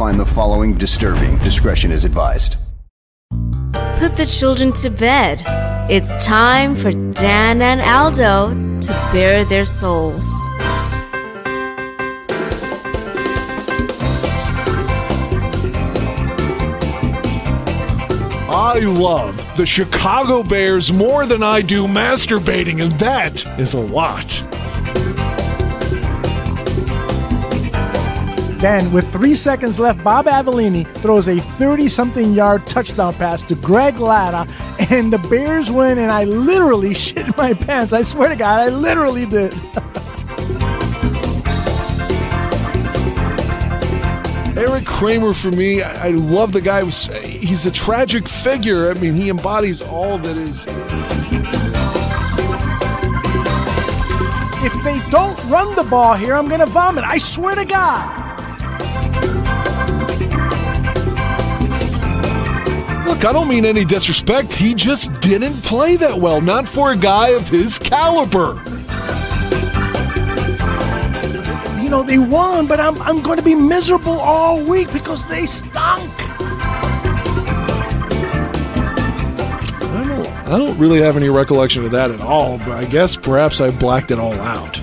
find the following disturbing. Discretion is advised. Put the children to bed. It's time for Dan and Aldo to bare their souls. I love the Chicago Bears more than I do masturbating, and that is a lot. Then, with three seconds left, Bob Avellini throws a 30 something yard touchdown pass to Greg Latta, and the Bears win. And I literally shit my pants. I swear to God, I literally did. Erik Kramer, for me, I, I love the guy. He's a tragic figure. I mean, he embodies all that is. If they don't run the ball here, I'm going to vomit. I swear to God. Look, I don't mean any disrespect. He just didn't play that well. Not for a guy of his caliber. You know, they won, but I'm, I'm going to be miserable all week because they stunk. I don't, I don't really have any recollection of that at all, but I guess perhaps I blacked it all out.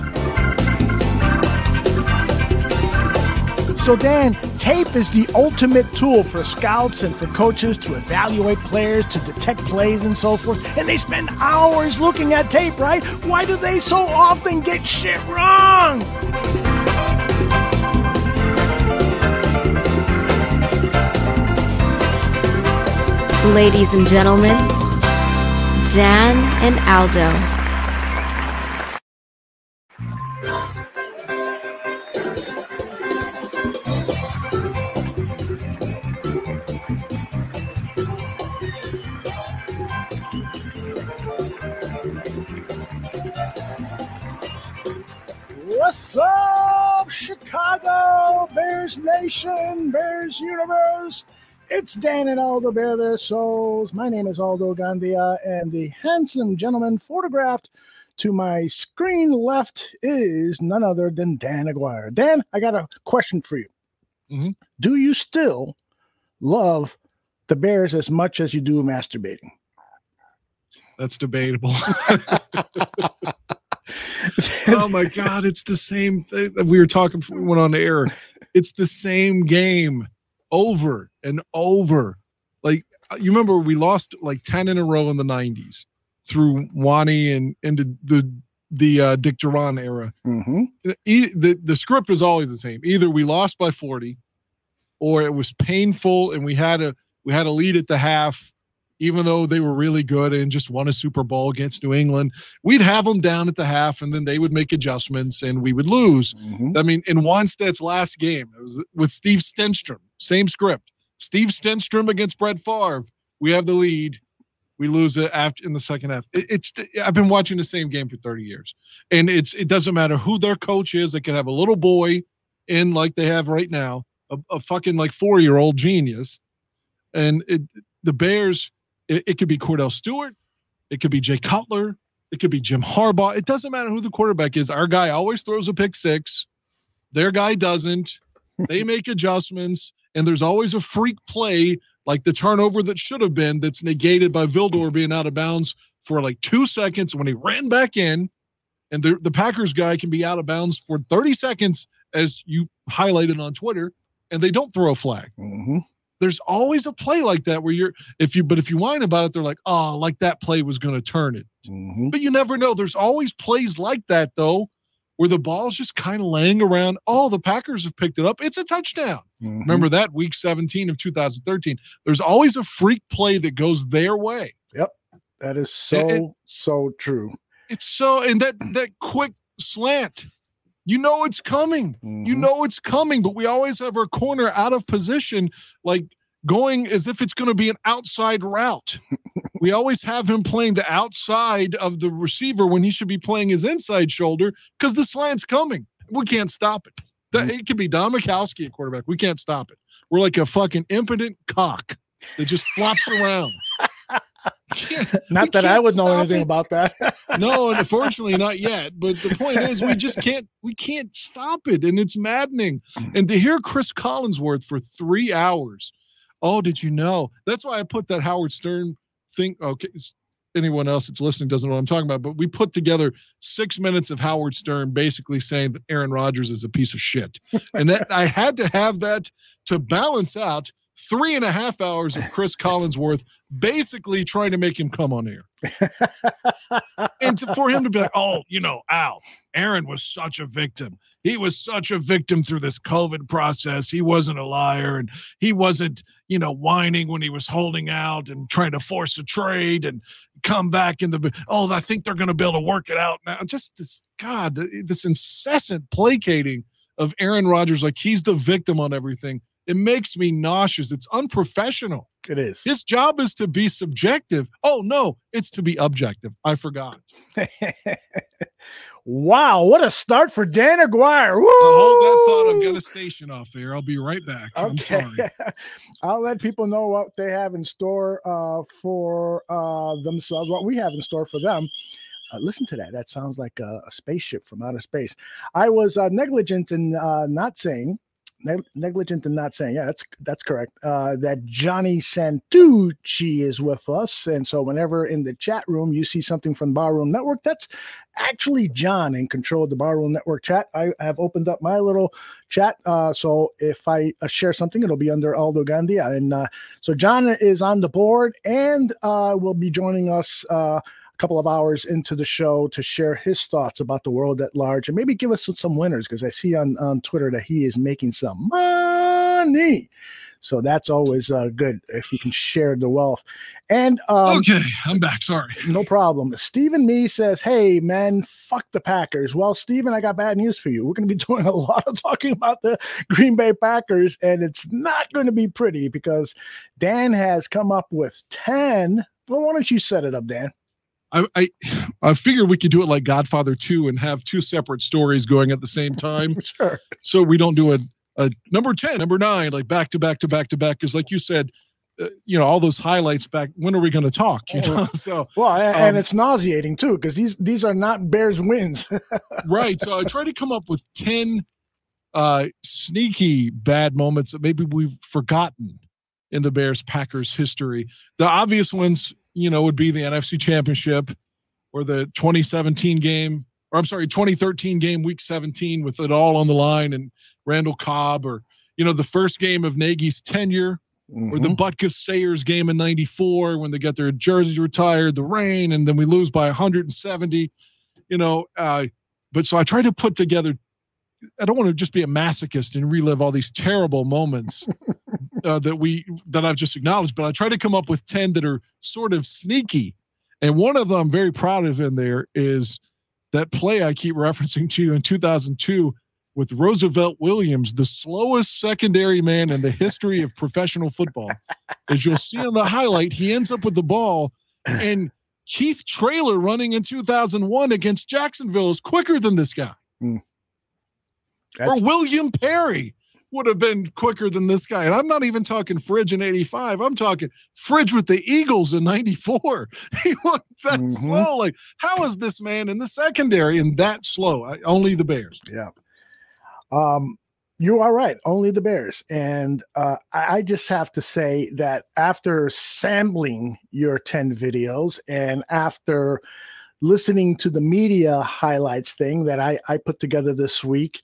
So, Dan, tape is the ultimate tool for scouts and for coaches to evaluate players, to detect plays, and so forth. And they spend hours looking at tape, right? Why do they so often get shit wrong? Ladies and gentlemen, Dan and Aldo. Bears Nation, Bears Universe? It's Dan and Aldo Bear Their Souls. My name is Aldo Gandia, and the handsome gentleman photographed to my screen left is none other than Dan Aguirre. Dan, I got a question for you. Mhm. Do you still love the Bears as much as you do masturbating? That's debatable. oh my god, it's the same thing that we were talking before we went on the air. It's the same game over and over. Like uh, you remember we lost like 10 in a row in the 90s through Wani and into the the uh, Dick Jauron era. Mm-hmm. E- the the script was always the same. Either we lost by 40 or it was painful and we had a we had a lead at the half even though they were really good and just won a Super Bowl against New England, we'd have them down at the half and then they would make adjustments and we would lose. Mm-hmm. I mean, in Wannstedt's last game, it was with Steve Stenstrom, same script. Steve Stenstrom against Brett Favre. We have the lead. We lose it after in the second half. It, it's I've been watching the same game for 30 years. And it's it doesn't matter who their coach is. They can have a little boy in like they have right now, a, a fucking like four-year-old genius. And it the Bears it, it could be Kordell Stewart. It could be Jay Cutler. It could be Jim Harbaugh. It doesn't matter who the quarterback is. Our guy always throws a pick six. Their guy doesn't. They make adjustments, and there's always a freak play like the turnover that should have been that's negated by Vildor being out of bounds for like two seconds when he ran back in. And the, the Packers guy can be out of bounds for 30 seconds, as you highlighted on Twitter, and they don't throw a flag Mm-hmm. There's always a play like that where you're if you but if you whine about it they're like oh like that play was going to turn it Mm-hmm. but you never know there's always plays like that though where the ball's just kind of laying around. Oh, the Packers have picked it up. It's a touchdown. Mhm. Remember that week 17 of 2013. There's always a freak play that goes their way. Yep. That is so it- so true. It's so and that that quick slant. You know it's coming. You Mhm. know it's coming, but we always have our corner out of position, like going as if it's going to be an outside route. we always have him playing the outside of the receiver when he should be playing his inside shoulder because the slant's coming. We can't stop it. Mm. It could be Don Majkowski at quarterback. We can't stop it. We're like a fucking impotent cock that just flops around. Not that I would know anything it. about that. no, and unfortunately not yet. But the point is, we just can't we can't stop it, and it's maddening. And to hear Chris Collinsworth for three hours, oh, did you know? That's why I put that Howard Stern thing. Okay, anyone else that's listening doesn't know what I'm talking about, but we put together six minutes of Howard Stern basically saying that Aaron Rodgers is a piece of shit, and that I had to have that to balance out. Three and a half hours of Chris Collinsworth basically trying to make him come on air and to, for him to be like, oh, you know, Al, Aaron was such a victim. He was such a victim through this COVID process. He wasn't a liar and he wasn't, you know, whining when he was holding out and trying to force a trade and come back in the, oh, I think they're going to be able to work it out now. Just this, God, this incessant placating of Aaron Rodgers, like he's the victim on everything. It makes me nauseous. It's unprofessional. it is. His job is to be subjective. Oh no, it's to be objective. I forgot. wow, what a start for Dan Aguirre. Woo! Hold that thought. I'm going to station off there. I'll be right back. I'm sorry. I'll let people know what they have in store uh, for uh, themselves, what we have in store for them. Uh, listen to that. That sounds like a, a spaceship from outer space. I was uh, negligent in uh, not saying, neg- negligent in not saying, yeah, that's that's correct. Uh, that Johnny Santucci is with us, and so whenever in the chat room you see something from Barroom Network, that's actually John in control of the Barroom Network chat. I have opened up my little chat, uh, so if I uh, share something, it'll be under Aldo Gandia, and uh, so John is on the board and uh, will be joining us. Couple of hours into the show to share his thoughts about the world at large and maybe give us some, winners because I see on, on Twitter that he is making some money. So that's always uh, good if you can share the wealth. And um, okay, I'm back. Sorry. no problem. Stephen Me says, Hey, man, fuck the Packers. Well, Stephen, I got bad news for you. We're going to be doing a lot of talking about the Green Bay Packers, and it's not going to be pretty because Dan has come up with 10. Well, why don't you set it up, Dan? I, I I figured we could do it like Godfather 2 and have two separate stories going at the same time. Sure. so we don't do a, a number 10, number nine, like back to back to back to back. Because like you said, uh, you know, all those highlights back. When are we going to talk? You know, so Well, and Um, it's nauseating too because these these are not Bears wins. right. So I try to come up with 10 uh, sneaky bad moments that maybe we've forgotten in the Bears Packers history. The obvious ones, you know, would be the NFC Championship or the 2017 game, or I'm sorry, 2013 game, week 17, with it all on the line and Randall Cobb, or, you know, the first game of Nagy's tenure or the Mhm. Butkus Sayers game in 94 when they got their jerseys retired, the rain, and then we lose by 170, you know. Uh, but so I try to put together, I don't want to just be a masochist and relive all these terrible moments uh, that we, that I've just acknowledged, but I try to come up with 10 that are sort of sneaky. And one of them I'm very proud of in there is that play I keep referencing to you in 2002 with Roosevelt Williams, the slowest secondary man in the history of professional football. As you'll see on the highlight, he ends up with the ball, and Keith Traylor running in 2001 against Jacksonville is quicker than this guy. That's- or William Perry would have been quicker than this guy. And I'm not even talking Fridge in 85. I'm talking Fridge with the Eagles in 94. He was that Mhm. slow. Like, how is this man in the secondary and that slow? I, only the Bears. Yeah. Um, you are right. Only the Bears. And uh, I, I just have to say that after sampling your 10 videos and after listening to the media highlights thing that I, I put together this week,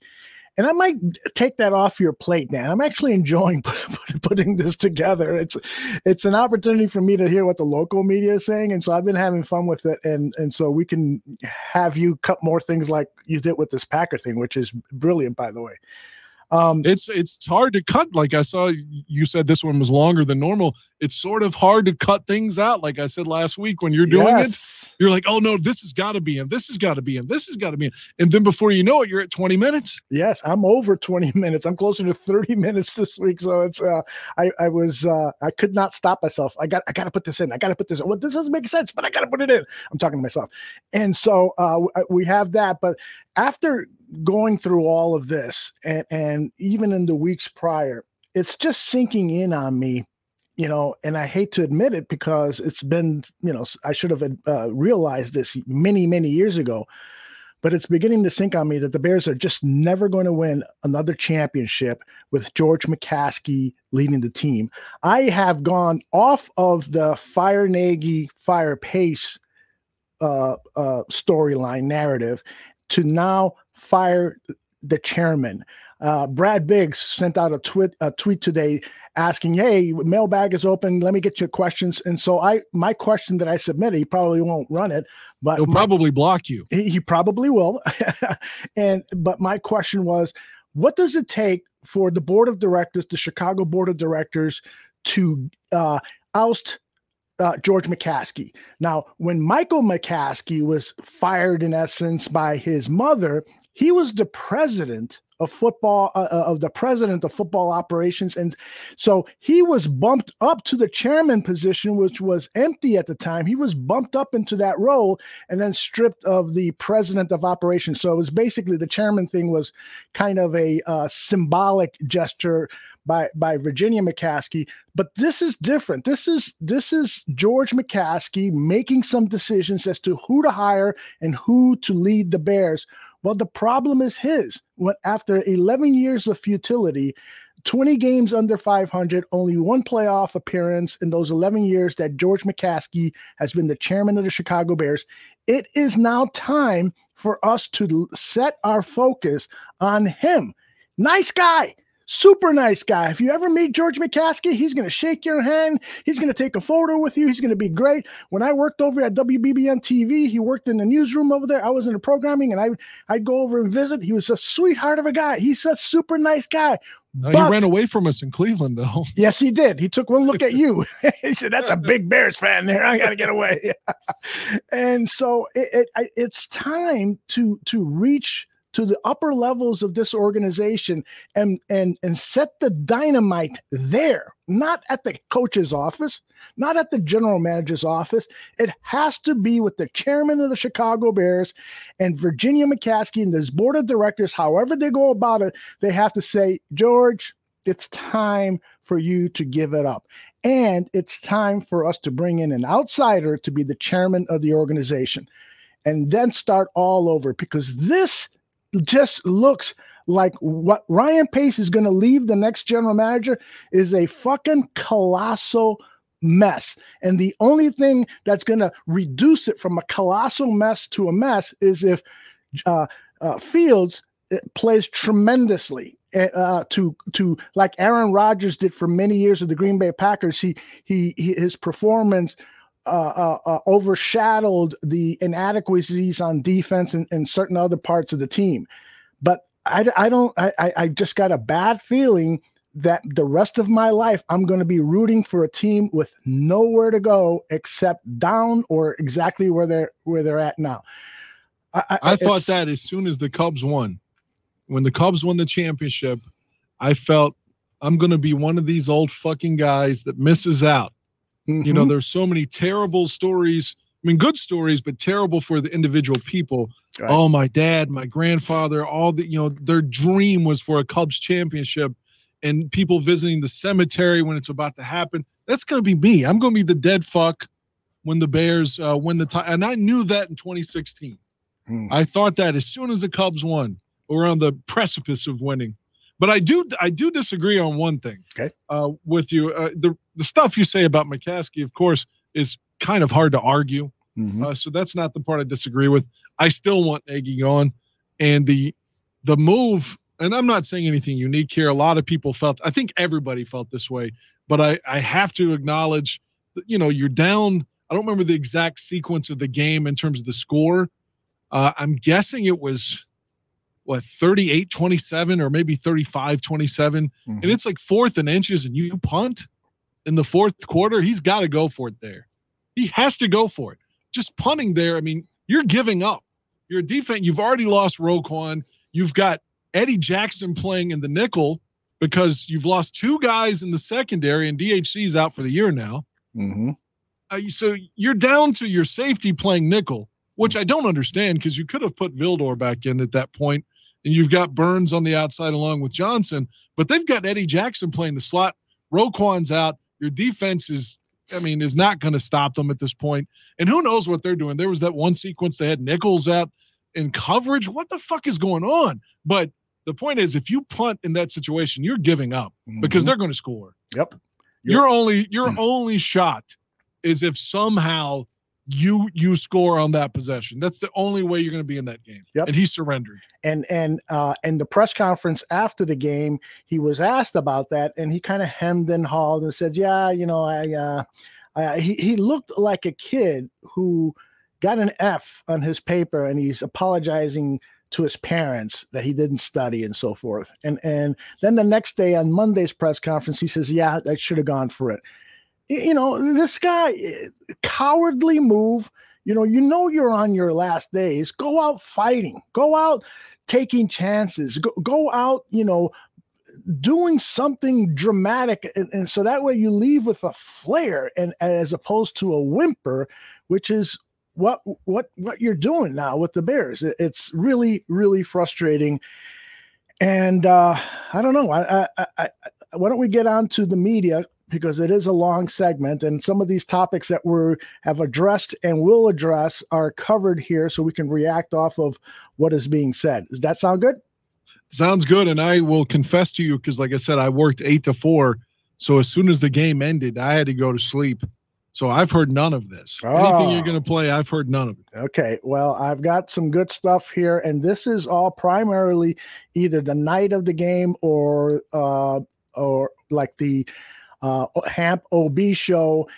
and I might take that off your plate, Dan. I'm actually enjoying putting this together. It's it's an opportunity for me to hear what the local media is saying, and so I've been having fun with it. And and so we can have you cut more things like you did with this Packer thing, which is brilliant, by the way. Um, it's it's hard to cut. Like I saw you said this one was longer than normal. It's sort of hard to cut things out. Like I said last week, when you're doing yes. it, you're like, oh no, this has got to be in. This has got to be in. This has got to be in. And then before you know it, you're at 20 minutes. Yes, I'm over 20 minutes. I'm closer to 30 minutes this week. So it's uh, I I was uh, I could not stop myself. I got I got to put this in. I got to put this. In. Well, this doesn't make sense, but I got to put it in. I'm talking to myself. And so uh, we have that. But after going through all of this and, and even in the weeks prior, it's just sinking in on me, you know, and I hate to admit it because it's been, you know, I should have uh, realized this many, many years ago, but it's beginning to sink on me that the Bears are just never going to win another championship with George McCaskey leading the team. I have gone off of the fire Nagy, fire pace uh, uh, storyline narrative to now fire the chairman. Uh, Brad Biggs sent out a tweet a tweet today asking, "Hey, mailbag is open. Let me get your questions." And so I, my question that I submitted, he probably won't run it, but he'll my, probably block you. He, he probably will. and but my question was, what does it take for the board of directors, the Chicago board of directors, to uh, oust uh, George McCaskey. Now, when Michael McCaskey was fired, in essence, by his mother, he was the president of football uh, uh, of the president of football operations. And so he was bumped up to the chairman position which was empty at the time. He was bumped up into that role and then stripped of the president of operations. So it was basically the chairman thing was kind of a uh, symbolic gesture by by Virginia McCaskey. But this is different. This is this is George McCaskey making some decisions as to who to hire and who to lead the Bears well, the problem is his. When after 11 years of futility, 20 games under 500, only one playoff appearance in those 11 years that George McCaskey has been the chairman of the Chicago Bears. It is now time for us to set our focus on him. Nice guy. Super nice guy. If you ever meet George McCaskey, he's going to shake your hand. He's going to take a photo with you. He's going to be great. When I worked over at WBBM TV, he worked in the newsroom over there. I was in the programming and I, I'd go over and visit. He was a sweetheart of a guy. He's a super nice guy. No, but, he ran away from us in Cleveland, though. Yes, he did. He took one look at you. he said, "That's a big Bears fan there. I got to get away." and so it, it, it's time to to reach to the upper levels of this organization and and and set the dynamite there not at the coach's office not at the general manager's office. It has to be with the chairman of the chicago bears and virginia mccaskey and this board of directors however they go about it they have to say george it's time for you to give it up. And it's time for us to bring in an outsider to be the chairman of the organization. And then start all over because this just looks like what Ryan Pace is going to leave the next general manager is a fucking colossal mess. And the only thing that's going to reduce it from a colossal mess to a mess is if uh, uh, Fields uh, plays tremendously. Uh, to to like Aaron Rodgers did for many years with the Green Bay Packers, he he, he his performance uh, uh, uh, overshadowed the inadequacies on defense and, and, certain other parts of the team. But I, I don't, I, I just got a bad feeling that the rest of my life I'm going to be rooting for a team with nowhere to go except down or exactly where they're where they're at now. I, I, I thought that as soon as the Cubs won, when the Cubs won the championship, I felt I'm going to be one of these old fucking guys that misses out Mm-hmm. You know, mm-hmm. there's so many terrible stories. I mean, good stories, but terrible for the individual people. Right. Oh, my dad, my grandfather, all the, you know, their dream was for a Cubs championship and people visiting the cemetery when it's about to happen. That's going to be me. I'm going to be the dead fuck when the Bears uh, win the title. And I knew that in 2016. Hmm. I thought that as soon as the Cubs won, or on the precipice of winning. But I do I do disagree on one thing. Okay. Uh, with you, uh, the the stuff you say about McCaskey, of course, is kind of hard to argue. Mm-hmm. Uh, so that's not the part I disagree with. I still want Nagy on, and the the move and I'm not saying anything unique here. A lot of people felt, I think everybody felt this way, but I, I have to acknowledge that, you know, you're down. I don't remember the exact sequence of the game in terms of the score. Uh, I'm guessing it was what 38 27 or maybe 35 27. Mm-hmm. And it's like fourth and inches, and you punt in the fourth quarter. He's got to go for it there. He has to go for it. Just punting there, I mean, you're giving up. Your defense, you've already lost Roquan. You've got Eddie Jackson playing in the nickel because you've lost two guys in the secondary, and DHC's out for the year now. Mm-hmm. Uh, so you're down to your safety playing nickel, which I don't understand because you could have put Vildor back in at that point, and you've got Burns on the outside along with Johnson, but they've got Eddie Jackson playing the slot. Roquan's out. Your defense is, I mean, is not going to stop them at this point. And who knows what they're doing? There was that one sequence they had Nichols out in coverage. What the fuck is going on? But the point is, if you punt in that situation, you're giving up because Mhm. they're going to score. Yep. Your only your Mm. only shot is if somehow you you score on that possession. That's the only way you're going to be in that game. Yep. And he surrendered. and and uh in the press conference after the game he was asked about that and he kind of hemmed and hawed and said yeah you know i uh I, he, he looked like a kid who got an f on his paper and he's apologizing to his parents that he didn't study and so forth and and then the next day on monday's press conference he says yeah i should have gone for it you know this guy eh, cowardly move. You know you know you're on your last days. Go out fighting. Go out taking chances. Go, go out you know doing something dramatic and, and so that way you leave with a flair and as opposed to a whimper which is what what what you're doing now with the bears. It- it's really really frustrating. And uh i don't know. I, I i i why don't we get on to the media because it is a long segment and some of these topics that we have addressed and will address are covered here so we can react off of what is being said does that sound good Sounds good. And I will confess to you because, like I said, I worked eight to four. So as soon as the game ended, I had to go to sleep. So I've heard none of this. Anything you're Oh. going to play, I've heard none of it. Okay, well, I've got some good stuff here, and this is all primarily either the night of the game or uh, or like the uh, Hamp OB show,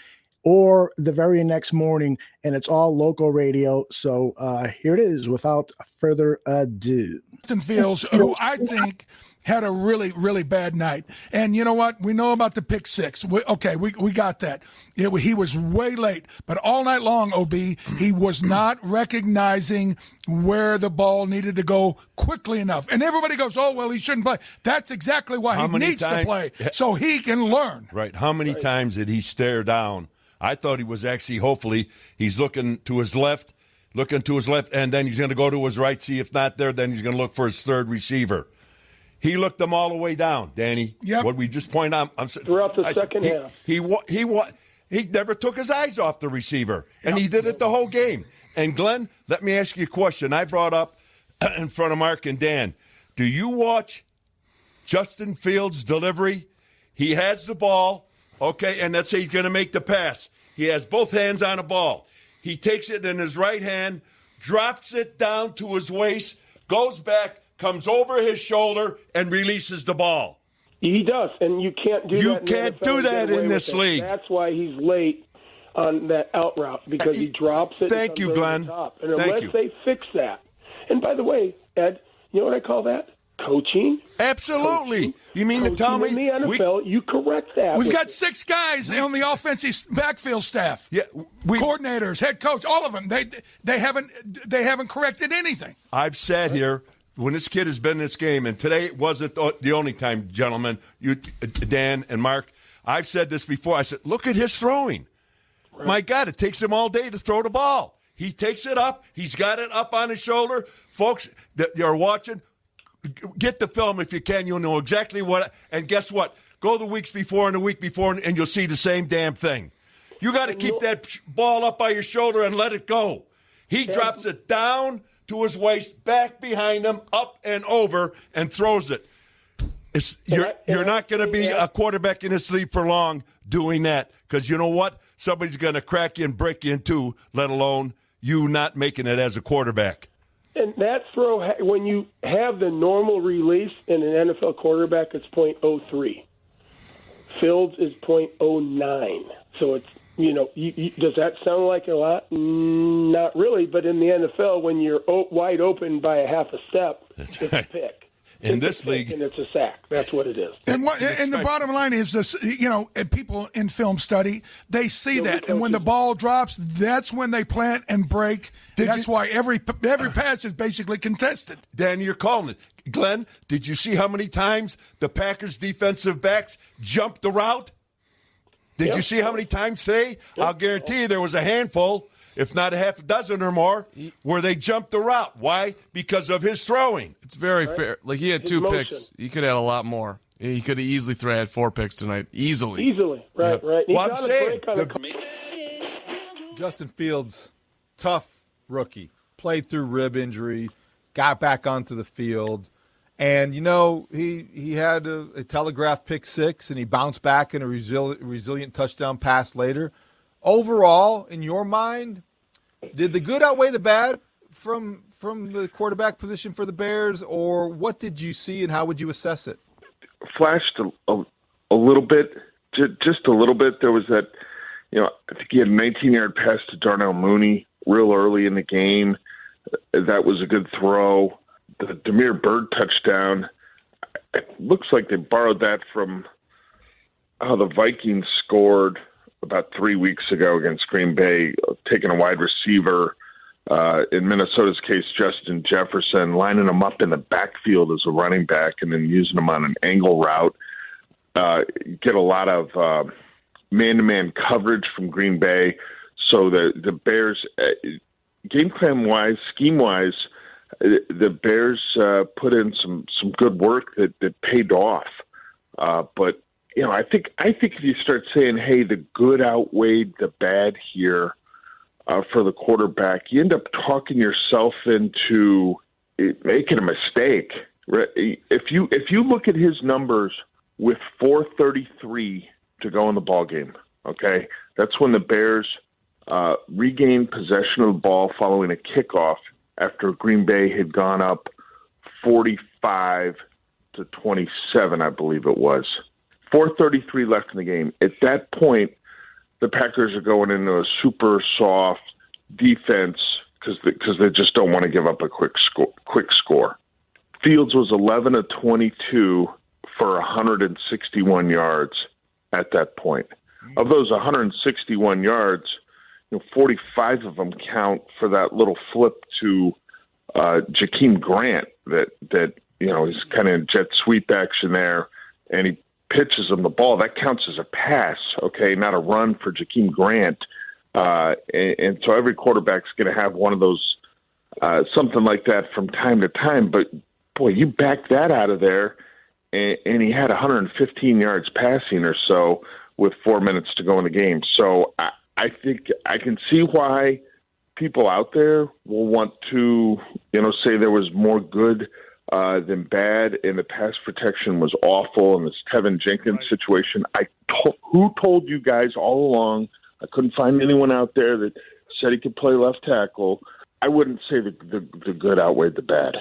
or the very next morning, and it's all local radio. So uh, here it is. Without further ado, Justin Fields, who I think had a really, really bad night. And you know what? We know about the pick six. We, okay, we, we got that. It, he was way late, but all night long, OB, he was not recognizing where the ball needed to go quickly enough. And everybody goes, oh, well, he shouldn't play. That's exactly why How he many needs to play, so he can learn. Right. How many times did he stare down? I thought he was actually, hopefully, he's looking to his left, looking to his left, and then he's going to go to his right. See if not there, then he's going to look for his third receiver. He looked them all the way down, Danny. Yep. What we just point out. I'm, Throughout the second he, half. He wa- he wa- he never took his eyes off the receiver, and he did it the whole game. And Glenn, let me ask you a question. I brought up in front of Mark and Dan. Do you watch Justin Fields' delivery? He has the ball, okay, and let's say he's going to make the pass. He has both hands on the ball. He takes it in his right hand, drops it down to his waist, goes back, comes over his shoulder, and releases the ball. He does, and you can't do You that. in the can't do that in this league. That's why he's late on that out route because he drops it. Thank you, Glenn. And Thank unless you. they fix that, and by the way, Ed, you know what I call that? Coaching. Absolutely. You mean to Coaching tell me in the we- NFL, you correct that. We've got six guys on the offensive backfield staff. Yeah, we, Coordinators, head coach, all of them. They they haven't they haven't corrected anything. I've sat here when this kid has been in this game, and today wasn't the the only time, gentlemen, you, Dan and Mark. I've said this before. I said, look at his throwing. My God, it takes him all day to throw the ball. He takes it up. He's got it up on his shoulder. Folks that you're watching, get the film if you can. You'll know exactly what. And guess what? Go the weeks before and the week before, and you'll see the same damn thing. You got to keep that ball up by your shoulder and let it go. He drops it down to his waist, back behind him, up and over, and throws it. It's, you're you're not going to be a quarterback in this league for long doing that because you know what? Somebody's going to crack you and break you in two. Let alone you not making it as a quarterback. And that throw, when you have the normal release in an NFL quarterback, it's .03. Fields is .09. So it's you know, you, you, does that sound like a lot? Not really. But in the NFL, when you're o- wide open by a half a step, it's a pick. In this league, and it's a sack. That's what it is. And what, and the bottom line is this, you know, people in film study, they see that. And when the ball drops, that's when they plant and break. Did that's you- why every every pass is basically contested. Dan, you're calling it. Glenn, did you see how many times the Packers defensive backs jumped the route? Did you see how many times today? I'll guarantee you there was a handful, if not a half a dozen or more, where they jumped the route. Why? Because of his throwing. It's very fair. Like he had His two motion. picks. He could have had a lot more. He could have easily th- had four picks tonight. Easily. Easily, right, Yep. right. He Well, I'm saying, break on the- Justin Fields, tough rookie, played through rib injury, got back onto the field, and you know he he had a, a telegraph pick six, and he bounced back in a resil- resilient touchdown pass later. Overall, in your mind, did the good outweigh the bad from from the quarterback position for the Bears, or what did you see, and how would you assess it? flashed a, a, a little bit, ju- just a little bit. There was that, you know, I think he had a 19 yard pass to Darnell Mooney real early in the game. That was a good throw. The Damiere Byrd touchdown, it looks like they borrowed that from how the Vikings scored about three weeks ago against Green Bay, taking a wide receiver. Uh, in Minnesota's case, Justin Jefferson, lining him up in the backfield as a running back and then using him on an angle route. Uh, get a lot of uh, man-to-man coverage from Green Bay, so the the Bears, uh, game plan wise, scheme wise, the Bears uh, put in some some good work that that paid off. Uh, but you know, I think I think if you start saying, "Hey, the good outweighed the bad here," uh, for the quarterback, you end up talking yourself into making a mistake. If you if you look at his numbers with 4:33 to go in the ball game, okay, that's when the Bears uh, regained possession of the ball following a kickoff after Green Bay had gone up 45 to 27, I believe it was. 4:33 left in the game. At that point, the Packers are going into a super soft defense because because they just don't want to give up a quick score. Quick score. Fields was 11 of 22 for 161 yards at that point. Of those 161 yards, you know, 45 of them count for that little flip to uh, Jakeem Grant that that you know he's kind of jet sweep action there, and he pitches him the ball. That counts as a pass, okay, not a run for Jakeem Grant. Uh, and, and so every quarterback's going to have one of those uh, something like that from time to time. But boy, you back that out of there, and, and he had 115 yards passing or so with four minutes to go in the game. So I, I think I can see why people out there will want to, you know, say there was more good uh, than bad, and the pass protection was awful. In this Teven Jenkins situation, I to- who told you guys all along? I couldn't find anyone out there that said he could play left tackle. I wouldn't say the the, the good outweighed the bad.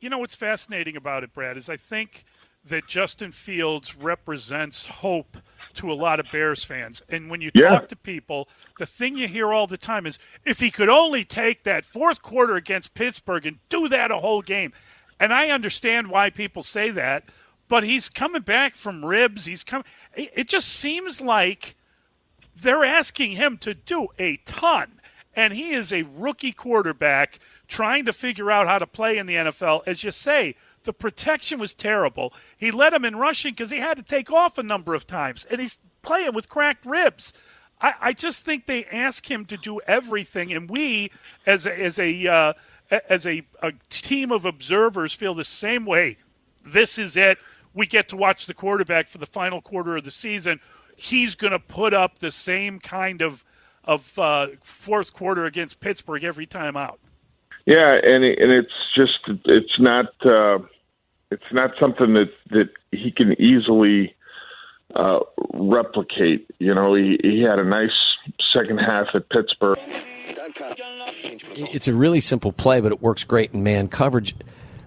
You know what's fascinating about it, Brad, is I think that Justin Fields represents hope to a lot of Bears fans. And when you Yeah. talk to people, the thing you hear all the time is if he could only take that fourth quarter against Pittsburgh and do that a whole game. And I understand why people say that, but he's coming back from ribs. He's come. It just seems like they're asking him to do a ton. And he is a rookie quarterback trying to figure out how to play in the NFL. As you say, the protection was terrible. He led him in rushing because he had to take off a number of times, and he's playing with cracked ribs. I, I just think they ask him to do everything, and we, as a, as a uh, as a, a team of observers, feel the same way. This is it. We get to watch the quarterback for the final quarter of the season. He's going to put up the same kind of of uh, fourth quarter against Pittsburgh every time out. Yeah, and and it's just it's not uh, it's not something that that he can easily uh, replicate. You know, he he had a nice second half at Pittsburgh. it's a really simple play, but it works great in man coverage.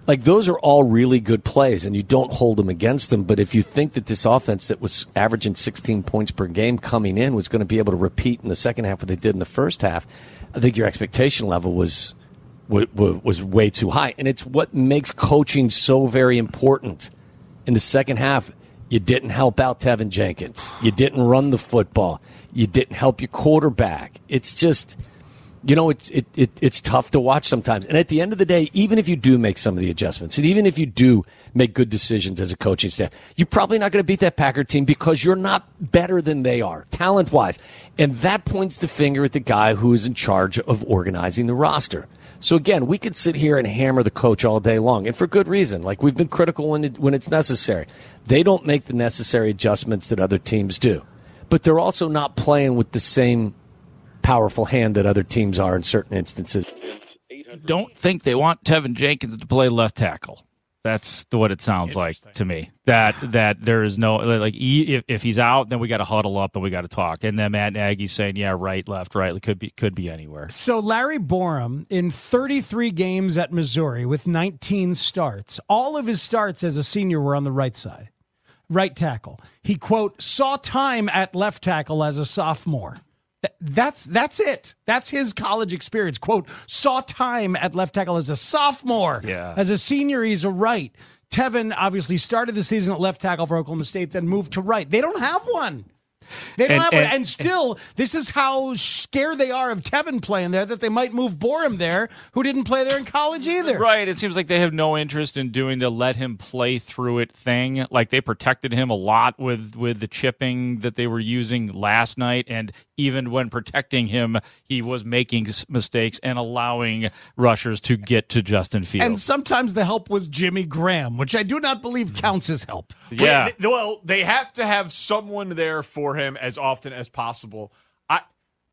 Like those are all really good plays, and you don't hold them against them. But if you think that this offense that was averaging 16 points per game coming in was going to be able to repeat in the second half what they did in the first half, I think your expectation level was was, was way too high. And it's what makes coaching so very important. In the second half, you didn't help out Teven Jenkins. You didn't run the football. You didn't help your quarterback. It's just, you know, it's it, it it's tough to watch sometimes. And at the end of the day, even if you do make some of the adjustments, and even if you do make good decisions as a coaching staff, you're probably not going to beat that Packer team because you're not better than they are, talent wise. And that points the finger at the guy who is in charge of organizing the roster. So again, we could sit here and hammer the coach all day long, and for good reason. Like we've been critical when it, when it's necessary. They don't make the necessary adjustments that other teams do, but they're also not playing with the same powerful hand that other teams are in certain instances. Don't think they want Teven Jenkins to play left tackle. That's what it sounds like to me. That that there is no like if, if he's out, then we got to huddle up and we got to talk. And then Matt Nagy's saying, yeah, right, left, right. It could be could be anywhere. So Larry Borom in 33 games at Missouri with 19 starts, all of his starts as a senior were on the right side, right tackle. He quote saw time at left tackle as a sophomore. That's that's it. That's his college experience. Quote, saw time at left tackle as a sophomore. Yeah. As a senior, he's a right. Teven obviously started the season at left tackle for Oklahoma State, then moved to right. They don't have one. They don't And- have one. and- And still, this is how scared they are of Teven playing there that they might move Borom there, who didn't play there in college either. Right. It seems like they have no interest in doing the let him play through it thing. Like they protected him a lot with with the chipping that they were using last night, and even when protecting him, he was making mistakes and allowing rushers to get to Justin Fields. And sometimes the help was Jimmy Graham, which I do not believe mm-hmm. counts as help. Yeah. Wait, well, they have to have someone there for him as often as possible. I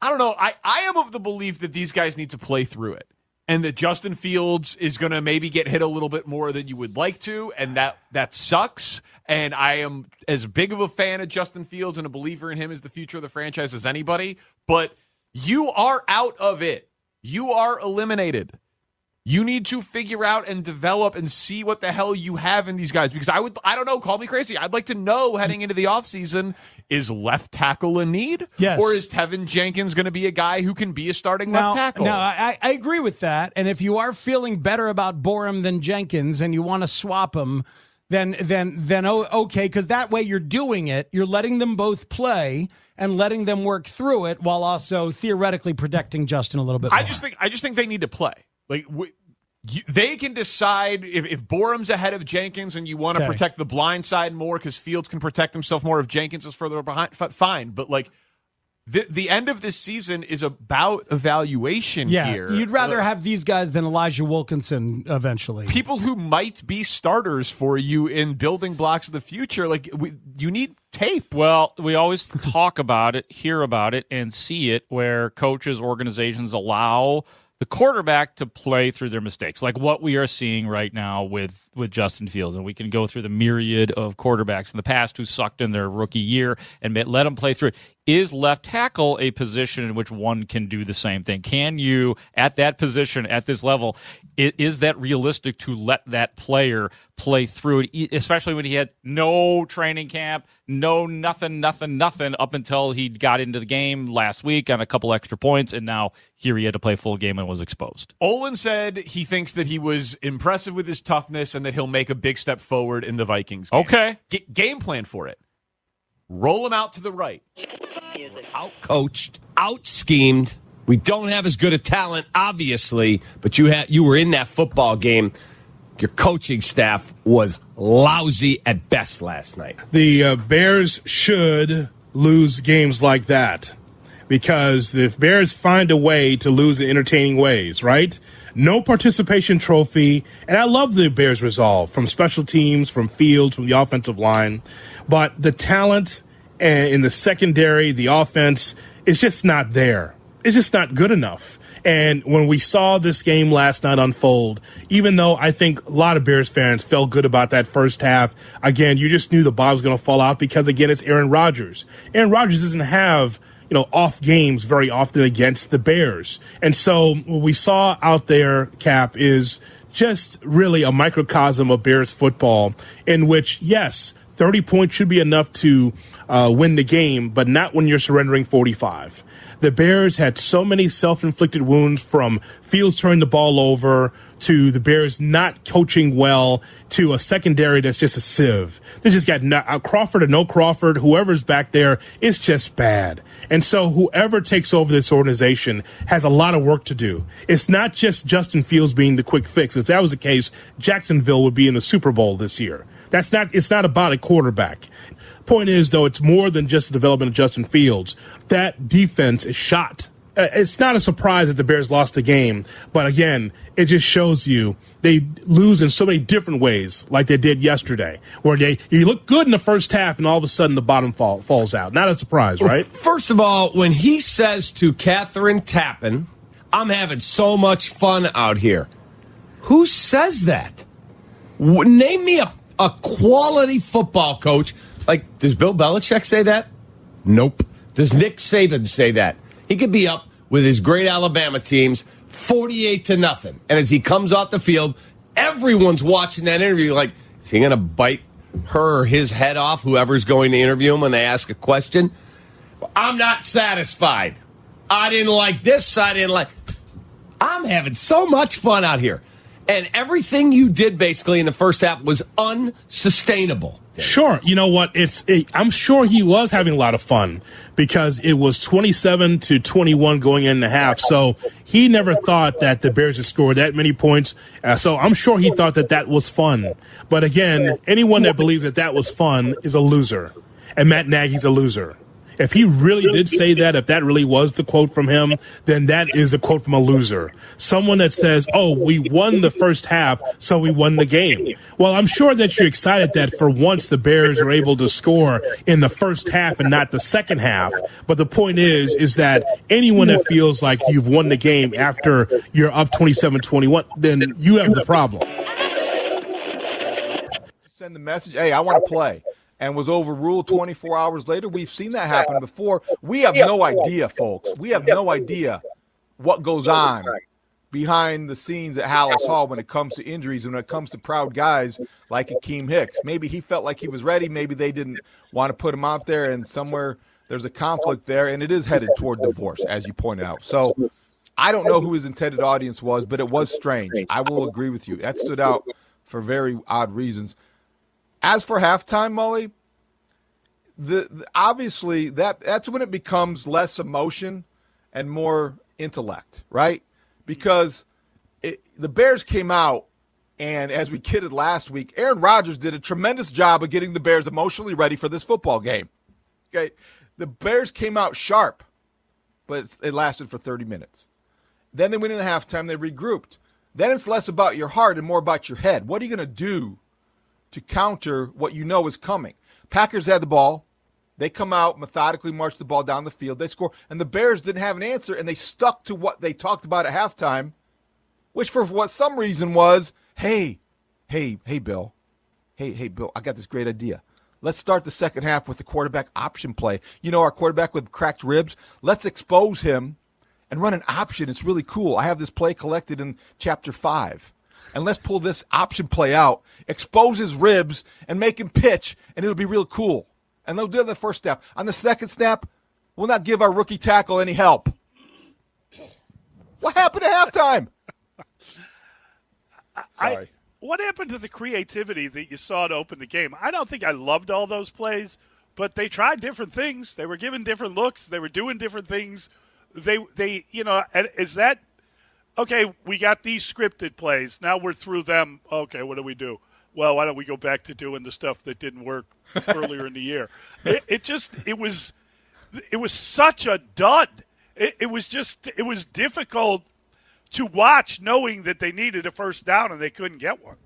I don't know. I, I am of the belief that these guys need to play through it. And that Justin Fields is going to maybe get hit a little bit more than you would like to, and that that sucks. And I am as big of a fan of Justin Fields and a believer in him as the future of the franchise as anybody. But you are out of it. You are eliminated. You need to figure out and develop and see what the hell you have in these guys because I would I don't know, call me crazy. I'd like to know heading into the offseason is left tackle a need? Yes. Or is Teven Jenkins going to be a guy who can be a starting Now, left tackle? now I, I agree with that. And if you are feeling better about Borom than Jenkins and you want to swap them, then then then oh, okay, because that way you're doing it. You're letting them both play and letting them work through it while also theoretically protecting Justin a little bit. I just think I just think they need to play. Like w- you, they can decide if, if Borom's ahead of Jenkins and you want to Okay. protect the blind side more because Fields can protect himself more if Jenkins is further behind. f- Fine, but like the the end of this season is about evaluation yeah, here. you'd rather Like, have these guys than Elijah Wilkinson eventually. people who might be starters for you in building blocks of the future. Like we, you need tape. Well, we always talk about it, hear about it, and see it where coaches, organizations allow the quarterback to play through their mistakes, like what we are seeing right now with with Justin Fields, and we can go through the myriad of quarterbacks in the past who sucked in their rookie year and let them play through it. Is left tackle a position in which one can do the same thing? Can you, at that position, at this level, is that realistic to let that player play through it, especially when he had no training camp, no nothing, nothing, nothing up until he got into the game last week on a couple extra points, and now here he had to play full game and was exposed. Olin said he thinks that he was impressive with his toughness and that he'll make a big step forward in the Vikings. Game. Okay. G- game plan for it. Roll him out to the right. out coached, out schemed. We don't have as good a talent, obviously, but you had you were in that football game. Your coaching staff was lousy at best last night. the uh, Bears should lose games like that because the Bears find a way to lose in entertaining ways, right? No participation trophy. And I love the Bears' resolve from special teams, from fields, from the offensive line. But the talent uh, in the secondary, the offense, is just not there. It's just not good enough. And when we saw this game last night unfold, even though I think a lot of Bears fans felt good about that first half, again, you just knew the bottom was going to fall out because, again, it's Aaron Rodgers. Aaron Rodgers doesn't have, you know, off games very often against the Bears. And so what we saw out there, Cap, is just really a microcosm of Bears football in which, yes, 30 points should be enough to uh, win the game, but not when you're surrendering 45. The Bears had so many self inflicted wounds from Fields turning the ball over to the Bears not coaching well to a secondary that's just a sieve. They just got no, uh, Crawford or no Crawford, whoever's back there, it's just bad. And so whoever takes over this organization has a lot of work to do. It's not just Justin Fields being the quick fix. If that was the case, Jacksonville would be in the Super Bowl this year. That's not, it's not about a quarterback. Point is, though, it's more than just the development of Justin Fields. That defense is shot. Uh, It's not a surprise that the Bears lost the game, but again, it just shows you they lose in so many different ways, like they did yesterday, where they you look good in the first half, and all of a sudden the bottom fall, falls out. Not a surprise, right? First of all, when he says to Kathryn Tappen, I'm having so much fun out here, who says that? Name me a, a quality football coach. Like, does Bill Belichick say that? Nope. Does Nick Saban say that? He could be up with his great Alabama teams 48 to nothing. And as he comes off the field, everyone's watching that interview like, is he going to bite her or his head off, whoever's going to interview him when they ask a question? I'm not satisfied. I didn't like this. I didn't like. I'm having so much fun out here. And everything you did basically in the first half was unsustainable. Sure. You know what? It's. It, I'm sure he was having a lot of fun because it was 27 to 21 going in the half. So he never thought that the Bears would score that many points. Uh, so I'm sure he thought that that was fun. But again, anyone that believes that that was fun is a loser, and Matt Nagy's a loser. If he really did say that, if that really was the quote from him, then that is the quote from a loser. Someone that says, Oh, we won the first half, so we won the game. Well, I'm sure that you're excited that for once the Bears are able to score in the first half and not the second half. But the point is, is that anyone that feels like you've won the game after you're up 27 21, then you have the problem. Send the message, hey, I want to play, and was overruled 24 hours later. We've seen that happen before. We have no idea, folks. We have no idea what goes on behind the scenes at Halas Hall when it comes to injuries and when it comes to proud guys like Akiem Hicks. Maybe he felt like he was ready. Maybe they didn't want to put him out there, and somewhere there's a conflict there, and it is headed toward divorce, as you pointed out. So I don't know who his intended audience was, but it was strange. I will agree with you. That stood out for very odd reasons. As for halftime, Molly, the, the- obviously that that's when it becomes less emotion and more intellect, right? Because it, the Bears came out, and as we kidded last week, Aaron Rodgers did a tremendous job of getting the Bears emotionally ready for this football game. Okay, the Bears came out sharp, but it lasted for 30 minutes. Then they went into halftime, they regrouped. Then it's less about your heart and more about your head. What are you going to do to counter what you know is coming? Packers had the ball. They come out, methodically march the ball down the field. They score. And the Bears didn't have an answer, and they stuck to what they talked about at halftime, which for what some reason was hey, hey, hey, Bill. Hey, hey, Bill, I got this great idea. Let's start the second half with the quarterback option play. You know, our quarterback with cracked ribs. Let's expose him and run an option. It's really cool. I have this play collected in chapter five. And let's pull this option play out, expose his ribs, and make him pitch, and it'll be real cool. And they'll do the first step. On the second step, we'll not give our rookie tackle any help. What happened at halftime? I, what happened to the creativity that you saw to open the game? I don't think I loved all those plays, but they tried different things. They were given different looks. They were doing different things. They, they, you know, is that okay? We got these scripted plays. Now we're through them. Okay, what do we do? Well, why don't we go back to doing the stuff that didn't work earlier in the year? It, it just, it was, it was such a dud. It, it was just, it was difficult to watch, knowing that they needed a first down and they couldn't get one.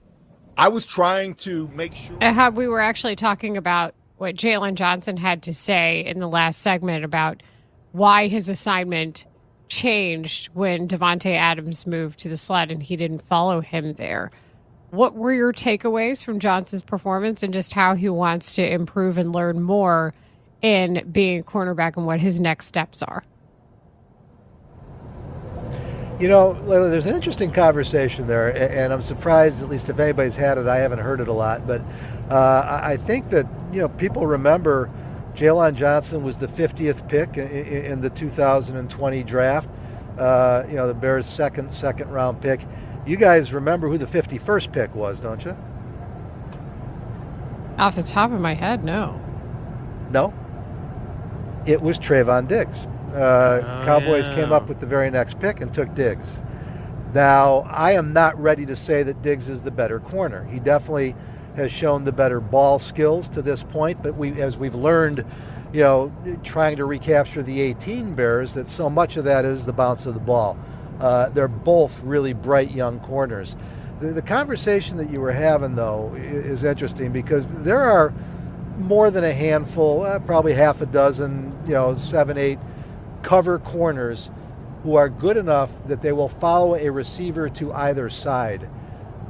I was trying to make sure. Uh, we were actually talking about what Jaylon Johnson had to say in the last segment about why his assignment changed when Davante Adams moved to the slot and he didn't follow him there. What were your takeaways from Johnson's performance and just how he wants to improve and learn more in being a cornerback and what his next steps are. You know, Layla, there's an interesting conversation there, and I'm surprised, at least if anybody's had it, I haven't heard it a lot. But uh, I I think that you know people remember Jaylon Johnson was the 50th pick i- i- in the 2020 draft. Uh, you know, the Bears' second second round pick. You guys remember who the 51st pick was, don't you? Off the top of my head, no. No. It was Trevon Diggs. Uh, Oh, Cowboys yeah. came up with the very next pick and took Diggs. Now, I am not ready to say that Diggs is the better corner. He definitely has shown the better ball skills to this point, but we, as we've learned, you know, trying to recapture the 18 Bears, that so much of that is the bounce of the ball. Uh, they're both really bright young corners. The, the conversation that you were having, though, is interesting because there are more than a handful, uh, probably half a dozen, you know, seven, eight cover corners who are good enough that they will follow a receiver to either side.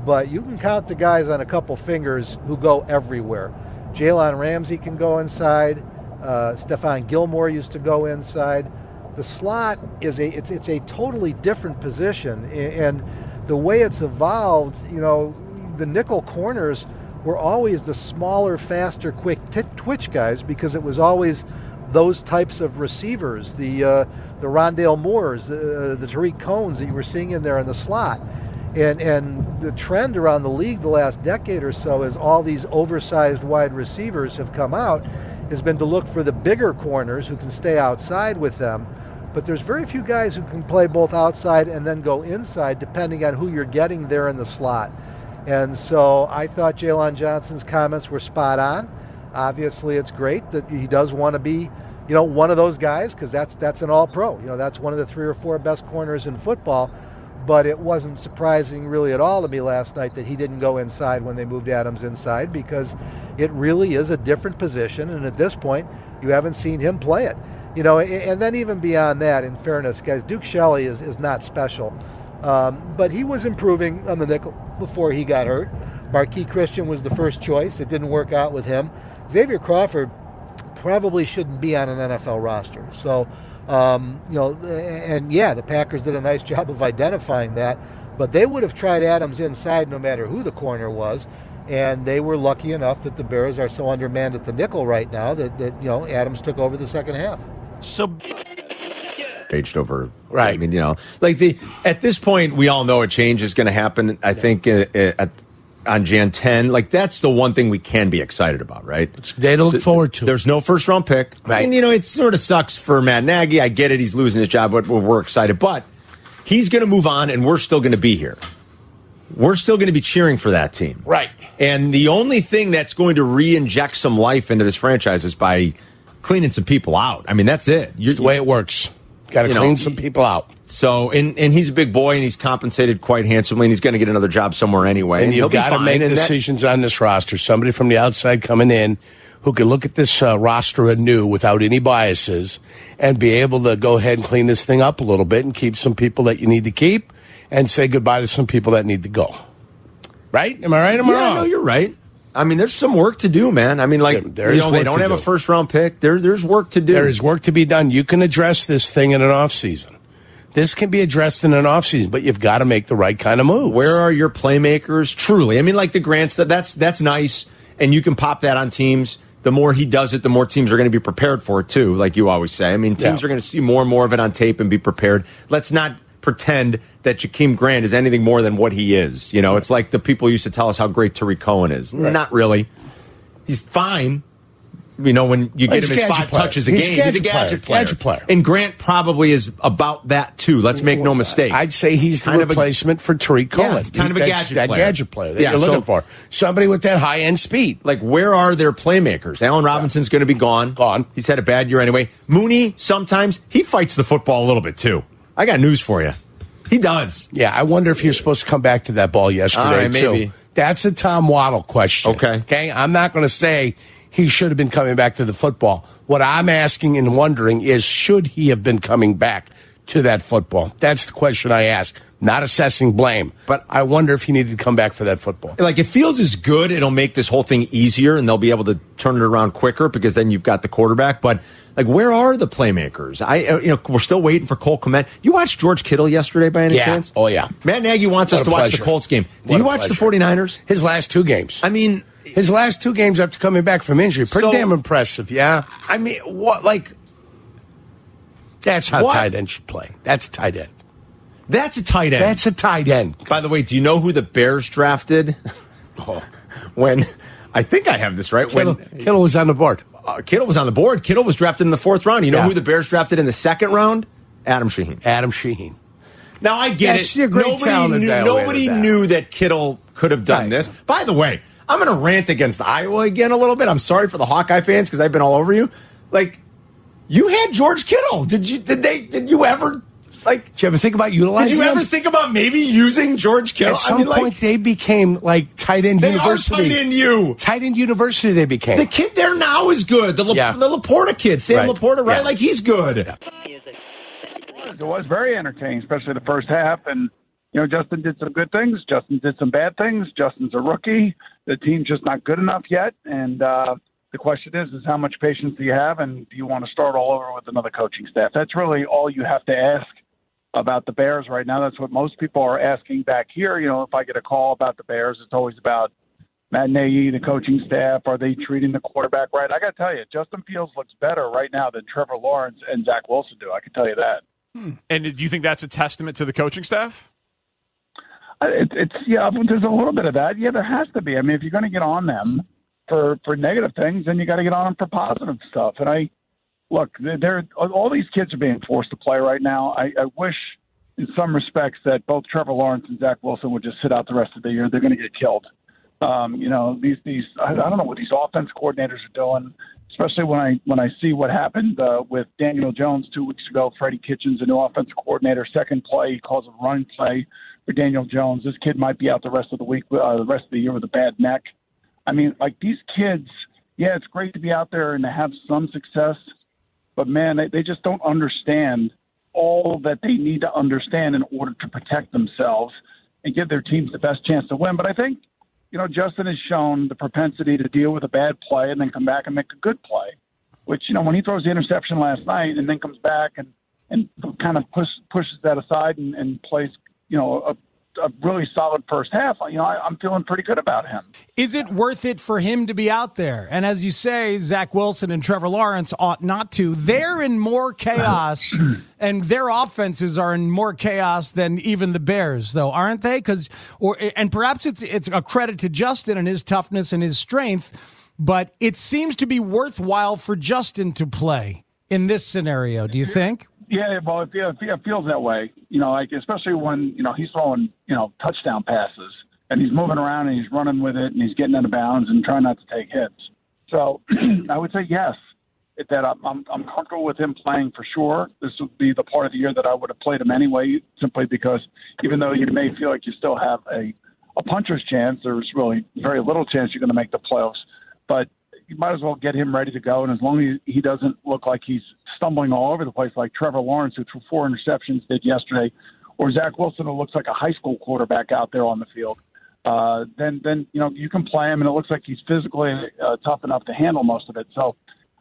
But you can count the guys on a couple fingers who go everywhere. Jalen Ramsey can go inside. Uh, Stephon Gilmore used to go inside. The slot is a it's, it's a totally different position, and the way it's evolved, you know, the nickel corners were always the smaller, faster, quick t- twitch guys because it was always those types of receivers, the uh, the Rondale Moores, uh, the Tarik Cohens that you were seeing in there in the slot. And and the trend around the league the last decade or so is all these oversized wide receivers have come out has been to look for the bigger corners who can stay outside with them. But there's very few guys who can play both outside and then go inside depending on who you're getting there in the slot. And so I thought Jaylon Johnson's comments were spot on. Obviously, it's great that he does want to be, you know, one of those guys because that's that's an All-Pro. You know, that's one of the three or four best corners in football. But it wasn't surprising really at all to me last night that he didn't go inside when they moved Adams inside because it really is a different position. And at this point, you haven't seen him play it. You know, and then even beyond that, in fairness, guys, Duke Shelley is, is not special. Um, but he was improving on the nickel before he got hurt. Marqui Christian was the first choice. It didn't work out with him. Xavier Crawford probably shouldn't be on an NFL roster. So, um, you know, and yeah, the Packers did a nice job of identifying that. But they would have tried Adams inside no matter who the corner was. And they were lucky enough that the Bears are so undermanned at the nickel right now that, that you know, Adams took over the second half. So Aged over, right? I mean, you know, like the at this point, we all know a change is going to happen. I think uh, uh, at on Jan 10, like that's the one thing we can be excited about, right? It's day to look forward to. There's no first round pick, Right. And you know, it sort of sucks for Matt Nagy. I get it; he's losing his job, but we're excited. But he's going to move on, and we're still going to be here. We're still going to be cheering for that team, right? And the only thing that's going to re-inject some life into this franchise is by cleaning some people out. I mean, that's it. It's the way it works. Got to clean some people out. So, and and he's a big boy, and he's compensated quite handsomely, and he's going to get another job somewhere anyway. And he'll you've got to make and that- decisions on this roster. Somebody from the outside coming in who can look at this uh, roster anew without any biases and be able to go ahead and clean this thing up a little bit and keep some people that you need to keep and say goodbye to some people that need to go. Right? Am I right? Am I yeah, wrong? no, you're right. I mean, there's some work to do, man. I mean, like there you know, they don't have a first round pick. There, there's work to do. There is work to be done. You can address this thing in an off season. This can be addressed in an off season, but you've got to make the right kind of move. Where are your playmakers? Truly, I mean, like the Grants. That that's that's nice, and you can pop that on teams. The more he does it, the more teams are going to be prepared for it too. Like you always say. I mean, teams Yeah. are going to see more and more of it on tape and be prepared. Let's not pretend that Jakeem Grant is anything more than what he is. You know, it's like the people used to tell us how great Tarik Cohen is. Right. Not really. He's fine. You know, when you get he's him a his five player. touches a He's a game, he's a gadget player. gadget player. And Grant probably is about that too. Let's make no mistake. I'd say he's the Kind of a- replacement for Tarik Cohen. Yeah, kind of a gadget that player. gadget player that Yeah, you're so- looking for. Somebody with that high end speed. Like, where are their playmakers? Allen Robinson's going to be gone. Gone. He's had a bad year anyway. Mooney, sometimes he fights the football a little bit too. I got news for you. He does. Yeah, I wonder if he was supposed to come back to that ball yesterday right, too. That's a Tom Waddle question. Okay. Okay. I'm not going to say he should have been coming back to the football. What I'm asking and wondering is should he have been coming back to that football? That's the question I ask. Not assessing blame, but I wonder if he needed to come back for that football. Like if Fields is good, it'll make this whole thing easier, and they'll be able to turn it around quicker because then you've got the quarterback. But like, where are the playmakers? I, uh, you know, we're still waiting for Cole Kmet. You watched George Kittle yesterday by any Yeah. chance? Oh yeah. Matt Nagy wants What us to watch the. Colts game. Do What you watch the 49ers? His last two games. I mean, his last two games after coming back from injury, pretty So- damn impressive. Yeah. I mean, what like? That's how What? tight end should play. That's tight end. That's a tight end. That's a tight end. By the way, do you know who the Bears drafted? when I think I have this right. Kittle, when Kittle was on the board. uh, Kittle was on the board. Kittle was drafted in the fourth round. You know Yeah. who the Bears drafted in the second round? Adam Shaheen. Adam Shaheen. Now I get That's it. a great nobody knew, guy nobody that. knew that Kittle could have done Right. this. By the way, I'm going to rant against Iowa again a little bit. I'm sorry for the Hawkeye fans because I've been all over you. Like, you had George Kittle. Did you? Did they? Did you ever? Like, Did you ever think about utilizing did you ever him? think about maybe using George Kittle? At some I mean, point, like, they became like tight end they university. are tight end you. Tight end university, they became. The kid there now is good. The, La- Yeah. the LaPorta kid, Sam Right. LaPorta, right? Yeah. Like he's good. It was very entertaining, especially the first half. And you know, Justin did some good things. Justin did some bad things. Justin's a rookie. The team's just not good enough yet. And uh, the question is, is how much patience do you have, and do you want to start all over with another coaching staff? That's really all you have to ask about the Bears right now. That's what most people are asking back here. You know, if I get a call about the Bears, it's always about Matt Nagy, the coaching staff. Are they treating the quarterback right? I got to tell you, Justin Fields looks better right now than Trevor Lawrence and Zach Wilson do. I can tell you that. And do you think that's a testament to the coaching staff? Uh, It, it's yeah, there's a little bit of that. Yeah, there has to be. I mean, if you're going to get on them for for negative things, then you got to get on them for positive stuff. And I look, they're, all these kids are being forced to play right now. I, I wish, in some respects, that both Trevor Lawrence and Zach Wilson would just sit out the rest of the year. They're going to get killed. Um, you know, these these I, I don't know what these offense coordinators are doing. Especially when I when I see what happened uh, with Daniel Jones two weeks ago, Freddie Kitchens, a new offensive coordinator, second play he calls a run play for Daniel Jones. This kid might be out the rest of the week, uh, the rest of the year with a bad neck. I mean, like these kids, yeah, it's great to be out there and to have some success, but man, they, they just don't understand all that they need to understand in order to protect themselves and give their teams the best chance to win. But I think, you know, Justin has shown the propensity to deal with a bad play and then come back and make a good play. Which, you know, when he throws the interception last night and then comes back and and kind of push, pushes that aside and, and plays, you know, a, a really solid first half, you know, I, I'm feeling pretty good about him. Is it worth it for him to be out there? And as you say, Zach Wilson and Trevor Lawrence ought not to. They're in more chaos, and their offenses are in more chaos than even the Bears, though, aren't they? Because, or and perhaps it's it's a credit to Justin and his toughness and his strength, but it seems to be worthwhile for Justin to play in this scenario. Do you think? Yeah, well, it, feels- it feels that way. You know, like especially when you know he's throwing you know touchdown passes and he's moving around and he's running with it and he's getting out of bounds and trying not to take hits. So I would say yes. That I'm, I'm I'm comfortable with him playing for sure. This would be the part of the year that I would have played him anyway, simply because even though you may feel like you still have a a puncher's chance, there's really very little chance you're going to make the playoffs. But you might as well get him ready to go. And as long as he doesn't look like he's stumbling all over the place like Trevor Lawrence, who threw four interceptions did yesterday, or Zach Wilson, who looks like a high school quarterback out there on the field, uh, then then you know you can play him, and it looks like he's physically uh, tough enough to handle most of it. So.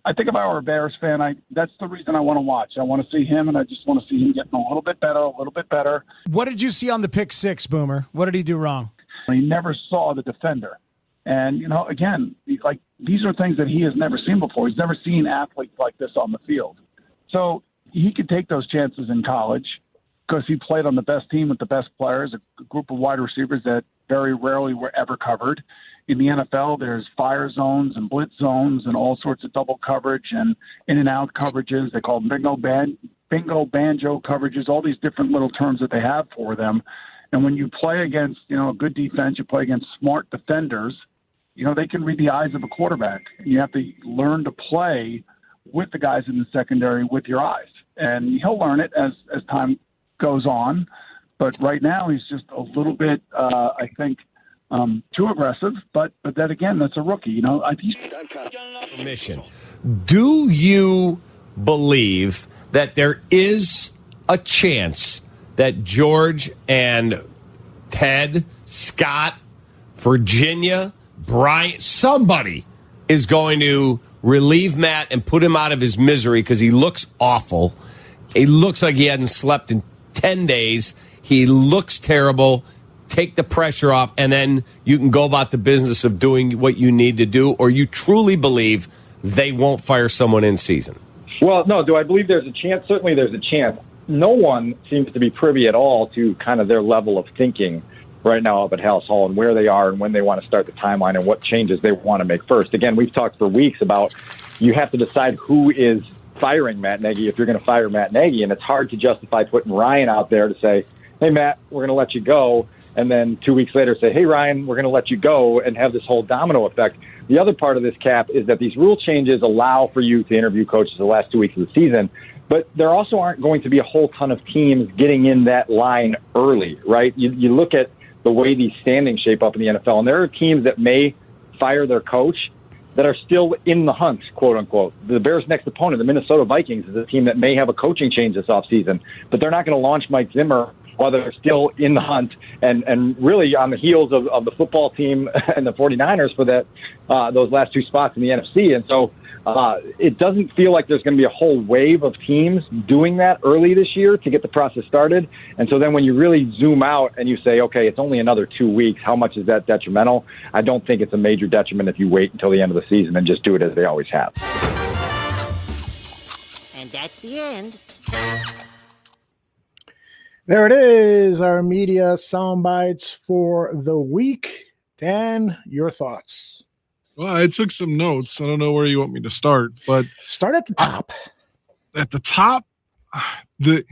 I think if I were a Bears fan, I that's the reason I want to watch. I want to see him, and I just want to see him getting a little bit better, a little bit better. What did you see on the pick six, Boomer? What did he do wrong? He never saw the defender. And, you know, again, like these are things that he has never seen before. He's never seen athletes like this on the field. So he could take those chances in college because he played on the best team with the best players, a group of wide receivers that very rarely were ever covered. In the NFL, there's fire zones and blitz zones and all sorts of double coverage and in and out coverages. They call them bingo, ban- bingo banjo coverages, all these different little terms that they have for them. And when you play against, you know, a good defense, you play against smart defenders, you know, they can read the eyes of a quarterback. You have to learn to play with the guys in the secondary with your eyes. And he'll learn it as, as time goes on. But right now, he's just a little bit, uh, I think, um, too aggressive. But but then again, that's a rookie. You know, I, he's. Do you believe that there is a chance that George and Ted, Scott, Virginia, Bryant, somebody is going to relieve Matt and put him out of his misery because he looks awful. He looks like he hadn't slept in 10 days. He looks terrible. Take the pressure off, and then you can go about the business of doing what you need to do, or you truly believe they won't fire someone in season. Well, no. Do I believe there's a chance? Certainly, there's a chance. No one seems to be privy at all to kind of their level of thinking right now up at Halas Hall and where they are and when they want to start the timeline and what changes they want to make first. Again, we've talked for weeks about you have to decide who is firing Matt Nagy if you're going to fire Matt Nagy, and it's hard to justify putting Ryan out there to say, "Hey, Matt, we're going to let you go." And then two weeks later, say, "Hey, Ryan, we're going to let you go," and have this whole domino effect. The other part of this cap is that these rule changes allow for you to interview coaches the last two weeks of the season, but there also aren't going to be a whole ton of teams getting in that line early, right? You, you look at the way these standings shape up in the NFL, and there are teams that may fire their coach that are still in the hunt, quote unquote. The Bears' next opponent, the Minnesota Vikings, is a team that may have a coaching change this offseason, but they're not going to launch Mike Zimmer while they're still in the hunt and, and really on the heels of, of the football team and the 49ers for that uh, those last two spots in the NFC. And so uh, it doesn't feel like there's going to be a whole wave of teams doing that early this year to get the process started. And so then when you really zoom out and you say, okay, it's only another two weeks, how much is that detrimental? I don't think it's a major detriment if you wait until the end of the season and just do it as they always have. And that's the end. There it is, our media sound bites for the week. Dan, your thoughts? Well, I took some notes. I don't know where you want me to start, but start at the top. At the top, the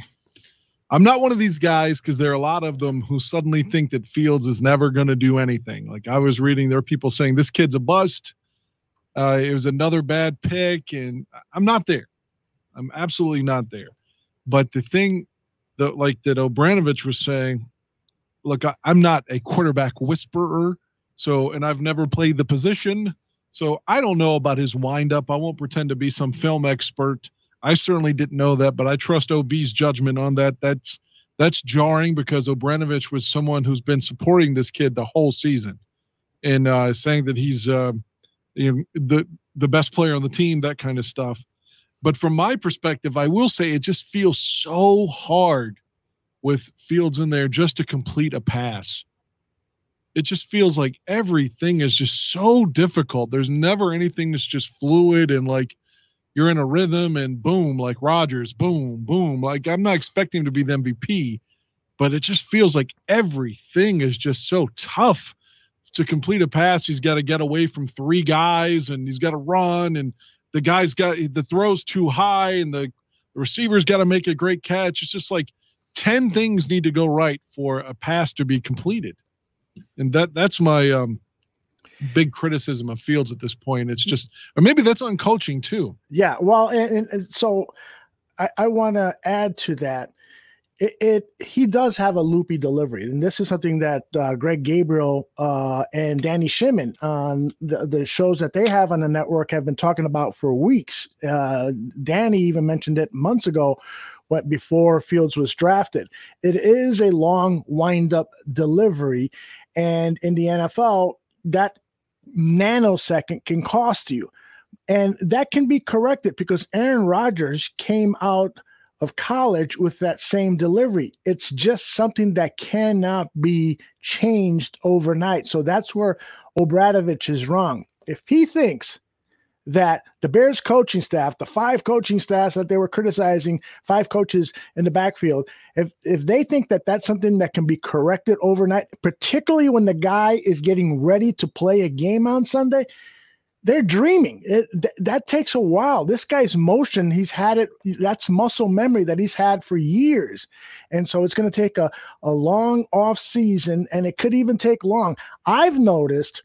I'm not one of these guys because there are a lot of them who suddenly think that Fields is never going to do anything. Like I was reading, there are people saying this kid's a bust. Uh, it was another bad pick, and I'm not there. I'm absolutely not there. But the thing that, like that, Obradovich was saying, look, I, I'm not a quarterback whisperer. So, and I've never played the position. So I don't know about his windup. I won't pretend to be some film expert. I certainly didn't know that, but I trust OB's judgment on that. That's that's jarring because Obradovich was someone who's been supporting this kid the whole season, and uh, saying that he's uh, you know, the the best player on the team, that kind of stuff. But from my perspective, I will say it just feels so hard with Fields in there just to complete a pass it just feels like everything is just so difficult. There's never anything that's just fluid and like you're in a rhythm and boom, like Rodgers, boom, boom. Like I'm not expecting him to be the MVP, but it just feels like everything is just so tough to complete a pass. He's got to get away from three guys and he's got to run and the guy's got the throw's too high and the, the receiver's got to make a great catch. It's just like 10 things need to go right for a pass to be completed and that that's my um, big criticism of Fields at this point. It's just, or maybe that's on coaching too. Yeah, well, and, and so I, I want to add to that. It, it, he does have a loopy delivery, and this is something that uh, Greg Gabriel uh, and Danny Shimon on the, the, shows that they have on the network have been talking about for weeks. Uh, Danny even mentioned it months ago, what before Fields was drafted. It is a long wind up delivery, and in the NFL, that nanosecond can cost you. And that can be corrected because Aaron Rodgers came out of college with that same delivery. It's just something that cannot be changed overnight. So that's where Obradovich is wrong. If he thinks that the Bears coaching staff, the five coaching staffs that they were criticizing, five coaches in the backfield, if if they think that that's something that can be corrected overnight, particularly when the guy is getting ready to play a game on Sunday, they're dreaming. It, th- that takes a while. This guy's motion, he's had it. That's muscle memory that he's had for years, and so it's going to take a a long off season, and it could even take long. I've noticed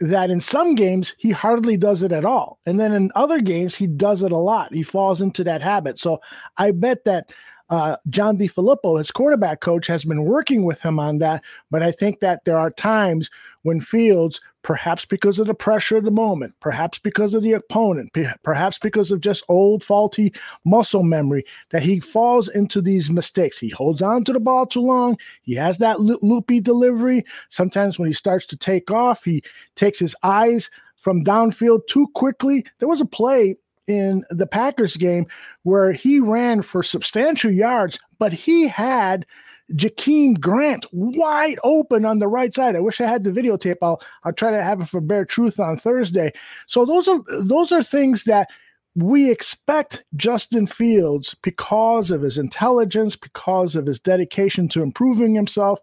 that in some games he hardly does it at all. And then in other games he does it a lot. He falls into that habit. So I bet that uh, John DeFilippo, his quarterback coach, has been working with him on that. But I think that there are times when Fields perhaps because of the pressure of the moment, perhaps because of the opponent, perhaps because of just old faulty muscle memory, that he falls into these mistakes. He holds on to the ball too long. He has that loopy delivery. Sometimes when he starts to take off, he takes his eyes from downfield too quickly. There was a play in the Packers game where he ran for substantial yards, but he had Jakeem Grant wide open on the right side. I wish I had the videotape. I'll I'll try to have it for Bare Truth on Thursday. So those are those are things that we expect Justin Fields because of his intelligence, because of his dedication to improving himself.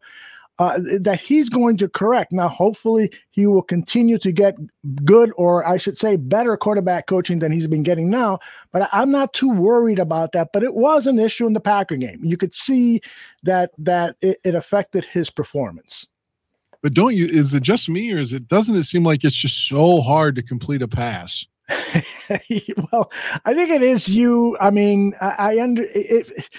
Uh, that he's going to correct. Now, hopefully, he will continue to get good, or I should say, better quarterback coaching than he's been getting now. But I'm not too worried about that. But it was an issue in the Packer game. You could see that that it, it affected his performance. But don't you? Is it just me, or is it? Doesn't it seem like it's just so hard to complete a pass? well, I think it is you. I mean, I, I under it.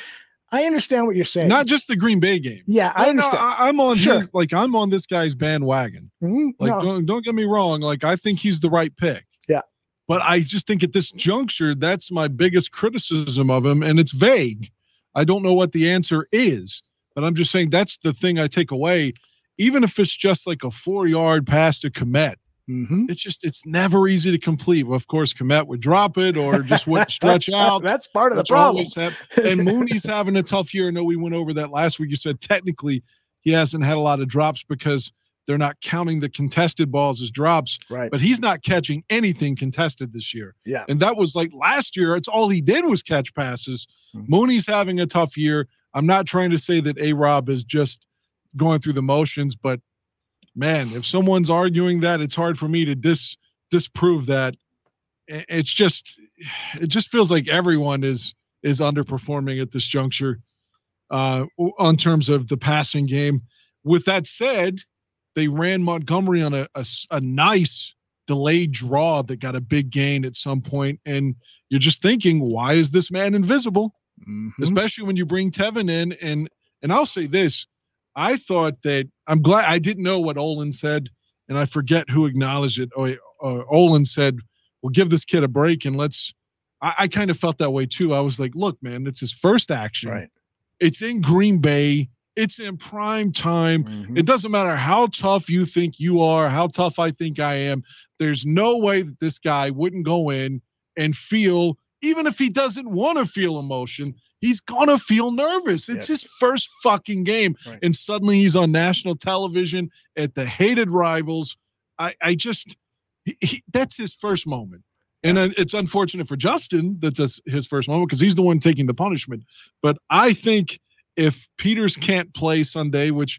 I understand what you're saying. Not just the Green Bay game. Yeah, I No, no, understand. I, am on Sure. his like I'm on this guy's bandwagon. Mhm, Like no. don't don't get me wrong. Like I think he's the right pick. Yeah. But I just think at this juncture, that's my biggest criticism of him, and it's vague. I don't know what the answer is, but I'm just saying that's the thing I take away. Even if it's just like a four yard pass to Kmet, Mm-hmm. it's just it's never easy to complete. Well, of course, Kmet would drop it or just wouldn't stretch out. That's part of the problem. and Mooney's having a tough year. I know we went over that last week. You said technically he hasn't had a lot of drops because they're not counting the contested balls as drops. Right. But he's not catching anything contested this year. Yeah. And that was like last year, it's all he did was catch passes. Hmm. Mooney's having a tough year. I'm not trying to say that A Rob is just going through the motions, but man, if someone's arguing that, it's hard for me to dis disprove that. It's just it just feels like everyone is is underperforming at this juncture uh on terms of the passing game. With that said, they ran Montgomery on a a nice delayed draw that got a big gain at some point, and you're just thinking, why is this man invisible? Mm-hmm. Especially when you bring Teven in, and and I'll say this, I thought that I'm glad I didn't know what Olin said, and I forget who acknowledged it. Oh, uh, Olin said, "Well, give this kid a break and let's." I, I kind of felt that way too. I was like, "Look, man, it's his first action. Right. It's in Green Bay. It's in prime time. Mm-hmm. It doesn't matter how tough you think you are, how tough I think I am. There's no way that this guy wouldn't go in and feel, even if he doesn't want to feel emotion, he's gonna feel nervous. It's his first fucking game, and suddenly he's on national television at the hated rivals. I, I just, he, he- that's his first moment. And uh, it's unfortunate for Justin that's his- his first moment because he's the one taking the punishment. But I think if Peters can't play Sunday, which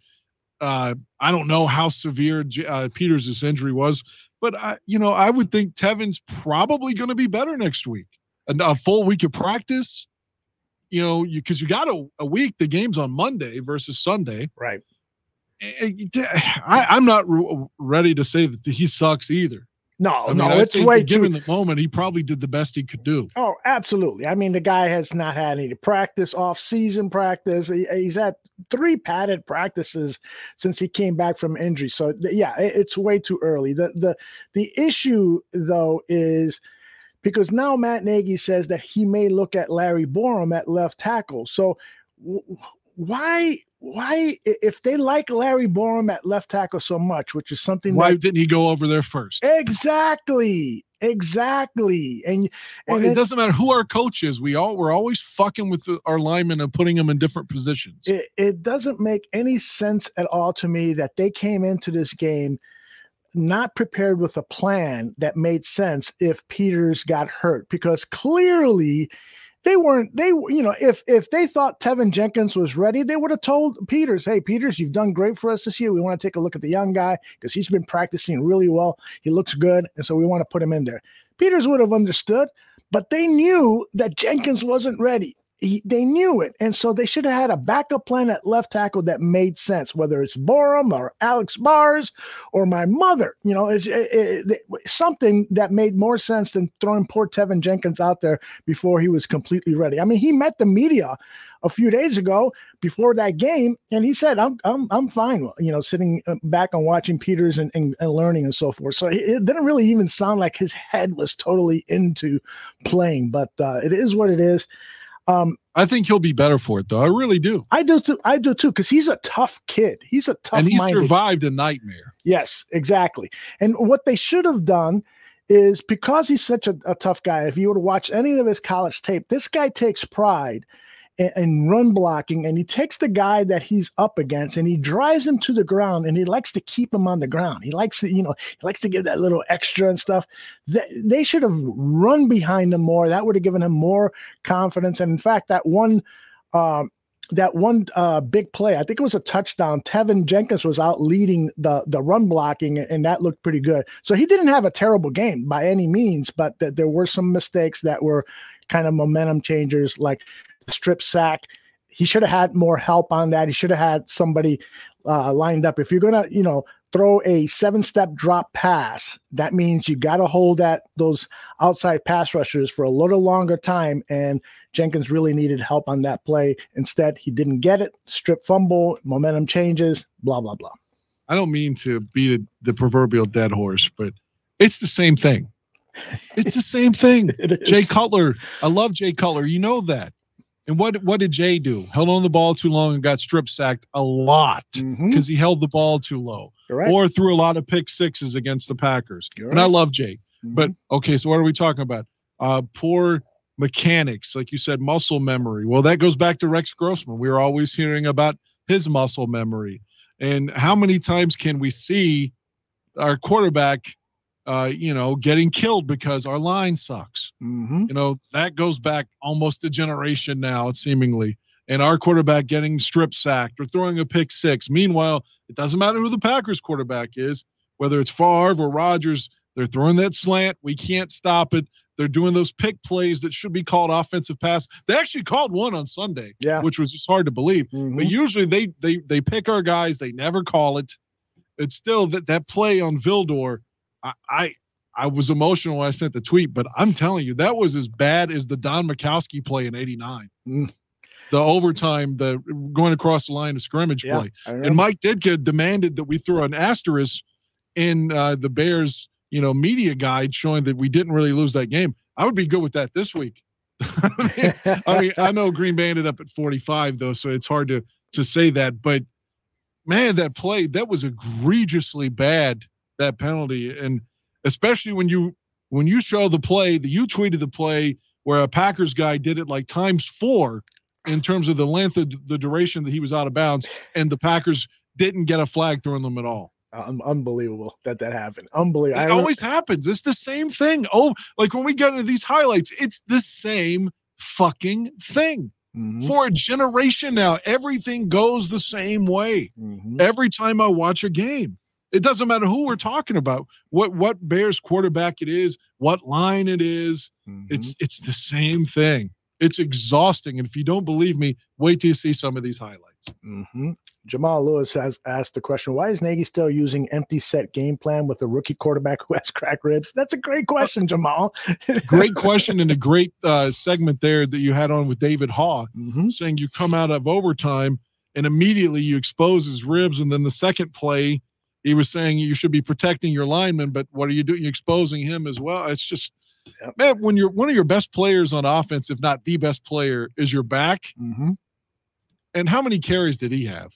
uh, I don't know how severe uh, Peters' injury was, but I, you know, I would think Teven's probably going to be better next week. A, a full week of practice, you know, because you, got a, a week. The game's on Monday versus Sunday. Right. Eh, eh, I, I'm not re- ready to say that he sucks either. No, I mean, no, I it's way given too. the moment, he probably did the best he could do. Oh, absolutely. I mean, the guy has not had any practice, off-season practice. He- eh, he's had three padded practices since he came back from injury. So, yeah, it- it's way too early. The the the issue though is because now Matt Nagy says that he may look at Larry Borom at left tackle. So, w- why why if they like Larry Borom at left tackle so much, which is something Why that didn't he go over there first? exactly exactly and Well, and it then- doesn't matter who our coach is. We all we're always fucking with the, our linemen and putting them in different positions. it, it doesn't make any sense at all to me that they came into this game not prepared with a plan that made sense if Peters got hurt because clearly they weren't they you know if if they thought Teven Jenkins was ready they would have told Peters hey Peters you've done great for us this year. We want to take a look at the young guy because he's been practicing really well. He looks good and so we want to put him in there. Peters would have understood but they knew that Jenkins wasn't ready he, they knew it, and so they should have had a backup plan at left tackle that made sense. Whether it's Borom or Alex Bars or my mother, you know, it's, it, it, something that made more sense than throwing poor Teven Jenkins out there before he was completely ready. I mean, he met the media a few days ago before that game, and he said, "I'm I'm I'm fine," you know, sitting uh, back and watching Peters and, and, and learning and so forth. So it, didn't really even sound like his head was totally into playing, but uh, it is what it is. Um, I think he'll be better for it, though. I really do. I do too. I do too, because he's a tough kid. He's a tough, and he survived a nightmare. Yes, exactly. And what they should have done is because he's such a, a tough guy. If you were to watch any of his college tape, this guy takes pride and, run blocking, and he takes the guy that he's up against and he drives him to the ground, and he likes to keep him on the ground. He likes to, you know, he likes to give that little extra and stuff. They, they should have run behind him more. That would have given him more confidence. And in fact, that one. Um, that one uh, big play, I think it was a touchdown. Teven Jenkins was out leading the the run blocking, and that looked pretty good. So he didn't have a terrible game by any means, but th- there were some mistakes that were kind of momentum changers, like strip sack. He should have had more help on that. He should have had somebody uh, lined up. If you're gonna, you know, throw a seven-step drop pass, that means you got to hold that those outside pass rushers for a little longer time. And Jenkins really needed help on that play. Instead, he didn't get it. Strip fumble, momentum changes, blah blah blah. I don't mean to beat the proverbial dead horse, but it's the same thing. It's the same thing. Jay Cutler, I love Jay Cutler. You know that. And what what did Jay do? Held on the ball too long and got strip sacked a lot because Mm-hmm. he held the ball too low, Correct. or threw a lot of pick sixes against the Packers. And I love Jay, but Mm-hmm. okay. So what are we talking about? Uh, poor mechanics, like you said, muscle memory. Well, that goes back to Rex Grossman. We are always hearing about his muscle memory, and how many times can we see our quarterback? Uh, you know, getting killed because our line sucks. Mm-hmm. You know, that goes back almost a generation now, seemingly. And our quarterback getting strip sacked or throwing a pick six. Meanwhile, it doesn't matter who the Packers quarterback is, whether it's Favre or Rodgers, they're throwing that slant. We can't stop it. They're doing those pick plays that should be called offensive pass. They actually called one on Sunday, yeah, which was just hard to believe. Mm-hmm. But usually they they they pick our guys, they never call it. It's still that that play on Vildor. I, I I was emotional when I sent the tweet, but I'm telling you, that was as bad as the Don Majkowski play in '89. Mm. The overtime, the going across the line of scrimmage Yeah, play. And. Mike Ditka demanded that we throw an asterisk in uh, the Bears, you know, media guide showing that we didn't really lose that game. I would be good with that this week. I, mean, I mean, I know Green Bay ended up at 45 though, so it's hard to to say that. But man, that play that was egregiously bad. That penalty, and especially when you when you show the play that you tweeted the play where a Packers guy did it like times four in terms of the length of the duration that he was out of bounds, and the Packers didn't get a flag thrown them at all. Un- unbelievable that that happened. Unbelievable. It always happens. It's the same thing. Oh, like when we get into these highlights, it's the same fucking thing. Mm-hmm. For a generation now, everything goes the same way. Mm-hmm. Every time I watch a game, it doesn't matter who we're talking about, what what Bears quarterback it is, what line it is. Mm-hmm. It's it's the same thing. It's exhausting. And if you don't believe me, wait till you see some of these highlights. Mm-hmm. Jamal Lewis has asked the question: Why is Nagy still using empty set game plan with a rookie quarterback who has crack ribs? That's a great question, Jamal. great question and a great uh, segment there that you had on with David Haugh, Mm-hmm. saying you come out of overtime and immediately you expose his ribs, and then the second play, he was saying you should be protecting your lineman, but what are you doing? You're exposing him as well. It's just, man, when you're one of your best players on offense, if not the best player, is your back. Mm-hmm. And how many carries did he have?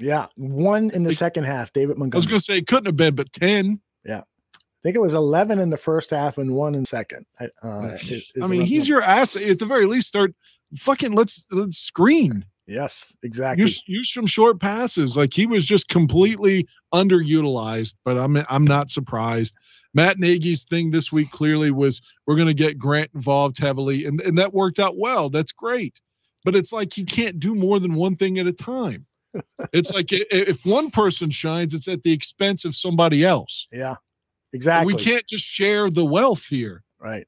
Yeah, one in the second half. David Montgomery. I was going to say it couldn't have been, but ten. Yeah, I think it was eleven in the first half and one in second. I- Uh, is- is I mean, he's your ass. At the very least, start fucking let's let's screen. Yes, exactly. use use some short passes. Like he was just completely underutilized, but I'm I'm not surprised. Matt Nagy's thing this week clearly was we're going to get Grant involved heavily, and and that worked out well. That's great, but it's like he can't do more than one thing at a time. It's like if one person shines, it's at the expense of somebody else. Yeah, exactly. We can't just share the wealth here. Right.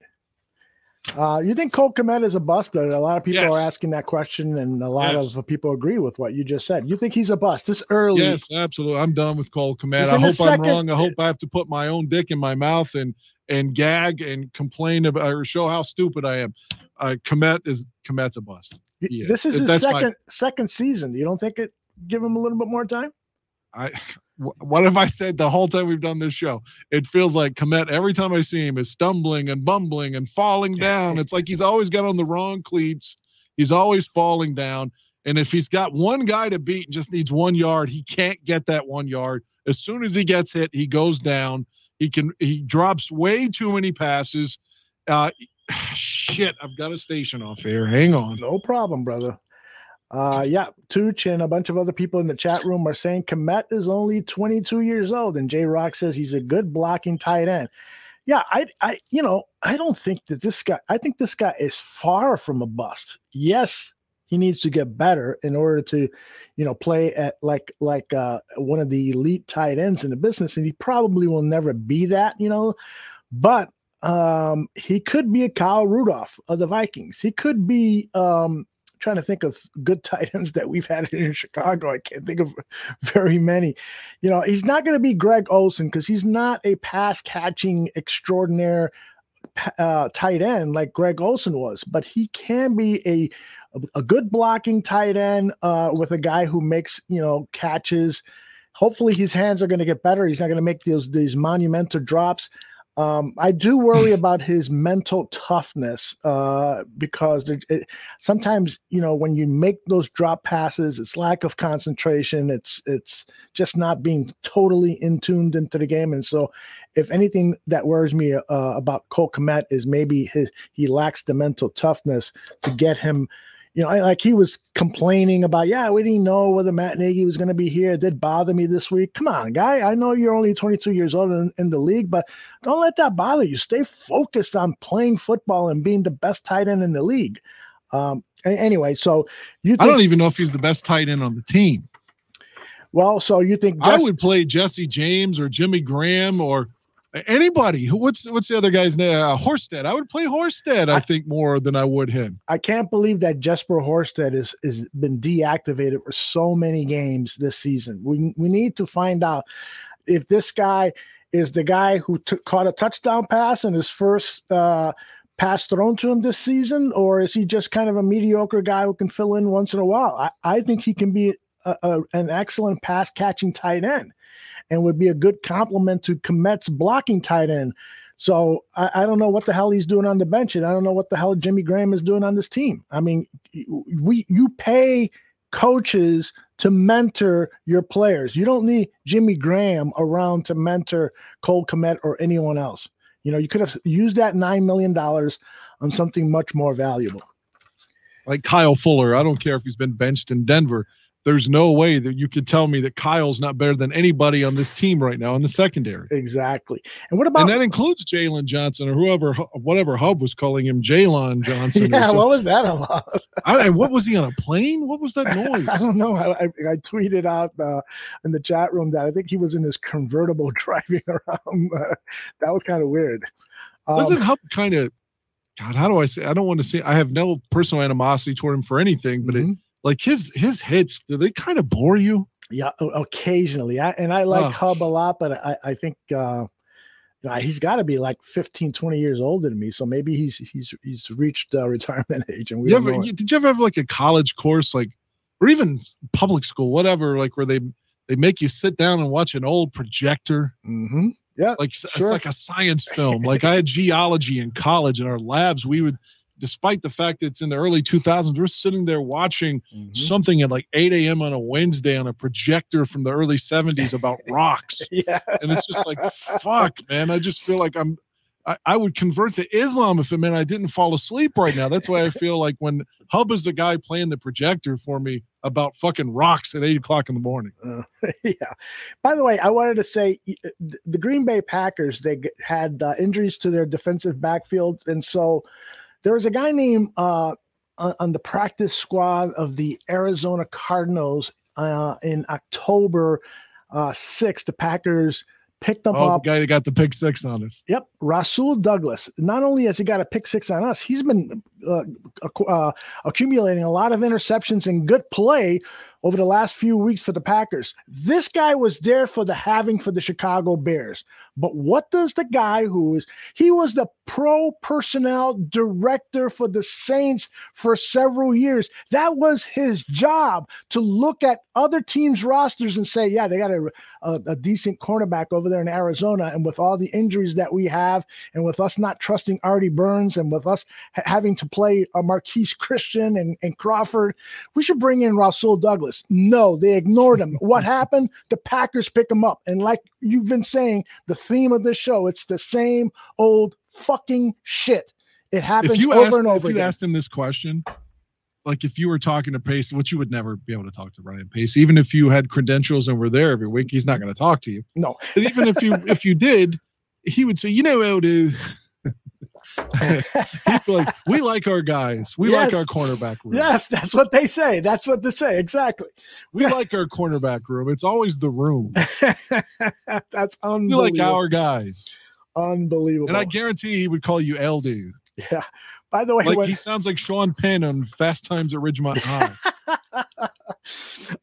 Uh, you think Cole Kmet is a bust? But a lot of people Yes. are asking that question, and a lot Yes. of people agree with what you just said. You think he's a bust this early? Yes, absolutely. I'm done with Cole Kmet. I hope his I'm wrong. I hope I have to put my own dick in my mouth and and gag and complain about or show how stupid I am. Uh, Kmet is Kmet's a bust. Is. This is his That's my- second second season. You don't think it give him a little bit more time? I what have I said the whole time we've done this show? It feels like Kmet every time I see him is stumbling and bumbling and falling down. It's like he's always got on the wrong cleats. He's always falling down. And if he's got one guy to beat and just needs one yard, he can't get that one yard. As soon as he gets hit, he goes down. He can he drops way too many passes. Uh shit, I've got a station off here. Hang on. No problem, brother. Uh, yeah, Tooch and a bunch of other people in the chat room are saying Kmet is only 22 years old, and J Rock says he's a good blocking tight end. Yeah, I, I, you know, I don't think that this guy. I think this guy is far from a bust. Yes, he needs to get better in order to, you know, play at like like uh, one of the elite tight ends in the business, and he probably will never be that. You know, but um, he could be a Kyle Rudolph of the Vikings. He could be um, trying to think of good tight ends that we've had in Chicago. I can't think of very many. You know, he's not going to be Greg Olson because he's not a pass catching extraordinaire uh, tight end like Greg Olson was, but he can be a a good blocking tight end uh, with a guy who makes you know catches. Hopefully, his hands are going to get better. He's not going to make those these monumental drops. Um, I do worry about his mental toughness uh, because there, it, sometimes you know when you make those drop passes, it's lack of concentration. It's it's just not being totally in tuned into the game, and so if anything that worries me uh, about Cole Kmet is maybe his he lacks the mental toughness to get him. You know, I- like he was complaining about, yeah, we didn't know whether Matt Nagy was going to be here. It did bother me this week. Come on, guy. I know you're only 22 years old in, in the league, but don't let that bother you. Stay focused on playing football and being the best tight end in the league. Um, anyway, so you I don't even know if he's the best tight end on the team. well, so you think I would play Jesse James or Jimmy Graham or anybody. Who what's what's the other guy's name? Uh, Horsted. I would play Horsted. I, think more than I would him. I can't believe that Jesper Horsted is is been deactivated for so many games this season. We we need to find out if this guy is the guy who took, caught a touchdown pass in his first uh, pass thrown to him this season, or is he just kind of a mediocre guy who can fill in once in a while? I, I think he can be a, a, an excellent pass catching tight end and would be a good complement to Kmet's blocking tight end. So I, I don't know what the hell he's doing on the bench, and I don't know what the hell Jimmy Graham is doing on this team. I mean, we you pay coaches to mentor your players. You don't need Jimmy Graham around to mentor Cole Kmet or anyone else. You know, you could have used that nine million dollars on something much more valuable. Like Kyle Fuller. I don't care if he's been benched in Denver. There's no way that you could tell me that Kyle's not better than anybody on this team right now in the secondary. Exactly. And what about and that includes Jaylon Johnson or whoever, whatever Hub was calling him, Jalen Johnson. Yeah, what was that about? I, what was he on a plane? What was that noise? I don't know. I, I, I tweeted out uh, in the chat room that I think he was in his convertible driving around. That was kind of weird. Um, Doesn't Hub kind of, God, how do I say? I don't want to say, I have no personal animosity toward him for anything, but Mm-hmm. it, like his his hits, do they kind of bore you? Yeah, occasionally. I, and I like Oh. Hub a lot, but I, I think uh, he's got to be like 15, 20 years older than me. So maybe he's he's he's reached uh, retirement age. And we You ever, did you ever have like a college course, like, or even public school, whatever, like where they they make you sit down and watch an old projector? Mm-hmm. Yeah, like sure. it's like a science film. like I had geology in college, in our labs, we would, despite the fact that it's in the early 2000s, we're sitting there watching Mm-hmm. something at like 8 a.m. on a Wednesday on a projector from the early 70s about rocks. yeah, and it's just like fuck, man. I just feel like I'm. I, I would convert to Islam if it meant I didn't fall asleep right now. That's why I feel like when Hub is the guy playing the projector for me about fucking rocks at eight o'clock in the morning. Uh, yeah. By the way, I wanted to say uh, th- the Green Bay Packers they had uh, injuries to their defensive backfield, and so there was a guy named uh, on, the practice squad of the Arizona Cardinals uh, in October uh, 6th. The Packers picked him Oh, up. the guy that got the pick six on us. Yep, Rasul Douglas, not only has he got a pick six on us, he's been uh, uh, accumulating a lot of interceptions and good play over the last few weeks for the Packers. This guy was there for the having for the Chicago Bears. But what does the guy who is he was the pro personnel director for the Saints for several years. That was his job to look at other teams' rosters and say, yeah, they got a, a, a decent cornerback over there in Arizona. And with all the injuries that we have, and with us not trusting Artie Burns, and with us ha- having to play a Marqui Christian and, and Crawford, we should bring in Rasul Douglas. No, they ignored him. what happened? The Packers pick him up. And like you've been saying, the theme of this show, it's the same old fucking shit. It happens you over asked, and over if you again. asked him this question, like if you were talking to Pace, which you would never be able to talk to Ryan Pace, even if you had credentials and were there every week, he's not going to talk to you. No. Even if you if you did, he would say, you know, be like, we like our guys. We like our cornerback room. Yes, that's what they say. That's what they say. Exactly. We like our cornerback room. It's always the room. That's unbelievable. We like our guys. Unbelievable. And I guarantee he would call you Eldu. yeah. By the way, Like when- he sounds like Sean Penn on Fast Times at Ridgemont High.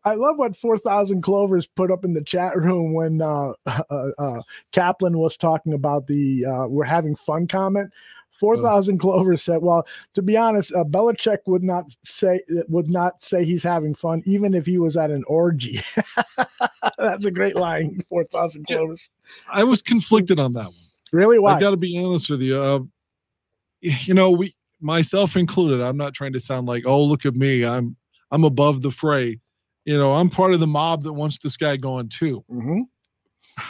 I love what 4,000 Clovers put up in the chat room when uh, uh, uh, Kaplan was talking about the uh, we're having fun comment. 4,000 Clovers said, well, to be honest, uh, Belichick would not say would not say he's having fun, even if he was at an orgy. That's a great line, 4,000 Clovers. I was conflicted on that one. Really? Why? I got to be honest with you. Uh, you know, we myself included. I'm not trying to sound like, oh, look at me. I'm I'm above the fray. You know, I'm part of the mob that wants this guy gone too. Mm-hmm.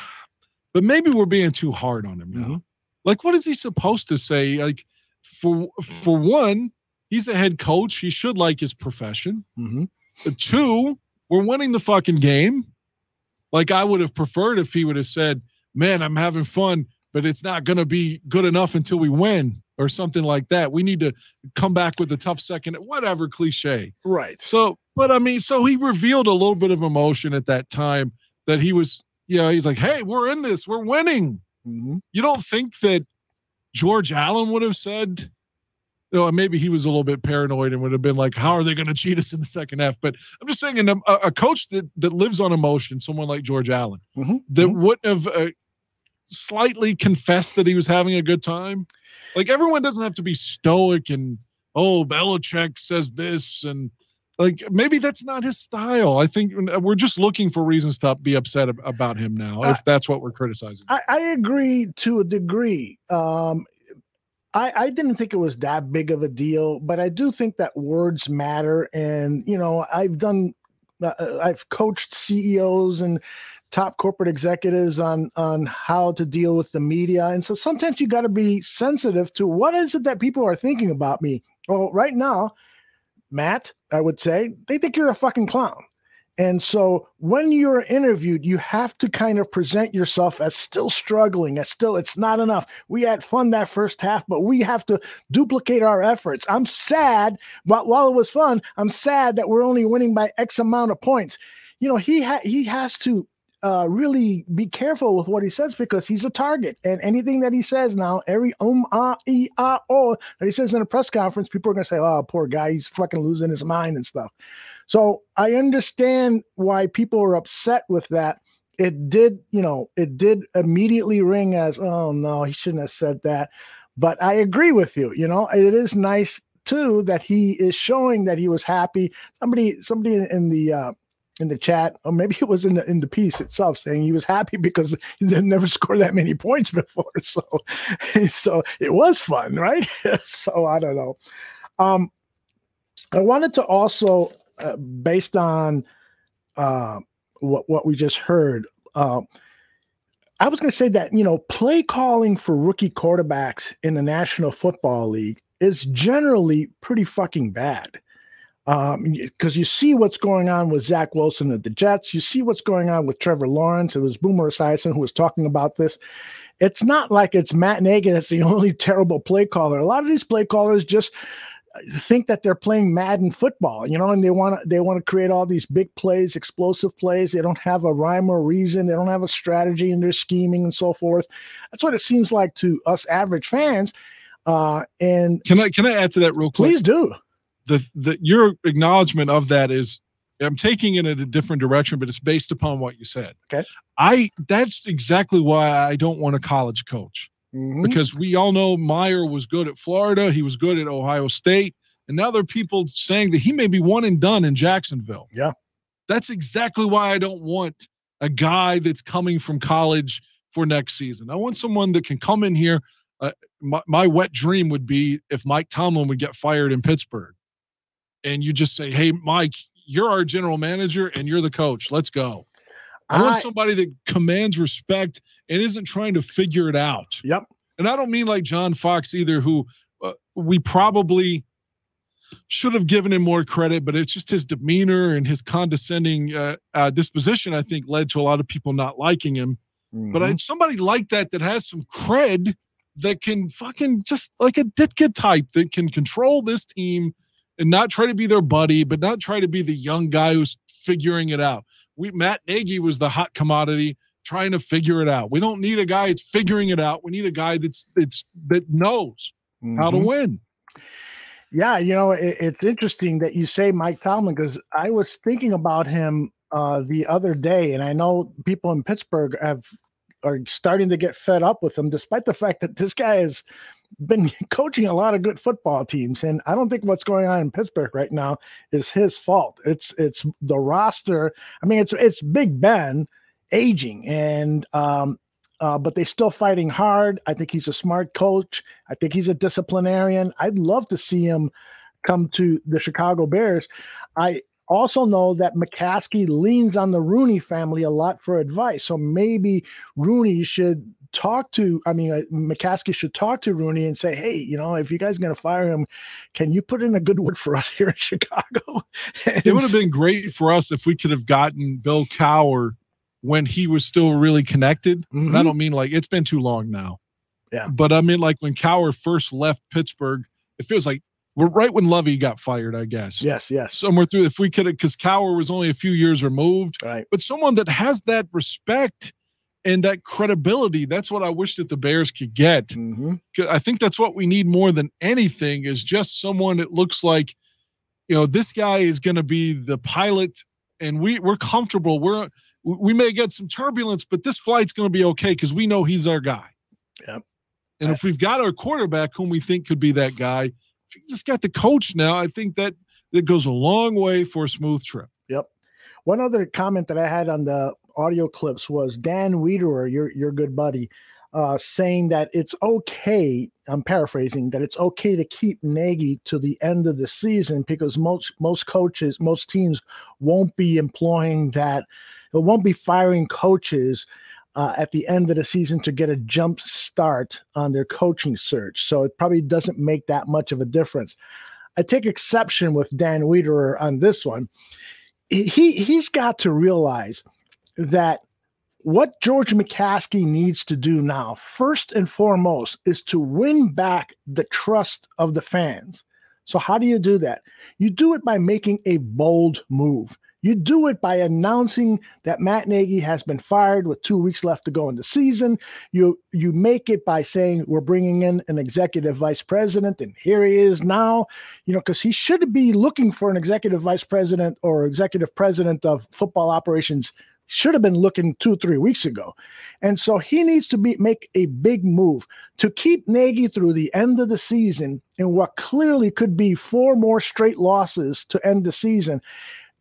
But maybe we're being too hard on him now. Mm-hmm. Like, what is he supposed to say? Like, for for one, he's a head coach. He should like his profession. Mm-hmm. But two, we're winning the fucking game. Like I would have preferred if he would have said, "Man, I'm having fun, but it's not going to be good enough until we win." Or something like that. We need to come back with a tough second, whatever cliche. Right. So, but I mean, so he revealed a little bit of emotion at that time that he was, you know, he's like, hey, we're in this, we're winning. Mm-hmm. You don't think that George Allen would have said, you know, maybe he was a little bit paranoid and would have been like, how are they going to cheat us in the second half? But I'm just saying, a, a coach that, that lives on emotion, someone like George Allen, Mm-hmm. that wouldn't have uh, slightly confessed that he was having a good time. Like everyone doesn't have to be stoic and oh, Belichick says this and like maybe that's not his style. I think we're just looking for reasons to be upset about him now, if that's what we're criticizing. I, I agree to a degree. Um, I, I didn't think it was that big of a deal, but I do think that words matter. And, you know, I've done, uh, I've coached CEOs and top corporate executives on on how to deal with the media and so sometimes you got to be sensitive to what is it that people are thinking about me well right now matt i would say they think you're a fucking clown and so when you're interviewed, you have to kind of present yourself as still struggling, as still, it's not enough. We had fun that first half, but we have to duplicate our efforts. I'm sad, but while it was fun, I'm sad that we're only winning by X amount of points. You know, he ha- he has to uh, really be careful with what he says because he's a target. And anything that he says now, every um, ah, e, ah, oh that he says in a press conference, people are going to say, oh, poor guy, he's fucking losing his mind and stuff. So I understand why people are upset with that. It did, you know, it did immediately ring as, oh, no, he shouldn't have said that. But I agree with you. You know, it is nice too that he is showing that he was happy. Somebody, somebody in the, uh, in the chat, or maybe it was in the in the piece itself, saying he was happy because he had never scored that many points before. So, so it was fun, right? so I don't know. Um, I wanted to also, uh, based on uh, what what we just heard, uh, I was going to say that you know play calling for rookie quarterbacks in the National Football League is generally pretty fucking bad um because you see what's going on with Zach Wilson at the Jets, you see what's going on with Trevor Lawrence. It was Boomer Esiason who was talking about this. It's not like it's Matt Nagy that's the only terrible play caller. A lot of these play callers just think that they're playing Madden football, you know, and they want to they want to create all these big plays, explosive plays. They don't have a rhyme or reason. They don't have a strategy in their scheming and so forth. That's what it seems like to us average fans. Uh, and Can I can I add to that real quick? please do. The the your acknowledgement of that is I'm taking it in a different direction, but it's based upon what you said. Okay. I that's exactly why I don't want a college coach. Mhm. Because we all know Meyer was good at Florida, he was good at Ohio State, and now there are people saying that he may be one and done in Jacksonville. Yeah. That's exactly why I don't want a guy that's coming from college for next season. I want someone that can come in here. Uh, my, my wet dream would be if Mike Tomlin would get fired in Pittsburgh and you just say, Hey, Mike, you're our general manager and you're the coach. Let's go. I want somebody that commands respect and isn't trying to figure it out. Yep. And I don't mean like John Fox either, who uh, we probably should have given him more credit, but it's just his demeanor and his condescending uh, uh, disposition, I think, led to a lot of people not liking him. But I, somebody like that that has some cred that can fucking just like a Ditka type that can control this team and not try to be their buddy, but not try to be the young guy who's figuring it out. We Matt Nagy was the hot commodity trying to figure it out. We don't need a guy that's figuring it out. We need a guy that's that's that knows how to Mhm. win. Yeah, you know, it, it's interesting that you say Mike Tomlin because I was thinking about him uh, the other day, and I know people in Pittsburgh have are starting to get fed up with him, despite the fact that this guy has been coaching a lot of good football teams. And I don't think what's going on in Pittsburgh right now is his fault. It's it's the roster. I mean, it's it's Big Ben aging, and um, uh, but they're still fighting hard. I think he's a smart coach. I think he's a disciplinarian. I'd love to see him come to the Chicago Bears. I also know that McCaskey leans on the Rooney family a lot for advice. So maybe Rooney should talk to, I mean, uh, McCaskey should talk to Rooney and say, hey, you know, if you guys are going to fire him, can you put in a good word for us here in Chicago? It would have been great for us if we could have gotten Bill Cowher when he was still really connected. And I Mhm. don't mean like it's been too long now. Yeah. But I mean like when Cowher first left Pittsburgh, it feels like we're right when Lovie got fired, I guess. Yes, yes. Somewhere through if we could have because Cowher was only a few years removed. Right. But someone that has that respect and that credibility, that's what I wish that the Bears could get. Mm-hmm. I think that's what we need more than anything is just someone that looks like, you know, this guy is going to be the pilot, and we we're comfortable. We're we may get some turbulence, but this flight's going to be okay because we know he's our guy. Yep. And if we've got our quarterback, whom we think could be that guy, if you just got the coach now, I think that that goes a long way for a smooth trip. Yep. One other comment that I had on the audio clips was Dan Wiederer, your your good buddy, uh, saying that it's okay. I'm paraphrasing that it's okay to keep Nagy to the end of the season because most most coaches, most teams won't be employing that. It won't be firing coaches uh, at the end of the season to get a jump start on their coaching search. So it probably doesn't make that much of a difference. I take exception with Dan Wiederer on this one. He he's got to realize that what George McCaskey needs to do now, first and foremost, is to win back the trust of the fans. So, how do you do that? You do it by making a bold move. You do it by announcing that Matt Nagy has been fired with two weeks left to go in the season. You you make it by saying we're bringing in an executive vice president, and here he is now. You know, because he should be looking for an executive vice president or executive president of football operations should have been looking two, three weeks ago. And so he needs to be make a big move to keep Nagy through the end of the season in what clearly could be four more straight losses to end the season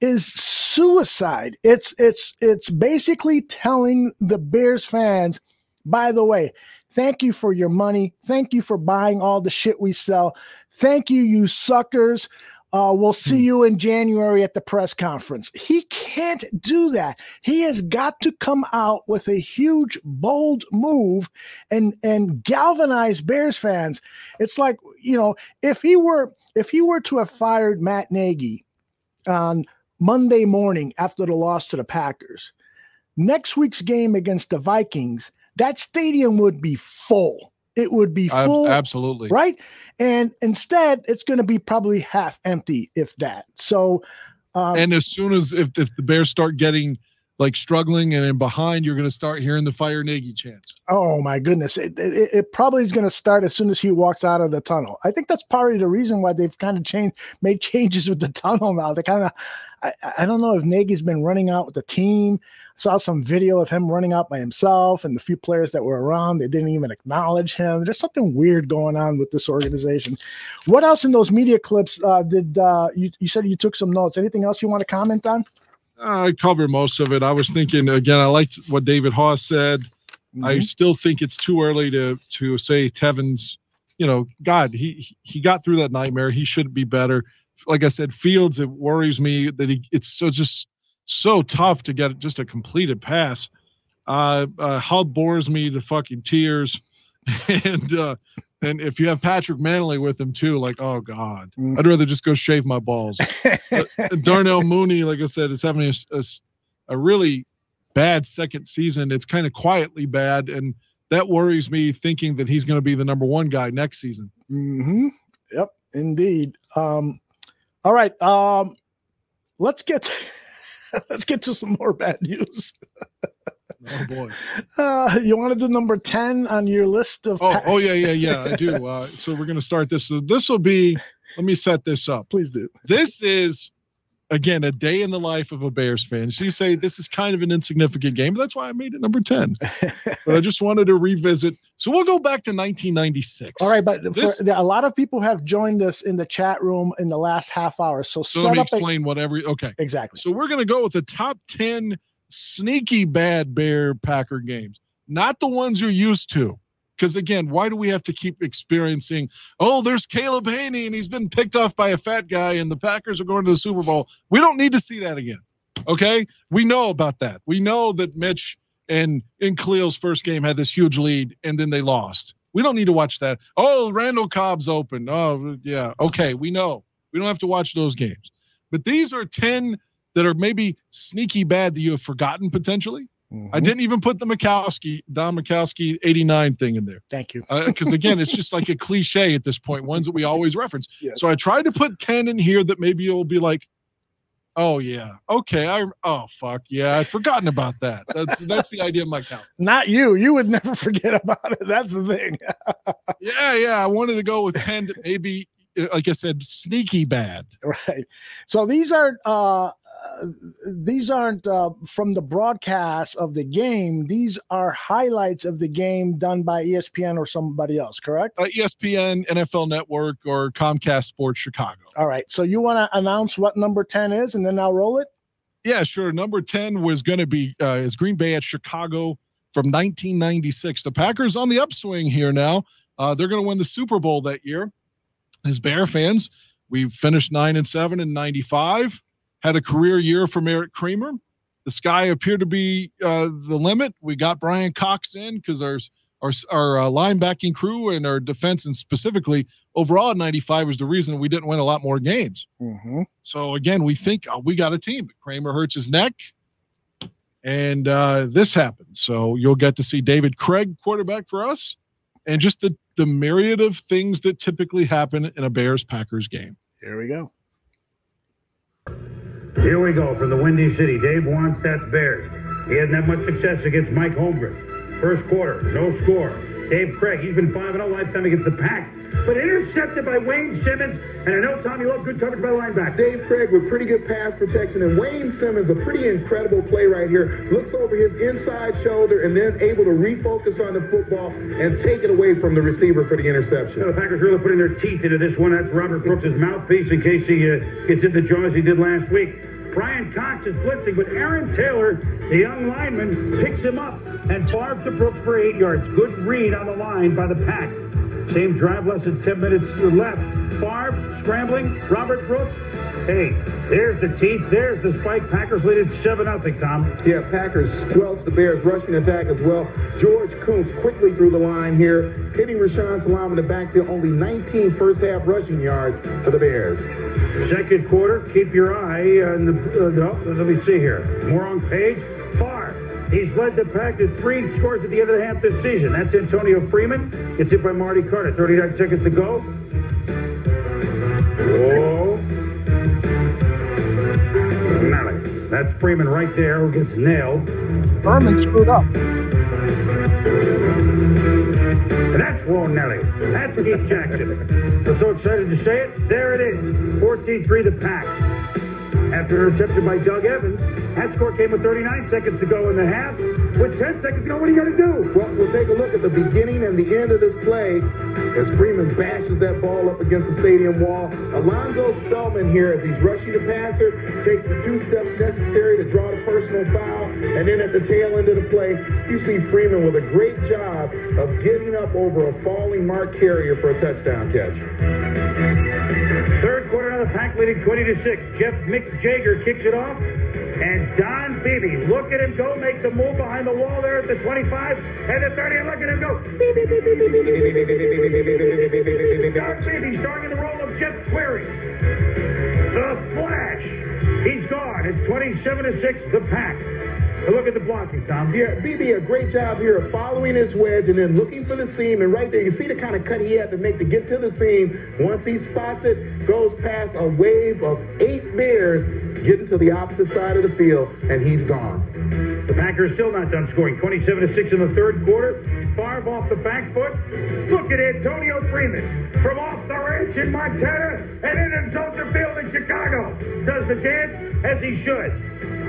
is suicide. It's it's it's basically telling the Bears fans, by the way, thank you for your money. Thank you for buying all the shit we sell. Thank you, you suckers. Uh, we'll see you in January at the press conference. He can't do that. He has got to come out with a huge, bold move and and galvanize Bears fans. It's like you know, if he were if he were to have fired Matt Nagy on Monday morning after the loss to the Packers, next week's game against the Vikings, that stadium would be full it would be full. absolutely. Right. And instead, it's going to be probably half empty, if that. So, um, and as soon as if, if the Bears start getting like struggling and in behind, you're going to start hearing the fire Nagy chants. Oh my goodness! It, it, it probably is going to start as soon as he walks out of the tunnel. I think that's part of the reason why they've kind of changed, made changes with the tunnel now. They kind of, I, I don't know if Nagy's been running out with the team. I saw some video of him running out by himself, and the few players that were around, they didn't even acknowledge him. There's something weird going on with this organization. What else in those media clips uh, did uh, you? You said you took some notes. Anything else you want to comment on? I covered most of it. I was thinking again. I liked what David Haugh said. I Mhm. still think it's too early to to say Teven's. You know, God, he he got through that nightmare. He should be better. Like I said, Fields. It worries me that he. It's so just so tough to get just a completed pass. Uh, uh Hull bores me to fucking tears, and uh and if you have Patrick Mannelly with him too, like oh god, I'd rather just go shave my balls. Darnell Mooney, like I said, is having a a really bad second season. It's kind of quietly bad, and that worries me. Thinking that he's going to be the number one guy next season. hmm Yep, indeed. Um, all right. Um, let's get let's get to some more bad news. Oh boy. Uh, you want to do number ten on your list of? Oh, pa- oh yeah, yeah, yeah. I do. Uh, so we're going to start this. So this will be. Let me set this up. Please do. This is again a day in the life of a Bears fan. So you say this is kind of an insignificant game. That's why I made it number ten. but I just wanted to revisit. So we'll go back to 1996. All right, but This- a lot of people have joined us in the chat room in the last half hour. So, So let me a- explain what every okay. Exactly. So we're gonna go with the top 10 sneaky bad Bear Packer games, not the ones you're used to. Because again, why do we have to keep experiencing? Oh, there's Caleb Hanie and he's been picked off by a fat guy, and the Packers are going to the Super Bowl. We don't need to see that again. Okay, we know about that. We know that Mitch and in Khalil's first game had this huge lead, and then they lost. We don't need to watch that. Oh, Randall Cobb's open. Oh, yeah. Okay, we know. We don't have to watch those games. But these are 10 that are maybe sneaky bad that you have forgotten potentially. I didn't even put the Majkowski, Don Majkowski 89 thing in there. Thank you. Because again, it's just like a cliche at this point, ones that we always reference. Yes. So I tried to put 10 in here that maybe you'll be like, oh, yeah. Okay. I, oh, fuck. Yeah. I'd forgotten about that. That's, that's the idea of my count. Not you. You would never forget about it. That's the thing. Yeah. Yeah. I wanted to go with 10 that maybe, uh, like I said, sneaky bad. right. So these are uh, these aren't uh, from the broadcast of the game. These are highlights of the game done by ESPN or somebody else. Correct? Uh, ESPN, NFL Network, or Comcast Sports Chicago. All right. So you want to announce what number ten is, and then I'll roll it. Yeah, sure. Number 10 was going to be uh, is Green Bay at Chicago from 1996. The Packers on the upswing here now. Uh, they're going to win the Super Bowl that year. As Bear fans, we finished 9 and 7 in 95, had a career year from Erik Kramer. The sky appeared to be uh, the limit. We got Brian Cox in because our our, our uh, linebacking crew and our defense, and specifically overall 95, was the reason we didn't win a lot more games. Mm-hmm. So again, we think oh, we got a team. But Kramer hurts his neck, and uh, this happened. So you'll get to see David Krieg quarterback for us, and just the the myriad of things that typically happen in a Bears Packers game. Here we go. Here we go from the Windy City. Dave Wannstedt's Bears. He hasn't had much success against Mike Holmgren. First quarter, no score. Dave Krieg, he's been 5 0 lifetime against the Pack, but intercepted by Wayne Simmons. And I know, Tommy you love good coverage by the linebacker. Dave Krieg with pretty good pass protection, and Wayne Simmons, a pretty incredible play right here. Looks over his inside shoulder and then able to refocus on the football and take it away from the receiver for the interception. The Packers really putting their teeth into this one. That's Robert Brooks' mouthpiece in case he uh, gets in the jaws he did last week. Brian Cox is blitzing, but Aaron Taylor, the young lineman, picks him up and Favre to Brooks for eight yards. Good read on the line by the pack. Same drive, less than 10 minutes left. Favre scrambling. Robert Brooks. Hey, there's the teeth. There's the spike. Packers lead it 7 0, Tom. Yeah, Packers squelch the Bears' rushing attack as well. George Koonce quickly through the line here, hitting Rashaan Salaam in the backfield. Only 19 first half rushing yards for the Bears. Second quarter, keep your eye on the. Uh, no, let me see here. More on page. Favre He's led the pack to three scores at the end of the half this season. That's Antonio Freeman. Gets hit by Marty Carter. 39 seconds to go. Whoa. That's Freeman right there who gets nailed. Furman screwed up. And that's Ron Nelly. That's Keith Jackson. I'm so excited to say it. There it is. 14-3 the pack. After an interception by Doug Evans, that score came with 39 seconds to go in the half. With 10 seconds to go, what are you going to do? Well, we'll take a look at the beginning and the end of this play as Freeman bashes that ball up against the stadium wall. Alonzo Spellman here, as he's rushing the passer, takes the two steps necessary to draw the personal foul, and then at the tail end of the play, you see Freeman with a great job of getting up over a falling Mark Carrier for a touchdown catch. The pack leading 20 to 6. Jeff Mick Jager kicks it off. And Don Beebe, look at him go, make the move behind the wall there at the 25 and the 30, and look at him go. Don Beebe starting in the role of Jeff Query. The flash, he's gone. It's 27 to 6, the pack. Look at the blocking, Tom. Yeah, Beebe, a great job here of following his wedge and then looking for the seam. And right there, you see the kind of cut he had to make to get to the seam. Once he spots it, goes past a wave of eight Bears, getting to the opposite side of the field, and he's gone. The Packers still not done scoring. 27 to 6 in the third quarter. Favre off the back foot. Look at Antonio Freeman from off the ranch in Montana and in Soldier Field in Chicago. Does the dance as he should.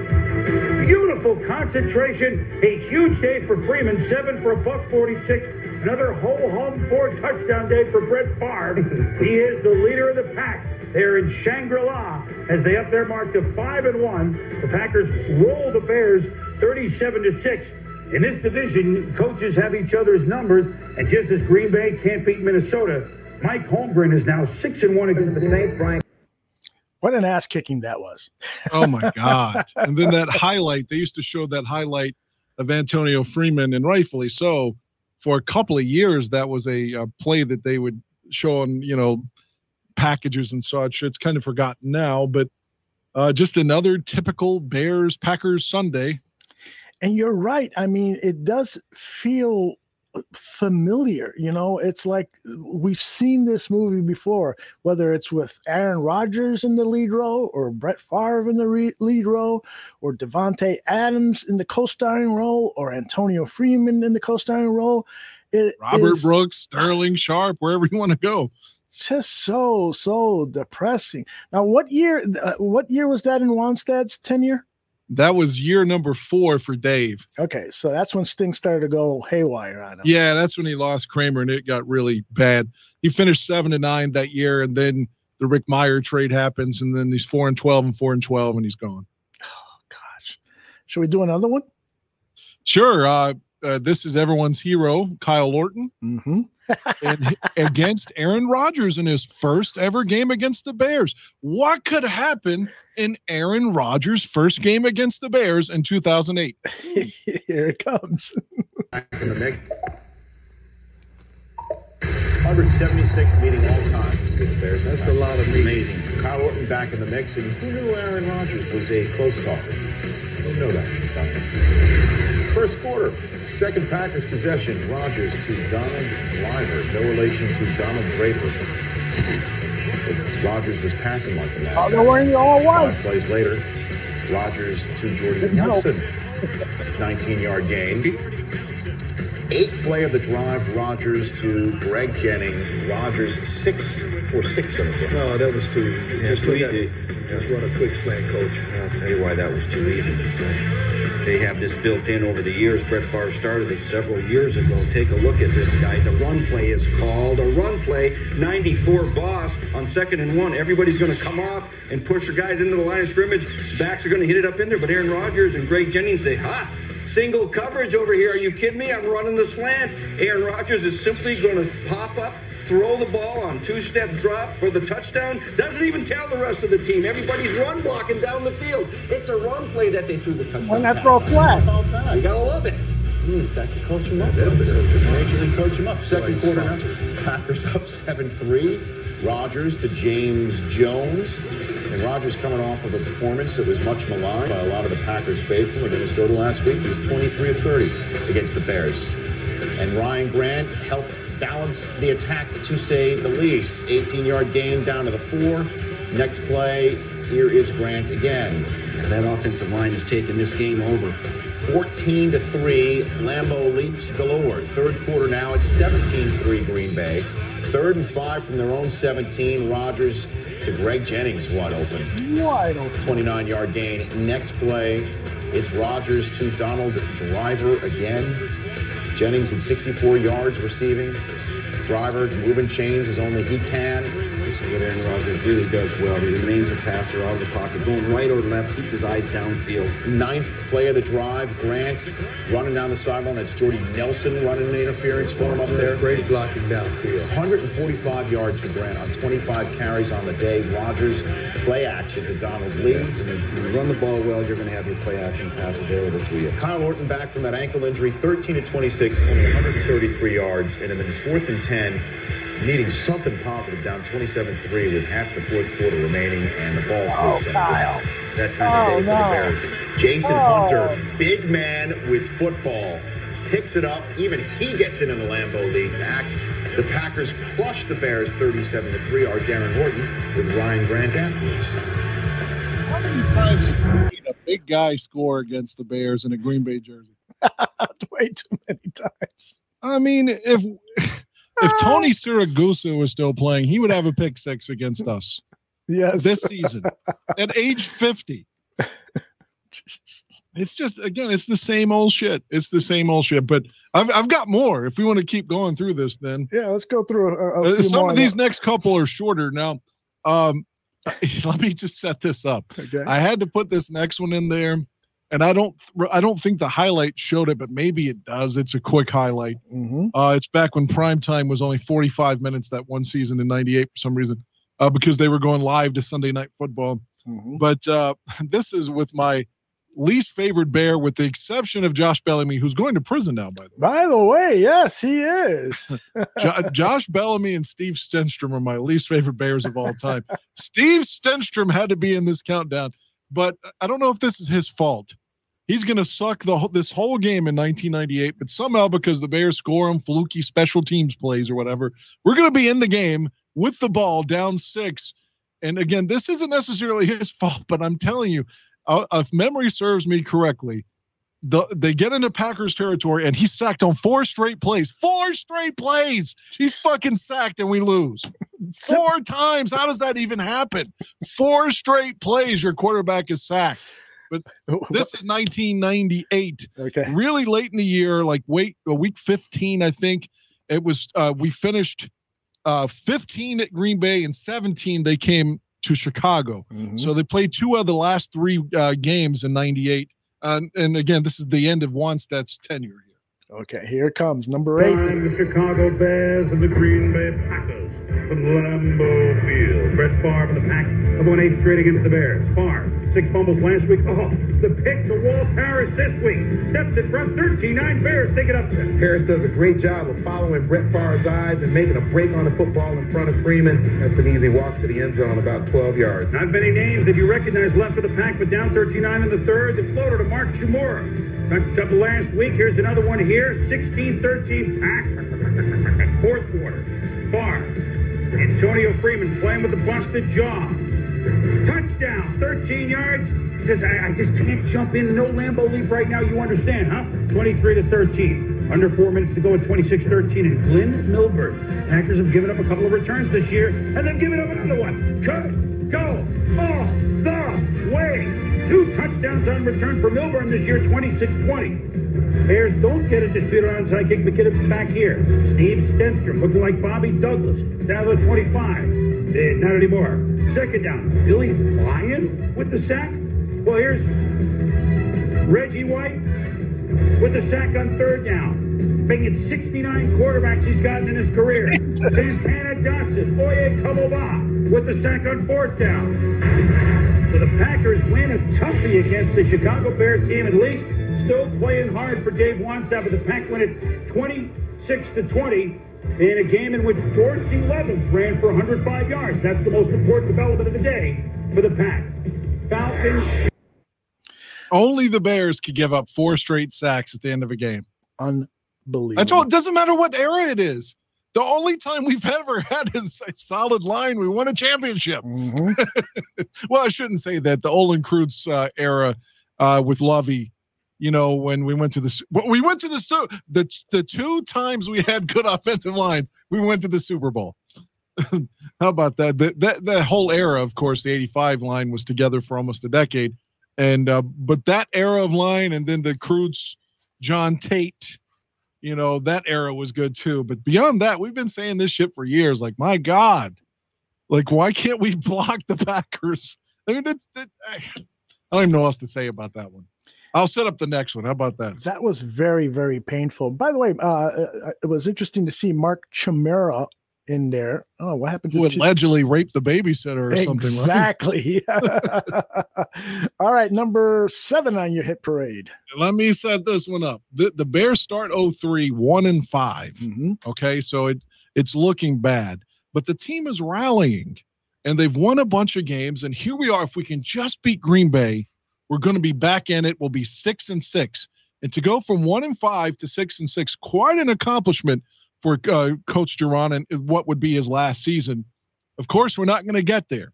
Beautiful concentration. A huge day for Freeman. Seven for a buck 46. Another whole home four touchdown day for Brett Favre. he is the leader of the pack. They're in Shangri-La as they up their mark to five and one. The Packers roll the Bears 37 to six. In this division, coaches have each other's numbers, and just as Green Bay can't beat Minnesota, Mike Holmgren is now six and one against the Saints. Brian. What an ass kicking that was. Oh my God. and then that highlight, they used to show that highlight of Antonio Freeman, and rightfully so. For a couple of years, that was a, a play that they would show on, you know, packages and such. It's kind of forgotten now, but uh, just another typical Bears Packers Sunday. And you're right. I mean, it does feel familiar. You know, it's like we've seen this movie before, whether it's with Aaron Rodgers in the lead role, or Brett Favre in the re- lead role, or Davante Adams in the co-starring role, or Antonio Freeman in the co-starring role. It Robert is Brooks, Sterling Sharpe, wherever you want to go. just so so depressing. Now, what year? Uh, what year was that in Wannstedt's tenure? That was year number four for Dave. Okay, so that's when things started to go haywire on him. Yeah, that's when he lost Kramer and it got really bad. He finished seven to nine that year, and then the Rick Mirer trade happens, and then he's four and twelve and four and twelve, and he's gone. Oh gosh, should we do another one? Sure. Uh, uh, this is everyone's hero, Kyle Orton, mm-hmm. and against Aaron Rodgers in his first ever game against the Bears. What could happen in Aaron Rodgers' first game against the Bears in 2008? Here it comes. Back in the mix. 176th meeting all time with the Bears. That's a lot of meetings. Amazing. Kyle Orton back in the mix, and who knew Aaron Rodgers was a close talker? Don't know that. First quarter, second Packers possession. Rodgers to Donald Driver. No relation to Donald Draper. Rodgers was passing like a Oh, they're wearing all white. Five plays later, Rodgers to Jordan Nelson. 19-yard gain. Eighth play of the drive, Rodgers to Greg Jennings. Rodgers six for six on the drive. No, that was too easy. Just too easy. Just run a quick slant, coach. I'll tell you why that was too easy. They have this built in over the years. Brett Favre started this several years ago. Take a look at this, guys. A run play is called. A run play, 94 boss on second and one. Everybody's going to come off and push your guys into the line of scrimmage. Backs are going to hit it up in there. But Aaron Rodgers and Greg Jennings say, ha, single coverage over here. Are you kidding me? I'm running the slant. Aaron Rodgers is simply going to pop up, throw the ball on two-step drop for the touchdown. Doesn't even tell the rest of the team. Everybody's run blocking down the field. It's a run play that they threw the touchdown. Why not pass throw a on. flag? How about that? You gotta love it. Hmm, that's a coach him up. That's a major league coach him up. Second quarter. Packers up 7-3. Rodgers to James Jones. And Rodgers coming off of a performance that was much maligned by a lot of the Packers faithful in Minnesota last week. He was 23 of 30 against the Bears. And Ryan Grant helped balance the attack, to say the least. 18 yard gain down to the four. Next play, here is Grant again. And that offensive line has taken this game over. 14 to 3. Lambeau leaps galore. Third quarter now it's 17 3 Green Bay. Third and five from their own 17. Rodgers to Greg Jennings wide open. Wide open. 29 yard gain. Next play, it's Rodgers to Donald Driver again. Jennings at 64 yards receiving. Driver moving chains as only he can. Is what Aaron Rodgers really does well. He remains a passer out of the pocket, going right or left, keeps his eyes downfield. Ninth play of the drive, Grant running down the sideline. That's Jordy Nelson running the interference for him up there. Great blocking downfield. 145 yards for Grant on 25 carries on the day. Rodgers play action to Donald Lee. When you run the ball well, you're going to have your play action pass available to you. Kyle Orton back from that ankle injury, 13 to 26, only 133 yards, and then it's fourth and 10, needing something positive, down 27-3 with half the fourth quarter remaining, and the ball Oh, loose. Kyle. Is that time Oh, of day for no. the Bears? Jason Oh. Hunter, big man with football, picks it up. Even he gets it in the Lambeau League back. The Packers crush the Bears 37 to 3. Our Darren Horton with Ryan Grant afterwards. How many times have you seen a big guy score against the Bears in a Green Bay jersey? Way too many times. I mean, if if Tony Siragusa was still playing, he would have a pick six against us. Yes. This season. At age 50. It's just again, it's the same old shit. It's the same old shit. But I've I've got more. If we want to keep going through this, then Yeah, let's go through a, a uh, few some more of these next couple are shorter. Now, um, let me just set this up. Okay. I had to put this next one in there, and I don't I don't think the highlight showed it, but maybe it does. It's a quick highlight. Mm-hmm. Uh, it's back when prime time was only 45 minutes that one season in '98 for some reason, uh, because they were going live to Sunday Night Football. Mm-hmm. But uh, this is with my least favorite bear, with the exception of Josh Bellamy, who's going to prison now. By the way, By the way, yes, he is. jo- Josh Bellamy and Steve Stenstrom are my least favorite bears of all time. Steve Stenstrom had to be in this countdown, but I don't know if this is his fault. He's going to suck the this whole game in 1998, but somehow because the Bears score him fluky special teams plays or whatever, we're going to be in the game with the ball down six. And again, this isn't necessarily his fault, but I'm telling you, uh, if memory serves me correctly, the, they get into Packers territory and he's sacked on four straight plays. Four straight plays. He's fucking sacked and we lose. Four times. How does that even happen? Four straight plays, your quarterback is sacked. But this is 1998. Okay. Really late in the year, like wait, week 15, I think. It was uh we finished uh 15 at Green Bay and 17 they came to Chicago. Mm-hmm. So they played two of the last three uh, games in 98. Uh, and again, this is the end of Wannstedt's tenure here. Okay, here it comes. Number eight. Time the Chicago Bears and the Green Bay Packers from Lambeau Field. Brett Favre of the Pack have won eight straight against the Bears. Favre, six fumbles last week. Oh, the pick to Walt Harris this week. Steps in front, 13-9 Bears. Take it up there. Harris does a great job of following Brett Favre's eyes and making a break on the football in front of Freeman. That's an easy walk to the end zone, about 12 yards. Not many names that you recognize left of the pack, but down 13-9 in the third. The floater to Mark Chmura. Touched up last week. Here's another one here. 16-13 pack. Fourth quarter. Favre. Antonio Freeman playing with the busted jaw. Touchdown, 13 yards. He says, I, I just can't jump in. No Lambeau leap right now. You understand, huh? 23 to 13. Under four minutes to go at 26 13. And Glenn Milburn. Packers have given up a couple of returns this year, and they've given up another one. Cut, go, all the way. Two touchdowns on return for Milburn this year, 26 20. Bears don't get a disputed onside kick. McKinnon back here. Steve Stenstrom looking like Bobby Douglas. Down to the 25. Eh, not anymore. Second down. Billy Lyon with the sack. Well, here's Reggie White with the sack on third down. Making 69 quarterbacks he's gotten in his career. Santana Johnson, Oye Kaboba with the sack on fourth down. So the Packers win a toughie against the Chicago Bears team at least. Still playing hard for Dave Wannstedt, but the Pack win it 26 to 20 in a game in which George C. Levens ran for 105 yards. That's the most important development of the day. for the Pack. Falcons. Only the Bears could give up four straight sacks at the end of a game. Unbelievable. That's all. It doesn't matter what era it is. The only time we've ever had is a solid line. We won a championship. well, I shouldn't say that. The Olin Kreutz uh, era uh, with Lovie, you know, when we went to the we went to the the the two times we had good offensive lines, we went to the Super Bowl. How about that? The, that that whole era, of course, the '85 line was together for almost a decade, and uh, but that era of line, and then the Kreutz, John Tait, you know, that era was good too. But beyond that, we've been saying this shit for years. Like, my God, like, why can't we block the Packers? I mean, it's, it, I don't even know what else to say about that one. I'll set up the next one. How about that? That was very, very painful. By the way, uh, uh, it was interesting to see Mark Chmura in there. Oh, what happened to Who Ch- allegedly raped the babysitter or something, right? Exactly. All right, number seven on your hit parade. Let me set this one up. The the Bears start 03, 1 and 5. Mm-hmm. Okay, so it it's looking bad, but the team is rallying and they've won a bunch of games. And here we are. If we can just beat Green Bay, we're going to be back in it. We'll be six and six. And to go from one and five to six and six, quite an accomplishment for uh, Coach Jauron and what would be his last season. Of course, we're not going to get there.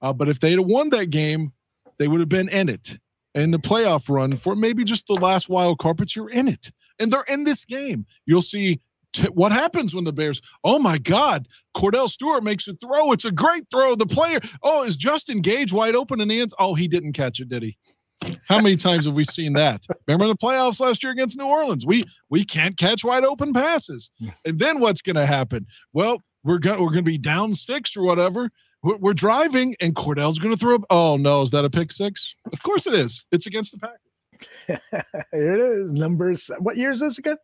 Uh, but if they'd have won that game, they would have been in it in the playoff run for maybe just the last wild card, but you're in it. And they're in this game. You'll see t- what happens when the Bears, oh my God, Kordell Stewart makes a throw. It's a great throw. The player, oh, is Justin Gage wide open in the ends? Oh, he didn't catch it, did he? How many times have we seen that? Remember the playoffs last year against New Orleans? We we can't catch wide open passes. And then what's going to happen? Well, we're going we're going to be down six or whatever. We're, we're driving, and Kordell's going to throw. A oh no, is that a pick six? Of course it is. It's against the Packers. Here it is. Numbers. What year is this again?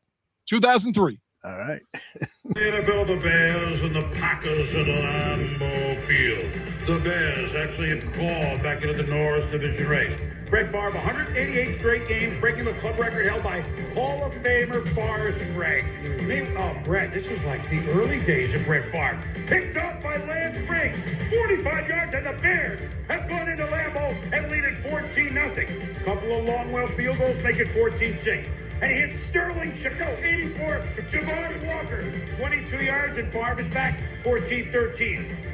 2003. All right. NFL, the Bears and the Packers at Lambeau Field. The Bears actually clawed back into the Norris Division race. Brett Favre, 188 straight games, breaking the club record held by Hall of Famer Forrest Gregg. Me- Oh, Brett, this was like the early days of Brett Favre. Picked up by Lance Briggs, 45 yards, and the Bears have gone into Lambeau and lead it 14 0 Couple of Longwell field goals make it 14 6 and he hits Sterling Chicago, 84, Javon Walker, 22 yards, and Favre is back, 14-13.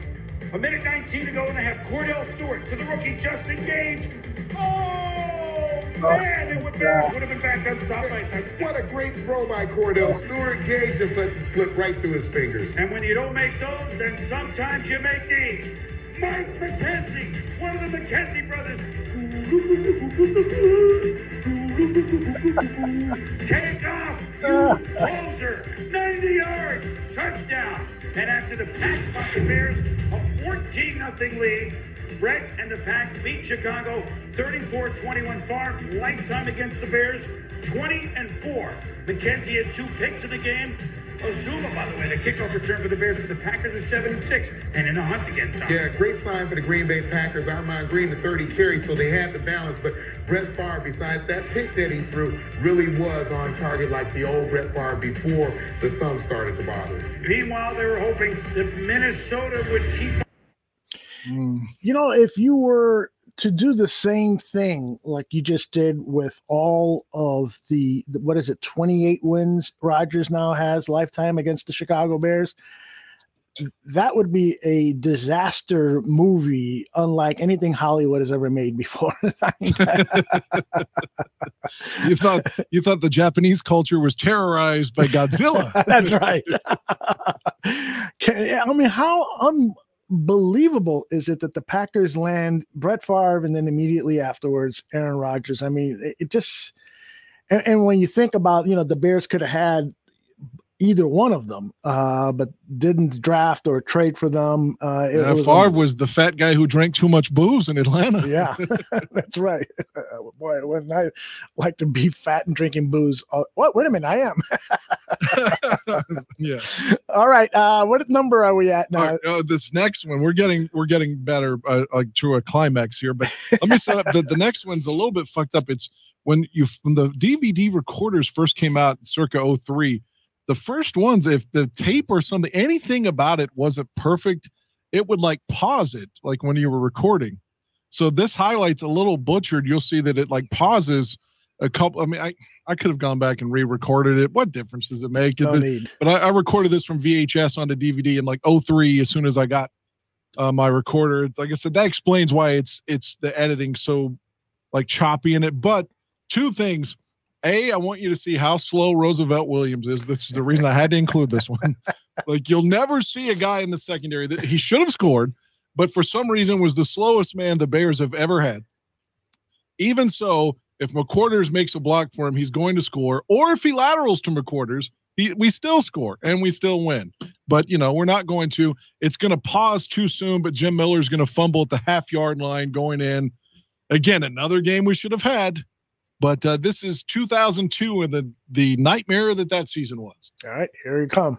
A minute 19 to go, and they have Kordell Stewart to the rookie Justin Gage. Oh, man, and what Bears would have been back on top by What a great throw by Kordell Stewart. Gage just lets it slip right through his fingers. And when you don't make those, then sometimes you make these. Mike McKenzie, one of the McKenzie brothers. Take off, you closer. 90 yards, touchdown. And after the Pack Bears, a 14 0 lead. Brett and the Pack beat Chicago 34-21 farm lifetime against the Bears 20 and 4. McKenzie had two picks in the game. Azumah, by the way, the kickoff return for the Bears for the Packers is 7 and 6 and in the hunt again. Tom. Yeah, great sign for the Green Bay Packers. Ahman Green, the 30 carries, so they had the balance. But Brett Favre, besides that pick that he threw, really was on target like the old Brett Favre before the thumb started to bother him. Meanwhile, they were hoping that Minnesota would keep You know, if you were to do the same thing like you just did with all of the what is it 28 wins Rodgers now has lifetime against the Chicago Bears that would be a disaster movie unlike anything Hollywood has ever made before. You thought you thought the Japanese culture was terrorized by Godzilla. That's right. Can- I mean, how unbelievable is it that the Packers land Brett Favre and then immediately afterwards Aaron Rodgers? I mean, it, it just and, and when you think about, you know, the Bears could have had either one of them, uh, but didn't draft or trade for them. Uh, Yeah, was Favre was the fat guy who drank too much booze in Atlanta. yeah, that's right. Boy, wouldn't I like to be fat and drinking booze? Uh, what? Wait a minute, I am. yeah. All right. Uh, what number are we at now? Right, uh, this next one, we're getting we're getting better uh, like to a climax here. But let me set up the, the next one's a little bit fucked up. It's when you when the DVD recorders first came out, circa 03, the first ones, if the tape or something, anything about it wasn't perfect, it would like pause it, like when you were recording. So this highlights a little butchered. You'll see that it like pauses a couple. I mean, I I could have gone back and re-recorded it. What difference does it make? No need. But I, I recorded this from VHS onto DVD in like 03 as soon as I got uh, my recorder. It's like I said, that explains why it's it's the editing so like choppy in it. But two things. A, I want you to see how slow Roosevelt Williams is. This is the reason I had to include this one. like you'll never see a guy in the secondary that he should have scored, but for some reason was the slowest man the Bears have ever had. Even so, if McQuarters makes a block for him, he's going to score. Or if he laterals to McQuarters, he, we still score and we still win. But you know, we're not going to. It's going to pause too soon. But Jim Miller's going to fumble at the half yard line going in. Again, another game we should have had. But uh, this is 2002 and the the nightmare that that season was. All right, here you come.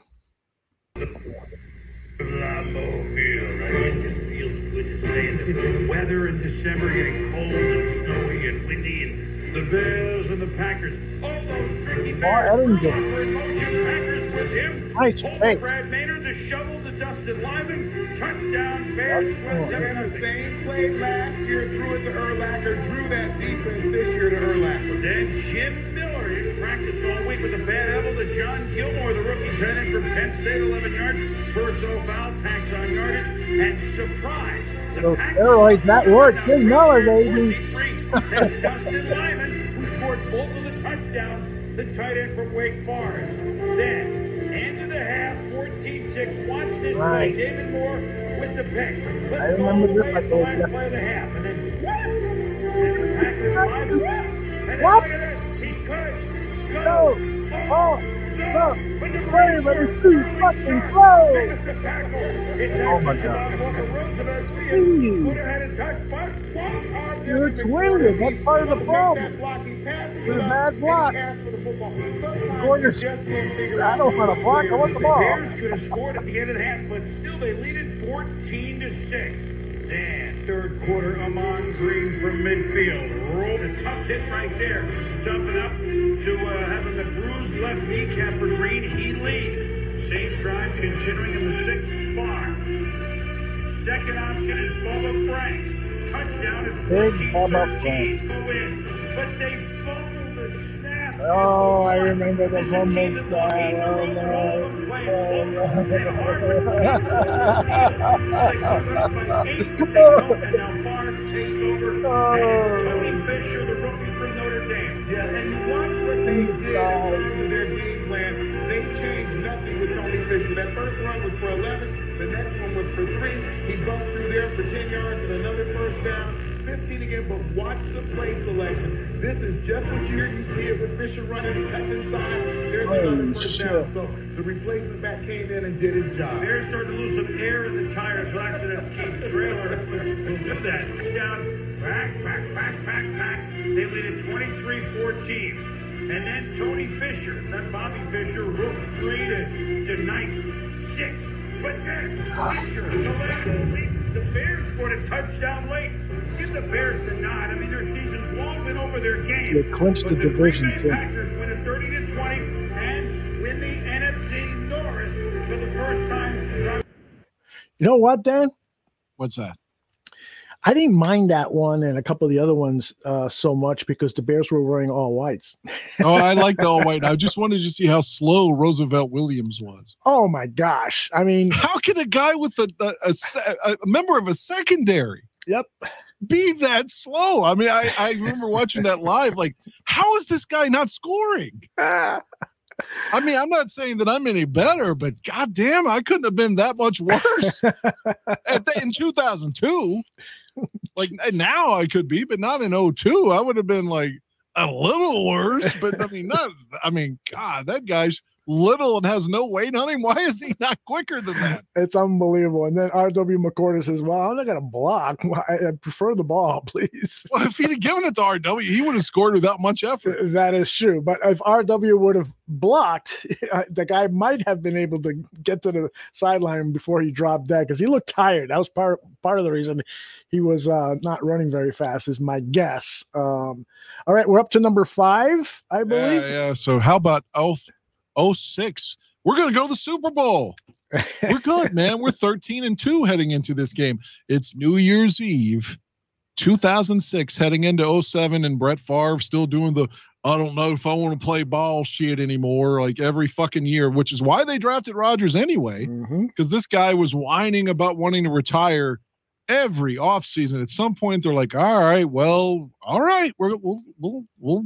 Lambeau Field. I like this field good to stay in the weather in December getting cold and snowy and windy and the Bears and the Packers. All those tricky Bears. Ellington. Were motion Packers with him. Nice Over fake. Brad Maynard to shovel to Dustin Lyman. Touchdown Bears. Oh, And the same play last year threw it to Urlacher. Drew that defense this year to Urlacher. Then Jim Miller. He didn't all week with a bad elbow to John Gilmore, the rookie tight end from Penn State, 11 yards. Verso foul, tax on yardage, and surprise. The Those steroids, that worked. Jim Miller, baby. That's Dustin Lyman, who scored both of the touchdowns, the tight end from Wake Forest. Then, 14-6. Watch this play. Nice. David Moore with the pick. Let's I remember this way like to the it was last yesterday. play of the half. And then, what? The Packers live and then What? look at this. He could No. go. Oh, no. Wait, but it's too fucking slow. Oh my god. It's winded. That's part of the problem. It's a bad block. Warriors, I don't want to block. I want the ball. Bears could have scored at the end of the half, but still they lead it 14 to 6. Third quarter, Ahman Green from midfield. Rolled a tough hit right there. Jumping up to uh, having the bruised left kneecap for Green. He leads. Same drive continuing in the sixth spot. Second option is Bubba Frank. Touchdown is Big 14 Bubba 13 win. But they snap. Oh, I remember the fumble style. Oh, no. Tony Fisher, the rookie from Notre Dame. Yeah, and watch what they did to their game plan. They changed nothing with Tony Fisher. That first run was for 11. The next one was for three. He bumped through there for 10 yards and another first down. 15 again, but watch the play selection. This is just what you hear. You see it with Fisher running, cut inside. There's another first down. So the replacement back came in and did his job. They're starting to lose some air in the tires. So actually, that Keith Traylor will do that. Down, back, back, back, back, back. They lead it 23-14. And then Tony Fisher, not Bobby Fisher, rook three to, to night six. But then Fisher, the last week, the Bears scored a touchdown late. Give the Bears the nod. I mean, their season's long over their game. They clinched the the division, too. Packers win it 30 to 20 and win the NFC North for the first time You know what, Dan? What's that? I didn't mind that one and a couple of the other ones uh, so much because the Bears were wearing all whites. Oh, I like the all white. I just wanted to see how slow Roosevelt Williams was. Oh my gosh! I mean, how can a guy with a a, a, a member of a secondary, yep, be that slow? I mean, I I remember watching that live. Like, how is this guy not scoring? I mean, I'm not saying that I'm any better, but goddamn, I couldn't have been that much worse at the, in 2002. Like now I could be, but not in 02. I would have been like a little worse, but I mean, not. I mean, God, that guy's little and has no weight on him. Why is he not quicker than that? It's unbelievable. And then R.W. McCord says, Well, I'm not going to block. I, prefer the ball, please. Well, if he'd have given it to RW, he would have scored without much effort. That is true. But if R.W. would have blocked, the guy might have been able to get to the sideline before he dropped dead because he looked tired. That was part part of the reason he was uh, not running very fast, is my guess. Um, all right, we're up to number five, I believe. Yeah, yeah. So how about oh, 06? We're gonna go to the Super Bowl. We're good, man. We're 13 and 2 heading into this game. It's New Year's Eve 2006 heading into 07 and Brett Favre still doing the I don't know if I want to play ball shit anymore like every fucking year, which is why they drafted Rodgers anyway mm-hmm. because this guy was whining about wanting to retire every offseason. At some point they're like, "All right, well, all right, we're we'll we'll, we'll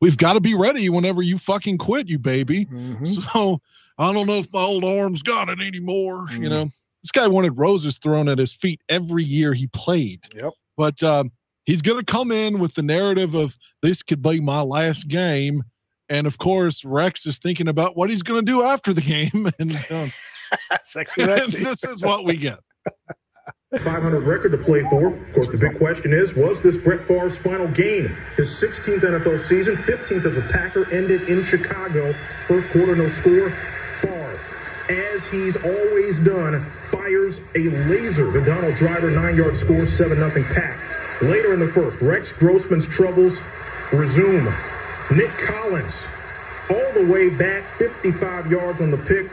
we've got to be ready whenever you fucking quit, you baby." So, I don't know if my old arm's got it anymore, you know. This guy wanted roses thrown at his feet every year he played. Yep. But um, he's going to come in with the narrative of this could be my last game. And of course, Rex is thinking about what he's going to do after the game. And um, Sexy and this is what we get. 500 record to play for. Of course, the big question is, was this Brett Favre's final game? His 16th NFL season, 15th as a Packer, ended in Chicago. First quarter, no score. Favre, as he's always done, fires a laser. The Donald Driver nine-yard score, 7-0 Pack. Later in the first, Rex Grossman's troubles resume. Nick Collins, all the way back, 55 yards on the pick.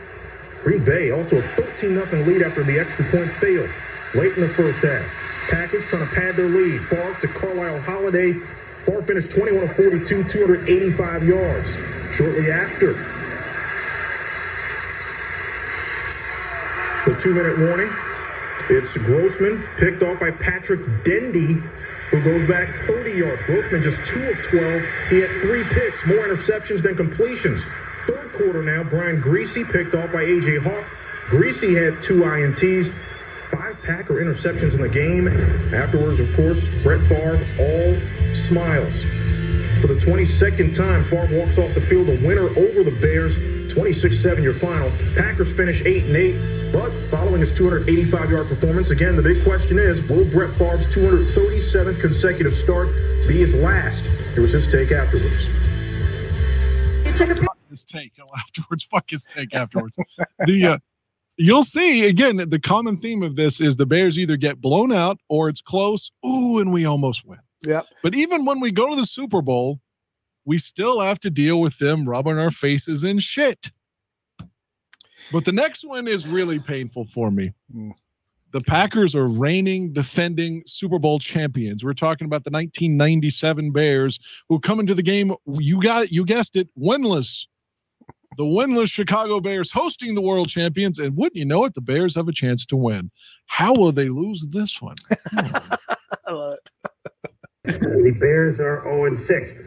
Green Bay also a 13 0 lead after the extra point failed late in the first half. Packers trying to pad their lead. Favre to Carlyle Holiday. Favre finished 21 of 42, 285 yards. Shortly after, the two minute warning. It's Grossman picked off by Patrick Dendy, who goes back 30 yards. Grossman just 2 of 12. He had three picks, more interceptions than completions. Third quarter now, Brian Griese picked off by A.J. Hawk. Greasy had two INTs, five Packer interceptions in the game. Afterwards, of course, Brett Favre, all smiles. For the 22nd time, Favre walks off the field a winner over the Bears. 26-7 your final. Packers finish 8 and 8, but following his 285-yard performance, again, the big question is, will Brett Favre's 237th consecutive start be his last? Here was his take afterwards. Fuck his take afterwards. Fuck his take afterwards. the uh, you'll see again. The common theme of this is the Bears either get blown out or it's close. Ooh, and we almost win. Yep. But even when we go to the Super Bowl, we still have to deal with them rubbing our faces in shit. But the next one is really painful for me. Hmm. The Packers are reigning, defending Super Bowl champions. We're talking about the 1997 Bears who come into the game. You got you guessed it, winless. The winless Chicago Bears hosting the world champions, and wouldn't you know it, the Bears have a chance to win. How will they lose this one? The Bears are 0 6.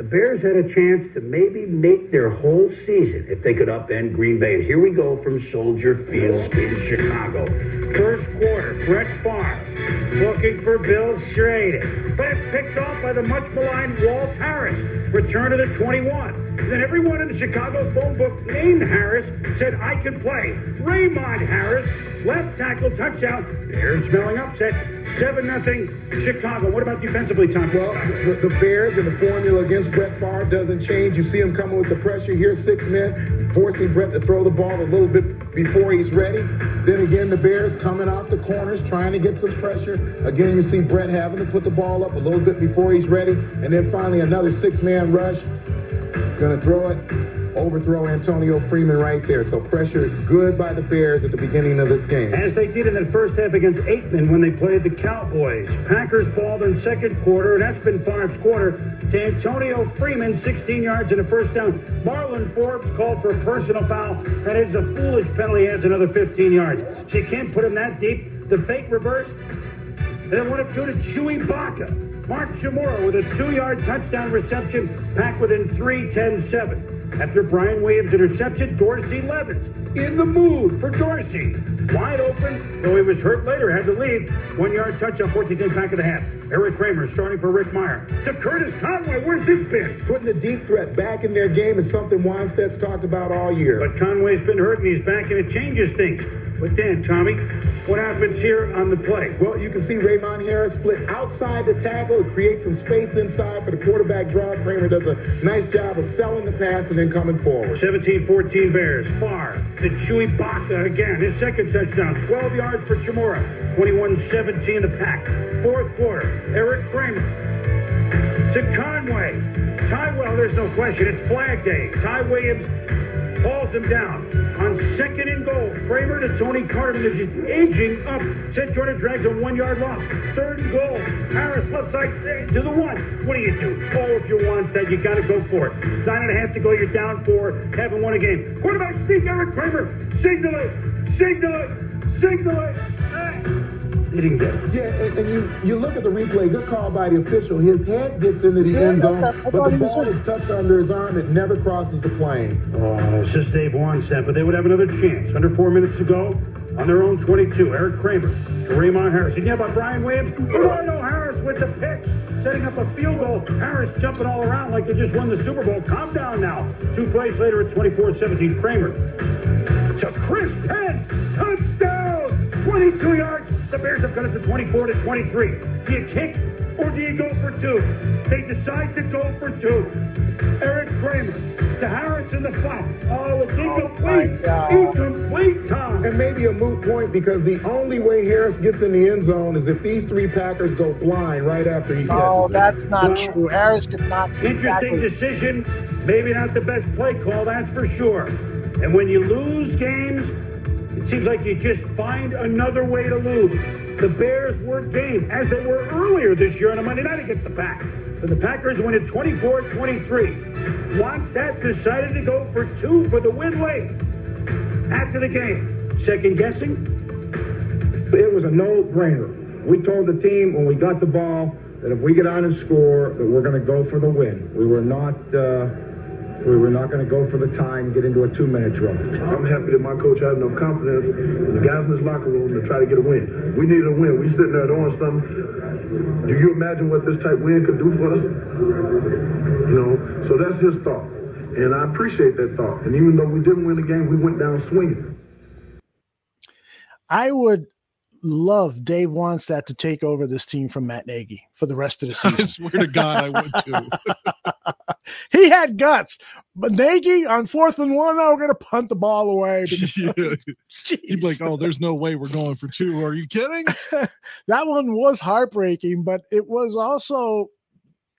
The Bears had a chance to maybe make their whole season if they could upend Green Bay. And here we go from Soldier Field in Chicago. First quarter, Brett Favre looking for Bill Schroeder. But it's picked off by the much maligned Walt Harris. Return to the 21. Then everyone in the Chicago phone book named Harris said, I can play. Raymond Harris, left tackle touchdown. Bears smelling upset. 7 nothing Chicago. What about defensively, Tom? Well, the, the Bears and the formula against Brett Favre doesn't change. You see him coming with the pressure. Here's six men forcing Brett to throw the ball a little bit before he's ready. Then again, the Bears coming out the corners trying to get some pressure. Again, you see Brett having to put the ball up a little bit before he's ready. And then finally, another six-man rush. To throw it, overthrow Antonio Freeman right there. So pressure is good by the Bears at the beginning of this game. As they did in the first half against Aikman when they played the Cowboys. Packers balled in second quarter, and that's been Favre's quarter, to Antonio Freeman, 16 yards and a first down. Marlon Forbes called for a personal foul. That is a foolish penalty, adds another 15 yards. You can't put him that deep. The fake reverse. And then one of two to Chewy Baca. Mark Chmura with a two-yard touchdown reception, packed within 3, 10, 7. After Brian Williams' interception, Dorsey Levens in the mood for Dorsey. Wide open, though he was hurt later, had to leave. One yard touchdown, 14 10 back of the half. Erik Kramer starting for Rick Mirer. To Curtis Conway, where's this been? Putting the deep threat back in their game is something Wannstedt's talked about all year. But Conway's been hurt and he's back and it changes things. But Dan, Tommy, what happens here on the play? Well, you can see Raymond Harris split outside the tackle, and create some space inside for the quarterback draw. Kramer does a nice job of selling the pass and then coming forward. 17-14 Bears. Far to Chewy Baca again. His second touchdown. 12 yards for Chmura. 21-17 the pack. Fourth quarter. Erik Kramer to Conway. Ty, well, there's no question. It's flag day. Ty Williams hauls him down on second and goal. Kramer to Tony Carter as he's aging up. St. Jordan drags a one-yard loss. Third and goal. Harris left side to the one. What do you do? Oh, if you want that, you got to go for it. Nine and a half to go. You're down four. Haven't won a game. Quarterback sneak. Erik Kramer. Signal it. Signal it. Signal it. He didn't get it. Yeah, and, and you, you look at the replay, good call by the official. His head gets into the end zone, but the ball is tucked under his arm. It never crosses the plane. Oh, it's just Dave Wannstedt, but they would have another chance. Under four minutes to go on their own 22. Erik Kramer to Raymond Harris. You know about Brian Williams? Royal Harris with the pick, setting up a field goal. Harris jumping all around like they just won the Super Bowl. Calm down now. Two plays later at 24-17. Kramer to Chris Penn. Touchdown! 22 yards. The Bears have got it to 24 to 23. Do you kick or do you go for two? They decide to go for two. Erik Kramer to Harris in the flat. Oh, it's incomplete. incomplete time. And maybe a moot point because the only way Harris gets in the end zone is if these three Packers go blind right after he Oh, catches it. that's not Well, true. Harris did not. Interesting decision. Maybe not the best play call, that's for sure. And when you lose games, it seems like you just find another way to lose. The Bears were game, as they were earlier this year on a Monday night against the Pack. But the Packers win it 24-23. Once that decided to go for two for the win late. After the game, second guessing, It was a no-brainer. We told the team when we got the ball that if we get on and score, that we're going to go for the win. We were not, uh, we were not going to go for the tie and get into a two-minute drill. I'm happy that my coach has enough confidence in the guys in his locker room to try to get a win. We needed a win. We sitting there doing something. Do you imagine what this type win could do for us? You know, so that's his thought. And I appreciate that thought. And even though we didn't win the game, we went down swinging. I would love Dave Wannstedt to take over this team from Matt Nagy for the rest of the season. I swear to God, I would too. he had guts, but Nagy on fourth and one, oh, we're gonna punt the ball away. because- Yeah. He'd be like, "Oh, there's no way we're going for two. Are you kidding?" that one was heartbreaking, but it was also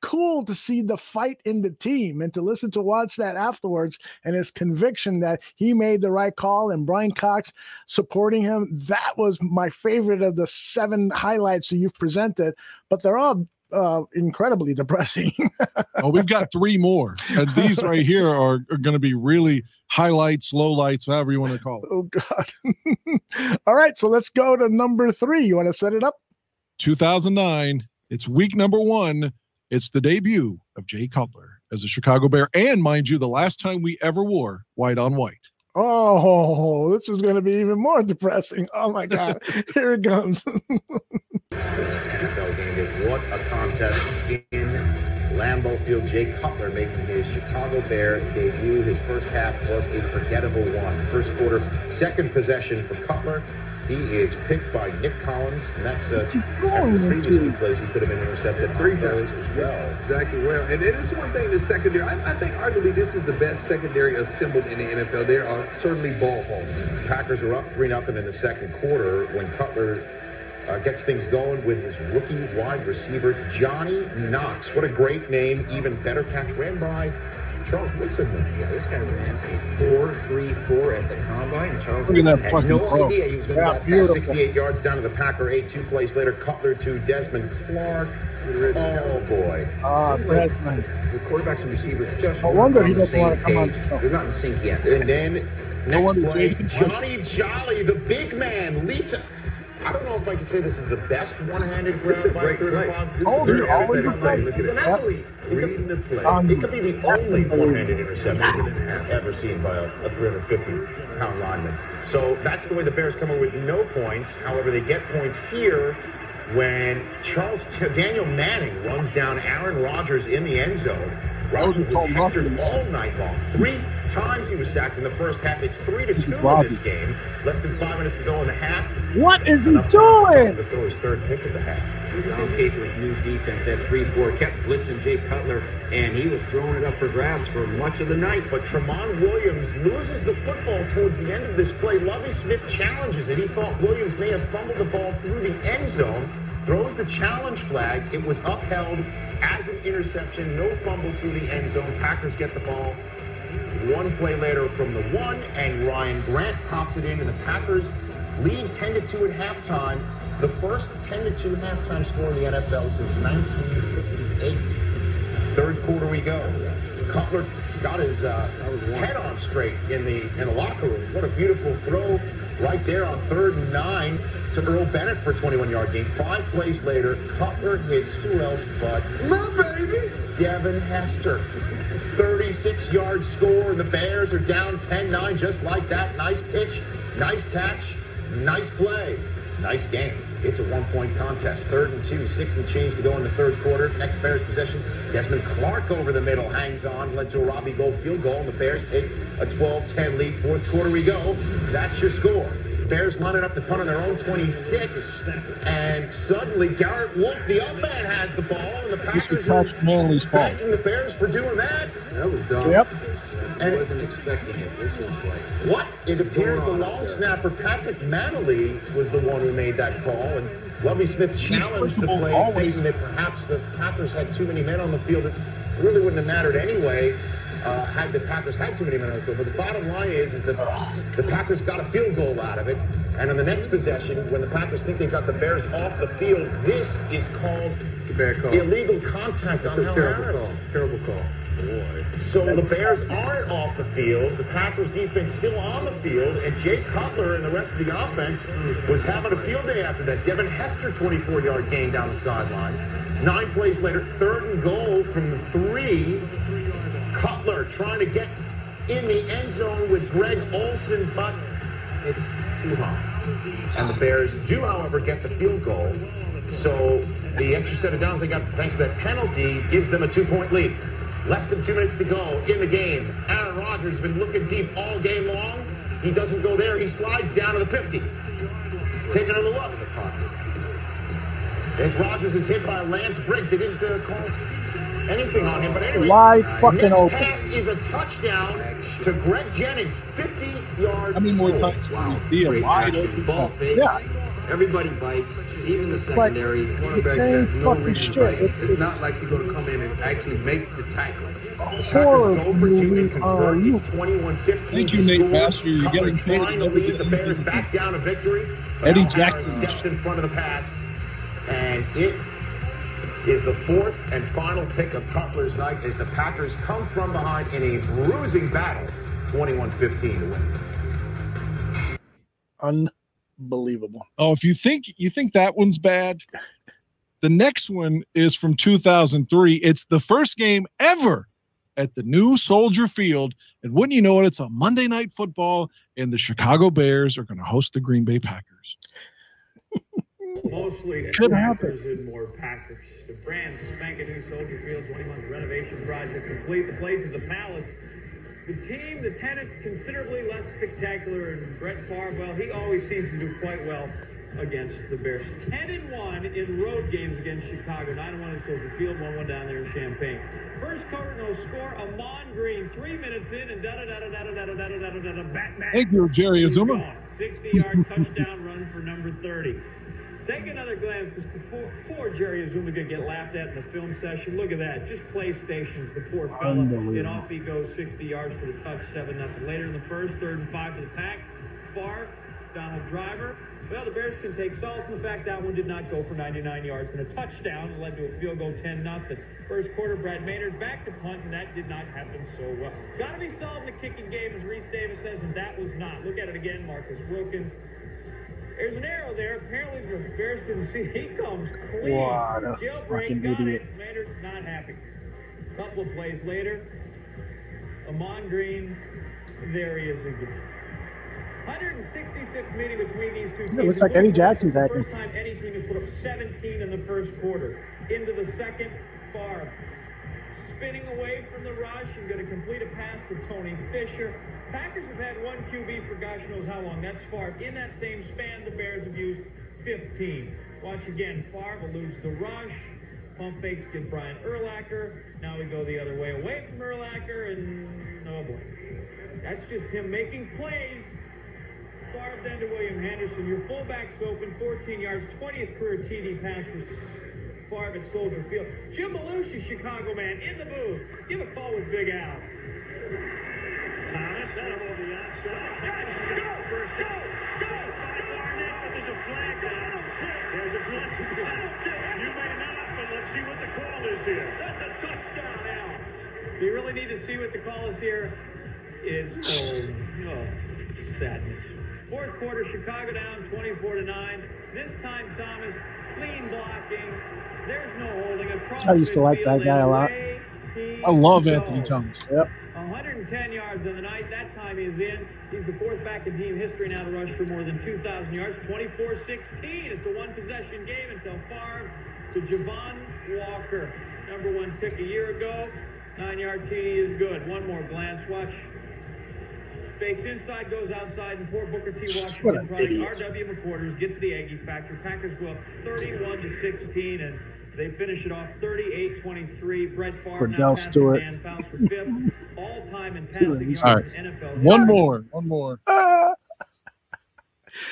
cool to see the fight in the team and to listen to Watts that afterwards and his conviction that he made the right call and Brian Cox supporting him. That was my favorite of the seven highlights that you've presented, but they're all uh, incredibly depressing. Oh, we've got three more, and these right here are, are going to be really highlights, lowlights, however you want to call it. oh God! all right, so let's go to number three. You want to set it up? 2009. It's week number one. It's the debut of Jay Cutler as a Chicago Bear, and mind you, the last time we ever wore white on white. Oh, this is going to be even more depressing. Oh my God! Here it comes. NFL game day. What a contest in Lambeau Field. Jay Cutler making his Chicago Bear debut. His first half was a forgettable one. First quarter, second possession for Cutler. He is picked by Nick Collins, and that's uh, after the previous two plays he could have been intercepted three times as well. Exactly well. And it is one thing the secondary. I, I think arguably this is the best secondary assembled in the NFL. There are certainly ball homes. Packers are up 3 0 in the second quarter when Cutler uh, gets things going with his rookie wide receiver, Johnny Knox. What a great name. Even better catch ran by Charles Woodson. Yeah, this guy ran a 4.34 at the combine. Charles Look at that had fucking no throw. idea he was going to Yeah, get beautiful. 68 yards down to the Packer 8. Two plays later, Cutler to Desmond Clark. Oh, boy. Ah, Desmond. The quarterbacks and receivers just No wonder on he the doesn't wanna come on page. show. They're not in sync yet. And then next play, Johnny Jolly, the big man, leaps. I don't know if I can say this is the best one-handed grab by a great play. 35. Oh, you always athletic play. play. Look at He's an it. athlete. It could, Reading the play. Um, it could be the only one-handed interception ever seen by a, a 350-pound lineman. So that's the way the Bears come in with no points. However, they get points here when Charles Danieal Manning runs down Aaron Rodgers in the end zone. Rodgers was hectored all night long. Three times he was sacked in the first half. It's three to two in this game. Less than five minutes to go in the half. What is he doing? To throw his third pick of the half. John Capel's news defense at 3-4 kept blitzing Jay Cutler, and he was throwing it up for grabs for much of the night. But Tramon Williams loses the football towards the end of this play. Lovie Smith challenges it. He thought Williams may have fumbled the ball through the end zone. Throws the challenge flag. It was upheld as an interception. No fumble through the end zone. Packers get the ball One play later from the one, and Ryan Grant pops it in, and the Packers lead 10 to 2 at halftime. The first 10 to 2 halftime score in the NFL since 1968. Third quarter we go. Cutler got his uh, head on straight in the in the locker room. What a beautiful throw right there on third and nine to Earl Bennett for a 21-yard gain. Five plays later, Cutler hits who else but my baby Devin Hester. 36-yard score, and the Bears are down 10-9 just like that. Nice pitch, nice catch, nice play, nice game. It's a one-point contest. Third and two, six and change to go in the third quarter. Next Bears possession, Desmond Clark over the middle, hangs on, led to a Robbie Gould field goal, and the Bears take a 12-10 lead. Fourth quarter we go. That's your score. Bears lining up to punt on their own 26, and suddenly Garrett Wolfe, the up man, has the ball, and the This Packers was are Patrick Mannelly's fault. the Bears for doing that. That was dumb. Yep. And I wasn't expecting it. This is like what? It appears the long there? snapper Patrick Manley was the one who made that call, and Lovie Smith challenged the first of all, play, always- thinking that perhaps the Packers had too many men on the field. It really wouldn't have mattered anyway. Uh, had the Packers had too many men on the field, but the bottom line is, is that the Packers got a field goal out of it, and on the next possession, when the Packers think they got the Bears off the field, this is called It's a bad call. illegal contact That's on a terrible Harris. call. Terrible call. Boy. So the Bears aren't off the field. The Packers defense still on the field, and Jay Cutler and the rest of the offense was having a field day after that. Devin Hester, 24-yard gain down the sideline. Nine plays later, third and goal from the three. Cutler trying to get in the end zone with Greg Olsen, but it's too high. And the Bears do, however, get the field goal. So the extra set of downs they got thanks to that penalty gives them a two-point lead. Less than two minutes to go in the game. Aaron Rodgers has been looking deep all game long. He doesn't go there. He slides down to the 50. Take another look. As Rodgers is hit by Lance Briggs, they didn't uh, call anything on him. But anyway, Wide uh, fucking next open. pass is a touchdown to Greg Jennings, 50 yards. How many more times can we see a wide open? Ball oh, fake. Yeah. Everybody bites, even the It's like secondary. the Cornerbacks same no fucking reason shit. It's- It's, it's- not like you're going to come in and actually make the tackle. horror movie uh, are you? It's 21-15 Thank you, Nate. Pastor. You're getting paid trying to lead the. Bears back down to victory. Eddie Jackson. steps in front of the pass, and it is the fourth and final pick of Cutler's night as the Packers come from behind in a bruising battle, 21-15 to win. Unbelievable. Oh, if you think you think that one's bad, the next one is from 2003. It's the first game ever at the new Soldier Field, and wouldn't you know it, it's a Monday night football, and the Chicago Bears are going to host the Green Bay Packers. Mostly Could Packers and more Packers. Brand spanking new Soldier Field 20 month renovation project complete. The place is a palace. The team, the tenants, considerably less spectacular. And Brett Favre, well, he always seems to do quite well against the Bears. 10 and 1 in road games against Chicago. 9 and 1 in Soldier Field, 1 1 down there in Champaign. First no score. Ahman Green, three minutes in, and da da da da da da da da da da da da Batman. Thank you, Jerry Azumah. 60 yard touchdown run for number 30. Take another glance because before, before Jerry Azumah could get laughed at in the film session, look at that. Just PlayStations, the poor fella. And off he goes 60 yards for the touch, 7 nothing. Later in the first, third and five for the pack. Far, Donald Driver. Well, the Bears can take solace in the fact that one did not go for 99 yards and a touchdown. Led to a field goal 10 nothing. First quarter, Brad Maynard back to punt, and that did not happen so well. Got to be solved in the kicking game, as Reese Davis says, and that was not. Look at it again, Marcus Wilkins. There's an arrow there. Apparently, the Bears didn't see. He comes clean. What a Jailbreak, fucking got idiot. it. Not happy. A Couple of plays later, Ahman Green, there he is again. 166 meeting between these two teams. Yeah, looks like Eddie Jackson's The acting. First time any team has put up 17 in the first quarter. Into the second, Favre spinning away from the rush and going to complete a pass to Tony Fisher. Packers have had one QB for gosh knows how long. That's Favre. In that same span, the Bears have used 15. Watch again. Favre eludes the rush. Pump fakes get Brian Urlacher. Now we go the other way away from Urlacher, and oh boy. That's just him making plays. Favre then to William Henderson. Your fullback's open, 14 yards, 20th career TD pass for Favre at Soldier Field. Jim Belushi, Chicago man, in the booth. Give a call with Big Al. Thomas. Set him over the outside. This is the first down. By Barnett, but there's a flag down. There's a flag. You may not, but let's see what the call is here. That's a touchdown now. You really need to see what the call is here. It's oh, oh, sadness. Fourth quarter, Chicago down 24 to 9. This time, Thomas, clean blocking. There's no holding across. I used to like that guy a lot. I love Anthony Thomas. Yep. 110 yards on the night. That time he is in. He's the fourth back in team history now to rush for more than 2,000 yards. 24-16. It's a one-possession game until Favre to Javon Walker. Number one pick a year ago. Nine-yard TD is good. One more glance. Watch. Fakes inside, goes outside, and poor Booker T. Washington idiot. R.W. McQuarters gets the Aggie factor. Packers go up 31 to 16, and they finish it off 38-23. Brett Favre now Kordell Stewart. Dan Fouts for fifth all-time in Doing passing yards All right. in NFL. One more. One more.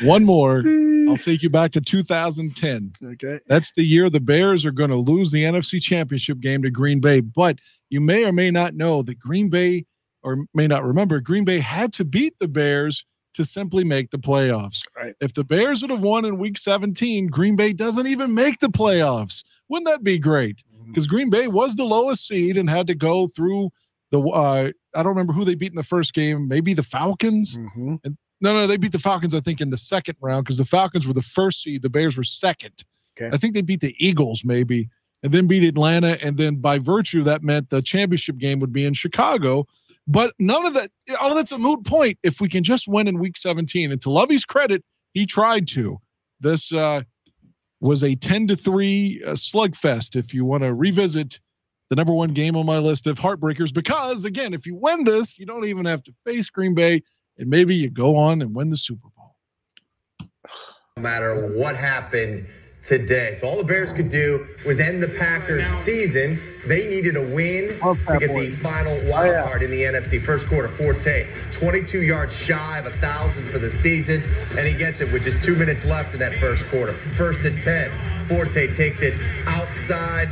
One more. I'll take you back to 2010. Okay. That's the year the Bears are going to lose the NFC Championship game to Green Bay. But you may or may not know that Green Bay, or may not remember, Green Bay had to beat the Bears to simply make the playoffs. Right. If the Bears would have won in week 17, Green Bay doesn't even make the playoffs. Wouldn't that be great? Because Green Bay was the lowest seed and had to go through the, uh, I don't remember who they beat in the first game, maybe the Falcons. Mm-hmm. And, no, no, they beat the Falcons, I think, in the second round because the Falcons were the first seed. The Bears were second. Okay. I think they beat the Eagles, maybe, and then beat Atlanta. And then by virtue, that meant the championship game would be in Chicago. But none of that, all of that's a moot point if we can just win in week 17. And to Lovie's credit, he tried to. This uh, was a 10 to 3 uh, slugfest if you want to revisit the number one game on my list of heartbreakers. Because, again, if you win this, you don't even have to face Green Bay, and maybe you go on and win the Super Bowl. no matter what happened today. So all the Bears could do was end the Packers season. They needed a win oh, to get the final oh, wild card in the NFC. First quarter, Forte, 22 yards shy of a thousand for the season, and he gets it with just two minutes left in that first quarter. First and 10. Forte takes it outside.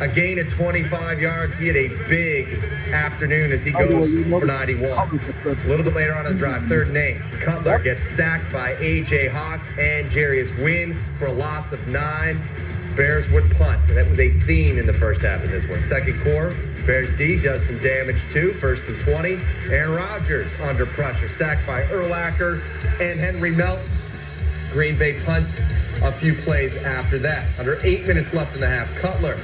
A gain of 25 yards. He had a big afternoon as he goes for 91. A little bit later on in the drive, third and eight. Cutler gets sacked by A.J. Hawk and Jarius Wynn for a loss of nine. Bears would punt. And that was a theme in the first half of this one. Second quarter, Bears D does some damage too. First and 20. Aaron Rodgers under pressure, sacked by Urlacher and Henry Melton. Green Bay punts a few plays after that. Under eight minutes left in the half, Cutler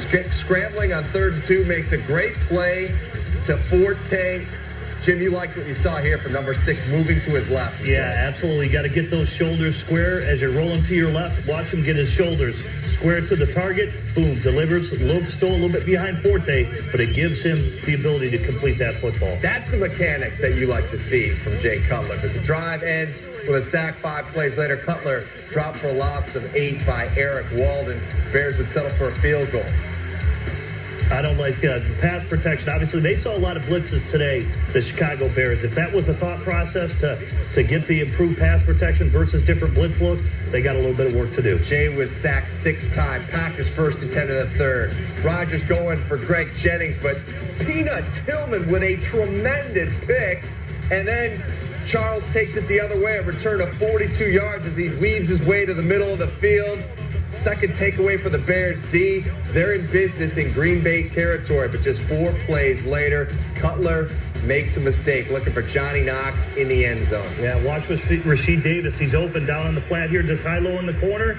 sc- scrambling on third and two makes a great play to Forte. Jim, you liked what you saw here from number six moving to his left. Yeah, absolutely. You got to get those shoulders square as you're rolling to your left. Watch him get his shoulders square to the target. Boom, delivers. Little, still a little bit behind Forte, but it gives him the ability to complete that football. That's the mechanics that you like to see from Jay Cutler. But the drive ends with a sack five plays later. Cutler dropped for a loss of eight by Erik Walden. Bears would settle for a field goal. I don't like uh, pass protection. Obviously, they saw a lot of blitzes today, the Chicago Bears. If that was the thought process to, to get the improved pass protection versus different blitz look, they got a little bit of work to do. Jay was sacked six times. Packers first and 10 in the third. Rodgers going for Greg Jennings, but Peanut Tillman with a tremendous pick. And then Charles takes it the other way, a return of 42 yards as he weaves his way to the middle of the field. Second takeaway for the Bears D. They're in business in Green Bay territory, but just four plays later, Cutler makes a mistake, looking for Johnny Knox in the end zone. Yeah, watch Rashied Rashied Davis. He's open down on the flat here, just high low in the corner.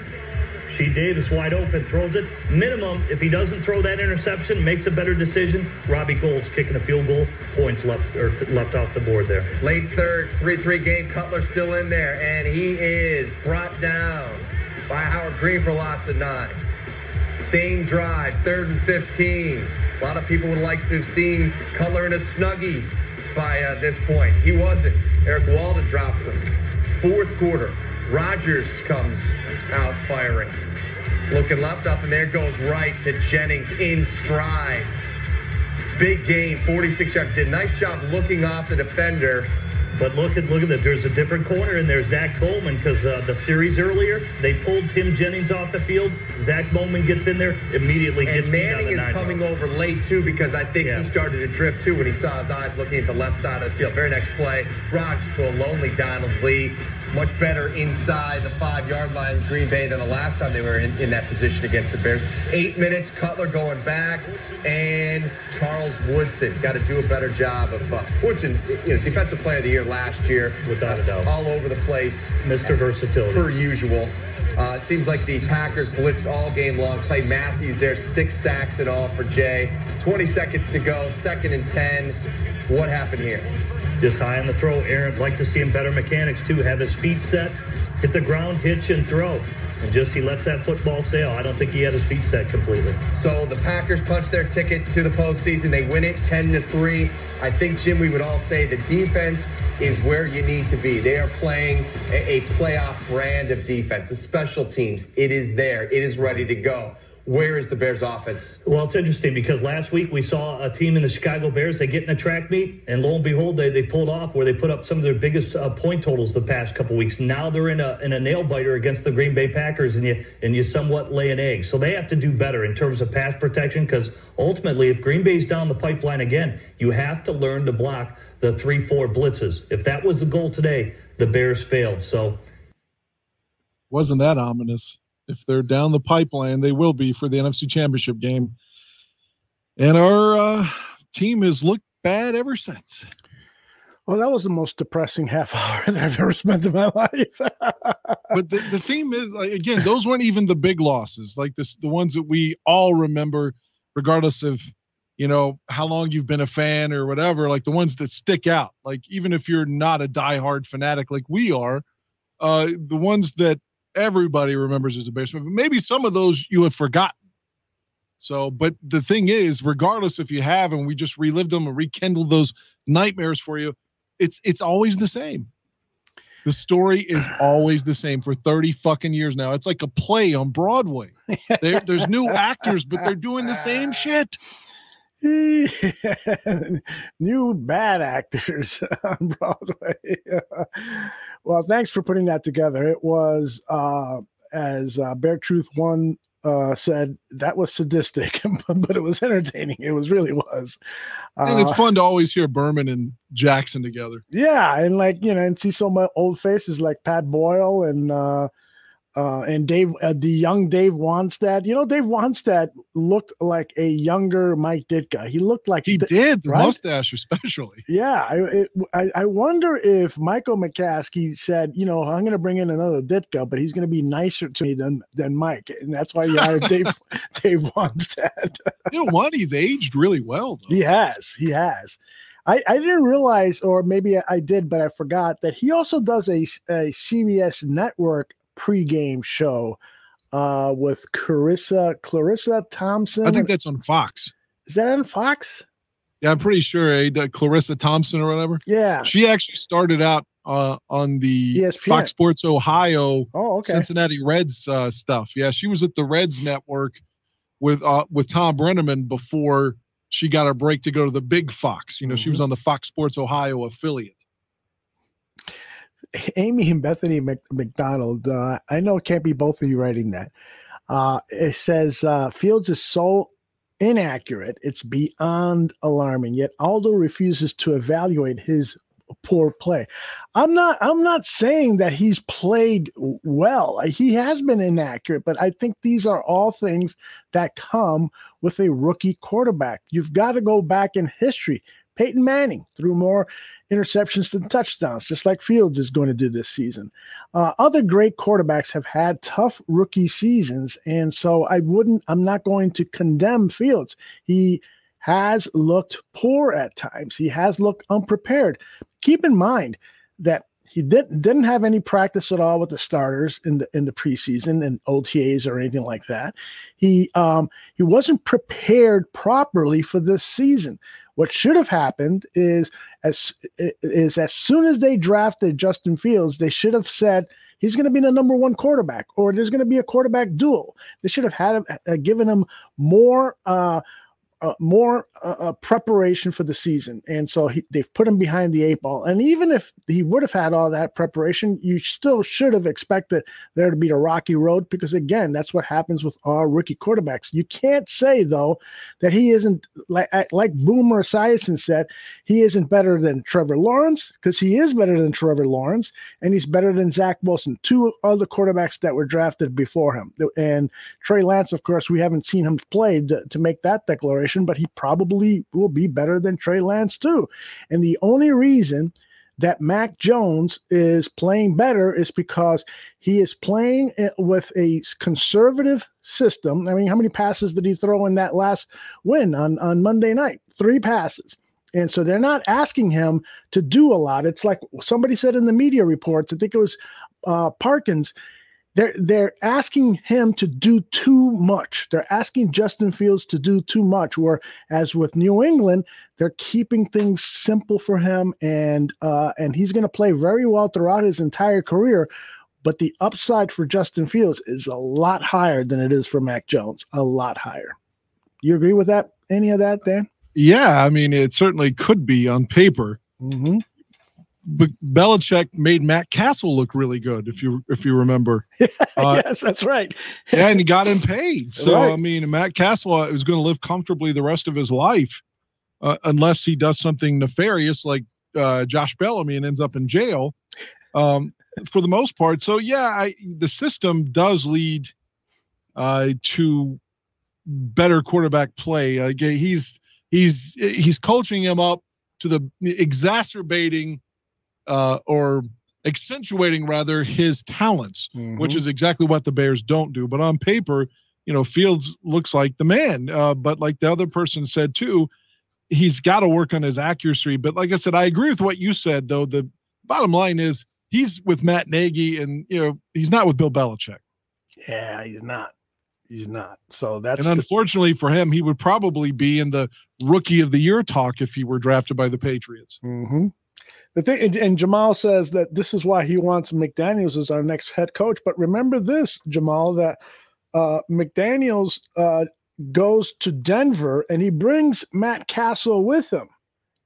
Rashied Davis wide open, throws it. Minimum, if he doesn't throw that interception, makes a better decision. Robbie Gould's kicking a field goal, points left or left off the board there. Late third, 3-3 game, Cutler still in there, and he is brought down by Howard Green for loss of nine. Same drive, third and 15. A lot of people would like to have seen Cutler in a snuggie by uh, this point. He wasn't. Erik Walden drops him. Fourth quarter, Rodgers comes out firing. Looking left up, and there goes right to Jennings in stride. Big game, 46 yard. Did nice job looking off the defender But look at look at that. There's a different corner in there, Zach Bowman, because uh, the series earlier they pulled Tim Jennings off the field. Zach Bowman gets in there immediately. And Manning is coming over late too because I think he started to drip too when he saw his eyes looking at the left side of the field. Very next play, Rodgers to a lonely Donald Lee. Much better inside the five yard line in Green Bay than the last time they were in, in that position against the Bears. Eight minutes, Cutler going back, and Charles Woodson got to do a better job of uh, Woodson, you know, defensive player of the year last year, without a doubt, all over the place, Mr. Versatility per usual. Uh, seems like the Packers blitzed all game long. Clay Matthews there, six sacks in all for Jay. 20 seconds to go, second and 10. What happened here? Just high on the throw. Aaron, like to see him better mechanics too. Have his feet set, hit the ground, hitch, and throw. And just he lets that football sail. I don't think he had his feet set completely. So the Packers punch their ticket to the postseason. They win it 10 to 3. I think, Jim, we would all say the defense is where you need to be. They are playing a, a playoff brand of defense, the special teams. It is there, it is ready to go. Where is the Bears offense? Well, it's interesting because last week we saw a team in the Chicago Bears. They get in a track meet, and lo and behold, they, they pulled off where they put up some of their biggest uh, point totals the past couple weeks. Now they're in a in a nail biter against the Green Bay Packers, and you and you somewhat lay an egg. So they have to do better in terms of pass protection because ultimately, if Green Bay's down the pipeline again, you have to learn to block the three four blitzes. If that was the goal today, the Bears failed. So Wasn't that ominous? If they're down the pipeline, they will be for the NFC Championship game. And our uh, team has looked bad ever since. Well, that was the most depressing half hour that I've ever spent in my life. but the, the theme is like again, those weren't even the big losses, like this the ones that we all remember, regardless of you know how long you've been a fan or whatever, like the ones that stick out. Like even if you're not a diehard fanatic like we are, uh, the ones that everybody remembers as a Bears fan, but maybe some of those you have forgotten. So, but the thing is, regardless if you have, and we just relived them and rekindled those nightmares for you, it's it's always the same. The story is always the same for 30 fucking years now. It's like a play on Broadway. There, there's new actors, but they're doing the same shit. New bad actors on Broadway. well, thanks for putting that together. It was, uh, as uh, Bear Truth One uh, said, that was sadistic, but it was entertaining. It was really was. And it's Uh, fun to always hear Berman and Jackson together. Yeah, and like you know, and see so many old faces like Pat Boyle and uh and Dave uh, the young Dave Wannstedt. You know, Dave Wannstedt looked like a younger Mike Ditka. He looked like he did, The mustache, especially. Yeah, I, it, I I wonder if Michael McCaskey said, you know, I'm going to bring in another Ditka, but he's going to be nicer to me than than Mike, and that's why you hired Dave Dave Wannstedt. You know what? He's aged really well. Though. He has. He has. I, I didn't realize, or maybe I did, but I forgot that he also does a, a CBS network pregame show uh, with Clarissa Clarissa Thompson. I think that's on Fox. is that on Fox? Yeah, I'm pretty sure eh, Clarissa Thompson or whatever. Yeah. She actually started out uh, on the ESPN. Fox Sports Ohio Oh, okay. Cincinnati Reds uh, stuff. Yeah, she was at the Reds network with uh, with Thom Brennaman before she got her break to go to the big Fox. You know, she was Mm-hmm. on the Fox Sports Ohio affiliate. Amy and Bethany Mc, McDonald. Uh, I know it can't be both of you writing that. Uh, it says uh, Fields is so inaccurate, it's beyond alarming. Yet Aldo refuses to evaluate his poor play. I'm not. I'm not saying that he's played well. He has been inaccurate, but I think these are all things that come with a rookie quarterback. You've got to go back in history. Peyton Manning threw more interceptions than touchdowns, just like Fields is going to do this season. Uh, other great quarterbacks have had tough rookie seasons, and so I wouldn't. I'm not going to condemn Fields. He has looked poor at times. He has looked unprepared. Keep in mind that he didn't didn't have any practice at all with the starters in the in the preseason and OTAs or anything like that. He um he wasn't prepared properly for this season. What should have happened is as is as soon as they drafted Justin Fields, they should have said he's going to be the number one quarterback, or there's going to be a quarterback duel. They should have had uh, given him more uh, uh, more uh, uh, preparation for the season, and so he, they've put him behind the eight ball. And even if he would have had all that preparation, you still should have expected there to be a rocky road because again, that's what happens with our rookie quarterbacks. You can't say though that he isn't like like Boomer Esiason said, he isn't better than Trevor Lawrence because he is better than Trevor Lawrence, and he's better than Zach Wilson, two other quarterbacks that were drafted before him. And Trey Lance, of course, we haven't seen him play to, to make that declaration but he probably will be better than Trey Lance too. And the only reason that Mac Jones is playing better is because he is playing with a conservative system. I mean, how many passes did he throw in that last win on, on Monday night? Three passes. And so they're not asking him to do a lot. It's like somebody said in the media reports, I think it was uh, Parkins, they're they're asking him to do too much. They're asking Justin Fields to do too much. Whereas with New England, they're keeping things simple for him, and uh, and he's going to play very well throughout his entire career. But the upside for Justin Fields is a lot higher than it is for Mac Jones. A lot higher. You agree with that? Any of that, Dan? Yeah, I mean, it certainly could be on paper. Mm-hmm. But Belichick made Matt Cassel look really good, if you if you remember. Uh, yes, that's right. yeah, and he got him paid. So Right. I mean, Matt Cassel uh, is going to live comfortably the rest of his life, uh, unless he does something nefarious like uh, Josh Bellamy and ends up in jail. Um, for the most part, so yeah, I, the system does lead uh, to better quarterback play. He's he's he's coaching him up to the exacerbating uh, or accentuating rather his talents, which Mhm. is exactly what the Bears don't do. But on paper, you know, Fields looks like the man. Uh, but like the other person said too, he's got to work on his accuracy. But like I said, I agree with what you said. Though the bottom line is he's with Matt Nagy, and you know he's not with Bill Belichick. Yeah, he's not. He's not. So that's and the- unfortunately for him, he would probably be in the rookie of the year talk if he were drafted by the Patriots. hmm The thing, and, and Jamal says that this is why he wants McDaniels as our next head coach. But remember this, Jamal, that uh, McDaniels uh, goes to Denver and he brings Matt Cassel with him.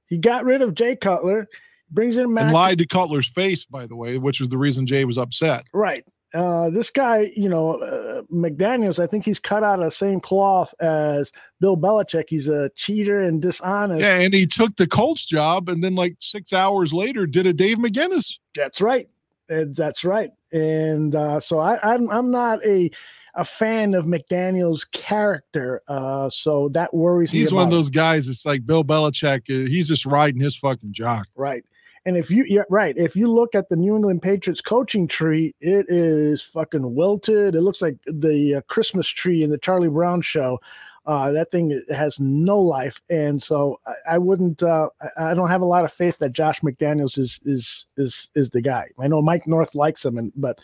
He got rid of Jay Cutler, brings in Matt. and lied to Cutler's face, by the way, which was the reason Jay was upset. Right. Uh, this guy, you know, uh, McDaniels, I think he's cut out of the same cloth as Bill Belichick. He's a cheater and dishonest. Yeah, and he took the Colts job, and then like six hours later, did a Dave McGinnis. That's right. That's right. And uh, so I, I'm I'm not a a fan of McDaniel's character. Uh, so that worries me. He's one of those guys. It's like Bill Belichick. uh, He's just riding his fucking jock. Right. And if you, yeah, right. If you look at the New England Patriots coaching tree, it is fucking wilted. It looks like the uh, Christmas tree in the Charlie Brown show. Uh, that thing has no life, and so I, I wouldn't. Uh, I I don't have a lot of faith that Josh McDaniels is is is is the guy. I know Mike North likes him, and but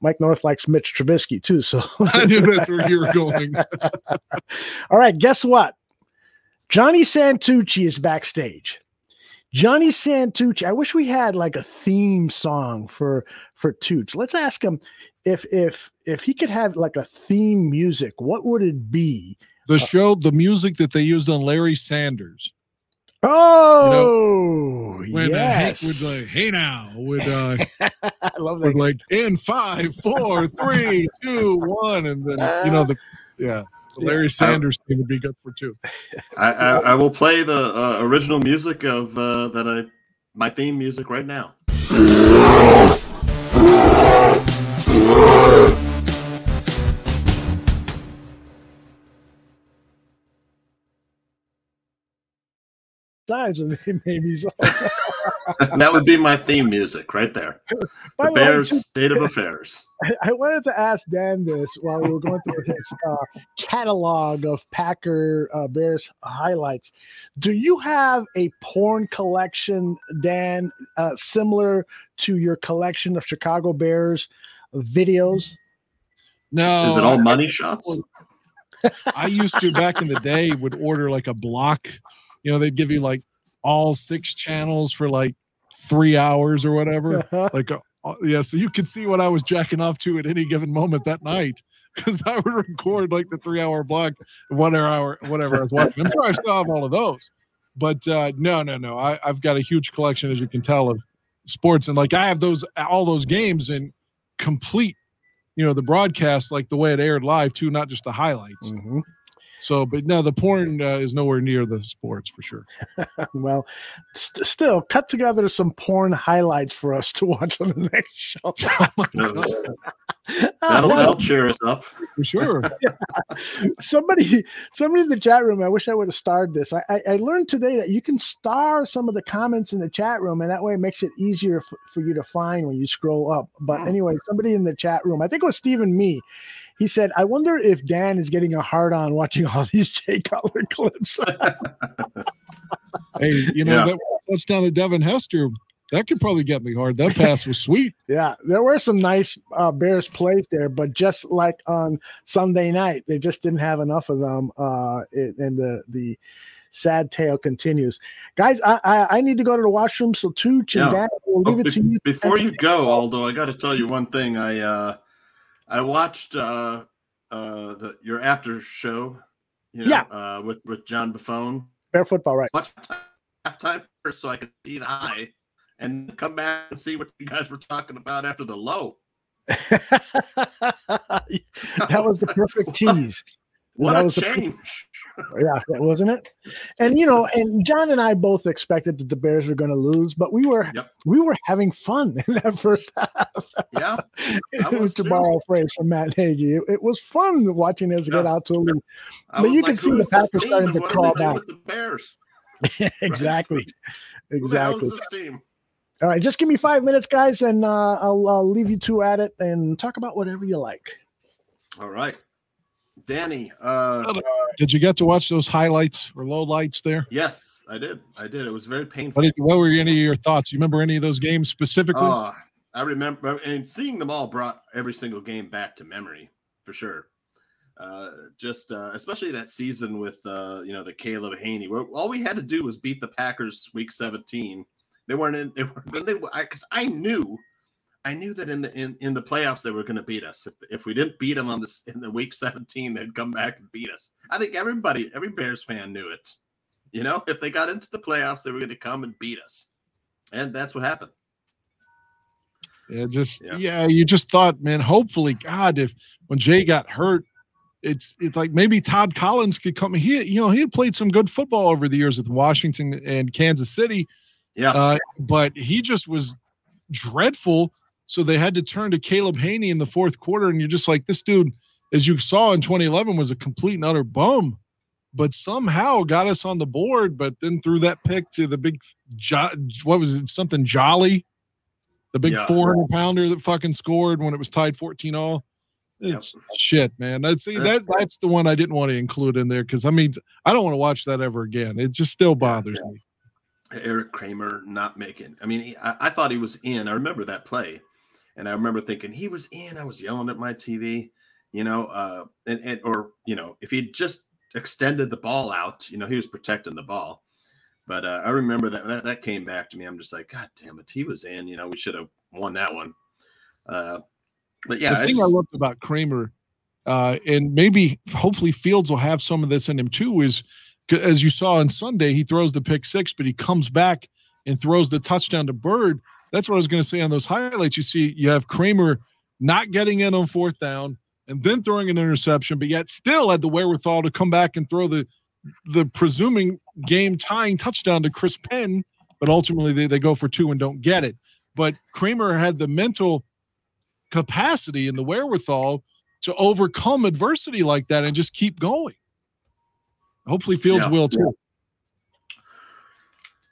Mike North likes Mitch Trubisky too. So I knew that's where you were going. All right, guess what? Johnny Santucci is backstage. Johnny Santucci. I wish we had like a theme song for for Tooch. Let's ask him if if if he could have like a theme music. What would it be? The show, the music that they used on Larry Sanders. Oh, When uh, Hank would like, hey now, would uh, I love would like in five, four, three, two, one, and then you know the yeah, Larry Sanders thing would be good for two. I, I, I will play the uh, original music of uh, that I my theme music right now. Sides of it, maybe so. that would be my theme music right there. By The the way, Bears too- State of Affairs. I, I wanted to ask Dan this while we were going through his uh, catalog of Packer uh, Bears highlights. Do you have a porn collection, Dan, uh, similar to your collection of Chicago Bears videos? No, Is it all money shots? I used to back in the day would order like a block. You know, they'd give you like all six channels for like three hours or whatever. like, uh, yeah, so you could see what I was jacking off to at any given moment that night. because I would record like the three hour block, one hour, whatever I was watching. I'm sure I still have all of those, but uh, no, no, no. I, I've got a huge collection, as you can tell, of sports, and like I have those all those games in complete, you know, the broadcast like the way it aired live too, not just the highlights. Mm-hmm. So, but no, the porn uh, is nowhere near the sports for sure. well, st- still, cut together some porn highlights for us to watch on the next show. That'll, that'll cheer us up. For sure. somebody, somebody in the chat room. I wish I would have starred this. I, I, I, learned today that you can star some of the comments in the chat room, and that way it makes it easier f- for you to find when you scroll up. But anyway, somebody in the chat room, I think it was Stephen Me. He said, "I wonder if Dan is getting a hard on watching all these Jay Cutler clips." hey, you know Yeah. that touchdown to Devin Hester that could probably get me hard. That pass was sweet. Yeah, there were some nice uh, Bears plays there, but just like on Sunday night, they just didn't have enough of them. Uh, it, and the the sad tale continues, guys. I, I I need to go to the washroom, so Tooch and Yeah. Dan, we'll Oh, leave it be- to you. Before you go, Aldo, I got to tell you one thing. I uh, I watched uh, uh, the your after show, you know, Yeah. uh, with with John Buffone. Bear football, right? Watch halftime first so I could see the high, and come back and see what you guys were talking about after the low. that was the perfect tease. What that a was the change! yeah, wasn't it? And you know, and John and I both expected that the Bears were going to lose, but we were we were having fun in that first half. Yeah, it was to borrow a phrase from Matt Nagy, it, it was fun watching us get out to a lead. I But you like, can see the Packers starting to crawl back. with the Bears? exactly, the exactly. is this team? All right, just give me five minutes, guys, and uh, I'll, I'll leave you two at it and talk about whatever you like. All right, Danny. Uh, Did you get to watch those highlights or low lights there? yes, I did. I did. It was very painful. What, did, what were any of your thoughts? You remember any of those games specifically? Oh, I remember, and seeing them all brought every single game back to memory for sure. Uh, just uh, especially that season with uh, you know the Caleb Hanie, where all we had to do was beat the Packers week 17. They weren't in. They were. They, because I knew, I knew that in the in, in the playoffs they were going to beat us. If, if we didn't beat them on this in the week 17, they'd come back and beat us. I think everybody, every Bears fan knew it. You know, if they got into the playoffs, they were going to come and beat us, and that's what happened. Yeah, just yeah. you just thought, man, hopefully, God, if when Jay got hurt, it's it's like maybe Todd Collins could come. He you know he had played some good football over the years with Washington and Kansas City. Yeah, uh, but he just was dreadful. So they had to turn to Caleb Hanie in the fourth quarter, and you're just like, this dude, as you saw in 2011, was a complete and utter bum. But somehow got us on the board, but then threw that pick to the big, jo- what was it, something Jolly, the big Yeah. 400 pounder that fucking scored when it was tied 14 all. It's shit, man. That's that. That's the one I didn't want to include in there because I mean I don't want to watch that ever again. It just still bothers me. Erik Kramer not making. I mean, he, I, I thought he was in. I remember that play, and I remember thinking he was in. I was yelling at my TV, you know, uh, and, and or you know, if he'd just extended the ball out, you know, he was protecting the ball. But uh, I remember that, that that came back to me. I'm just like, God damn it, he was in. You know, we should have won that one. Uh, but yeah, the I thing I, loved about Kramer, uh, and maybe hopefully Fields will have some of this in him too, is as you saw on Sunday, he throws the pick six, but he comes back and throws the touchdown to Byrd. That's what I was going to say on those highlights. You see, you have Kramer not getting in on fourth down and then throwing an interception, but yet still had the wherewithal to come back and throw the the presuming game tying touchdown to Chris Penn, but ultimately they, they go for two and don't get it. But Kramer had the mental capacity and the wherewithal to overcome adversity like that and just keep going. Hopefully, Fields Yeah. will too.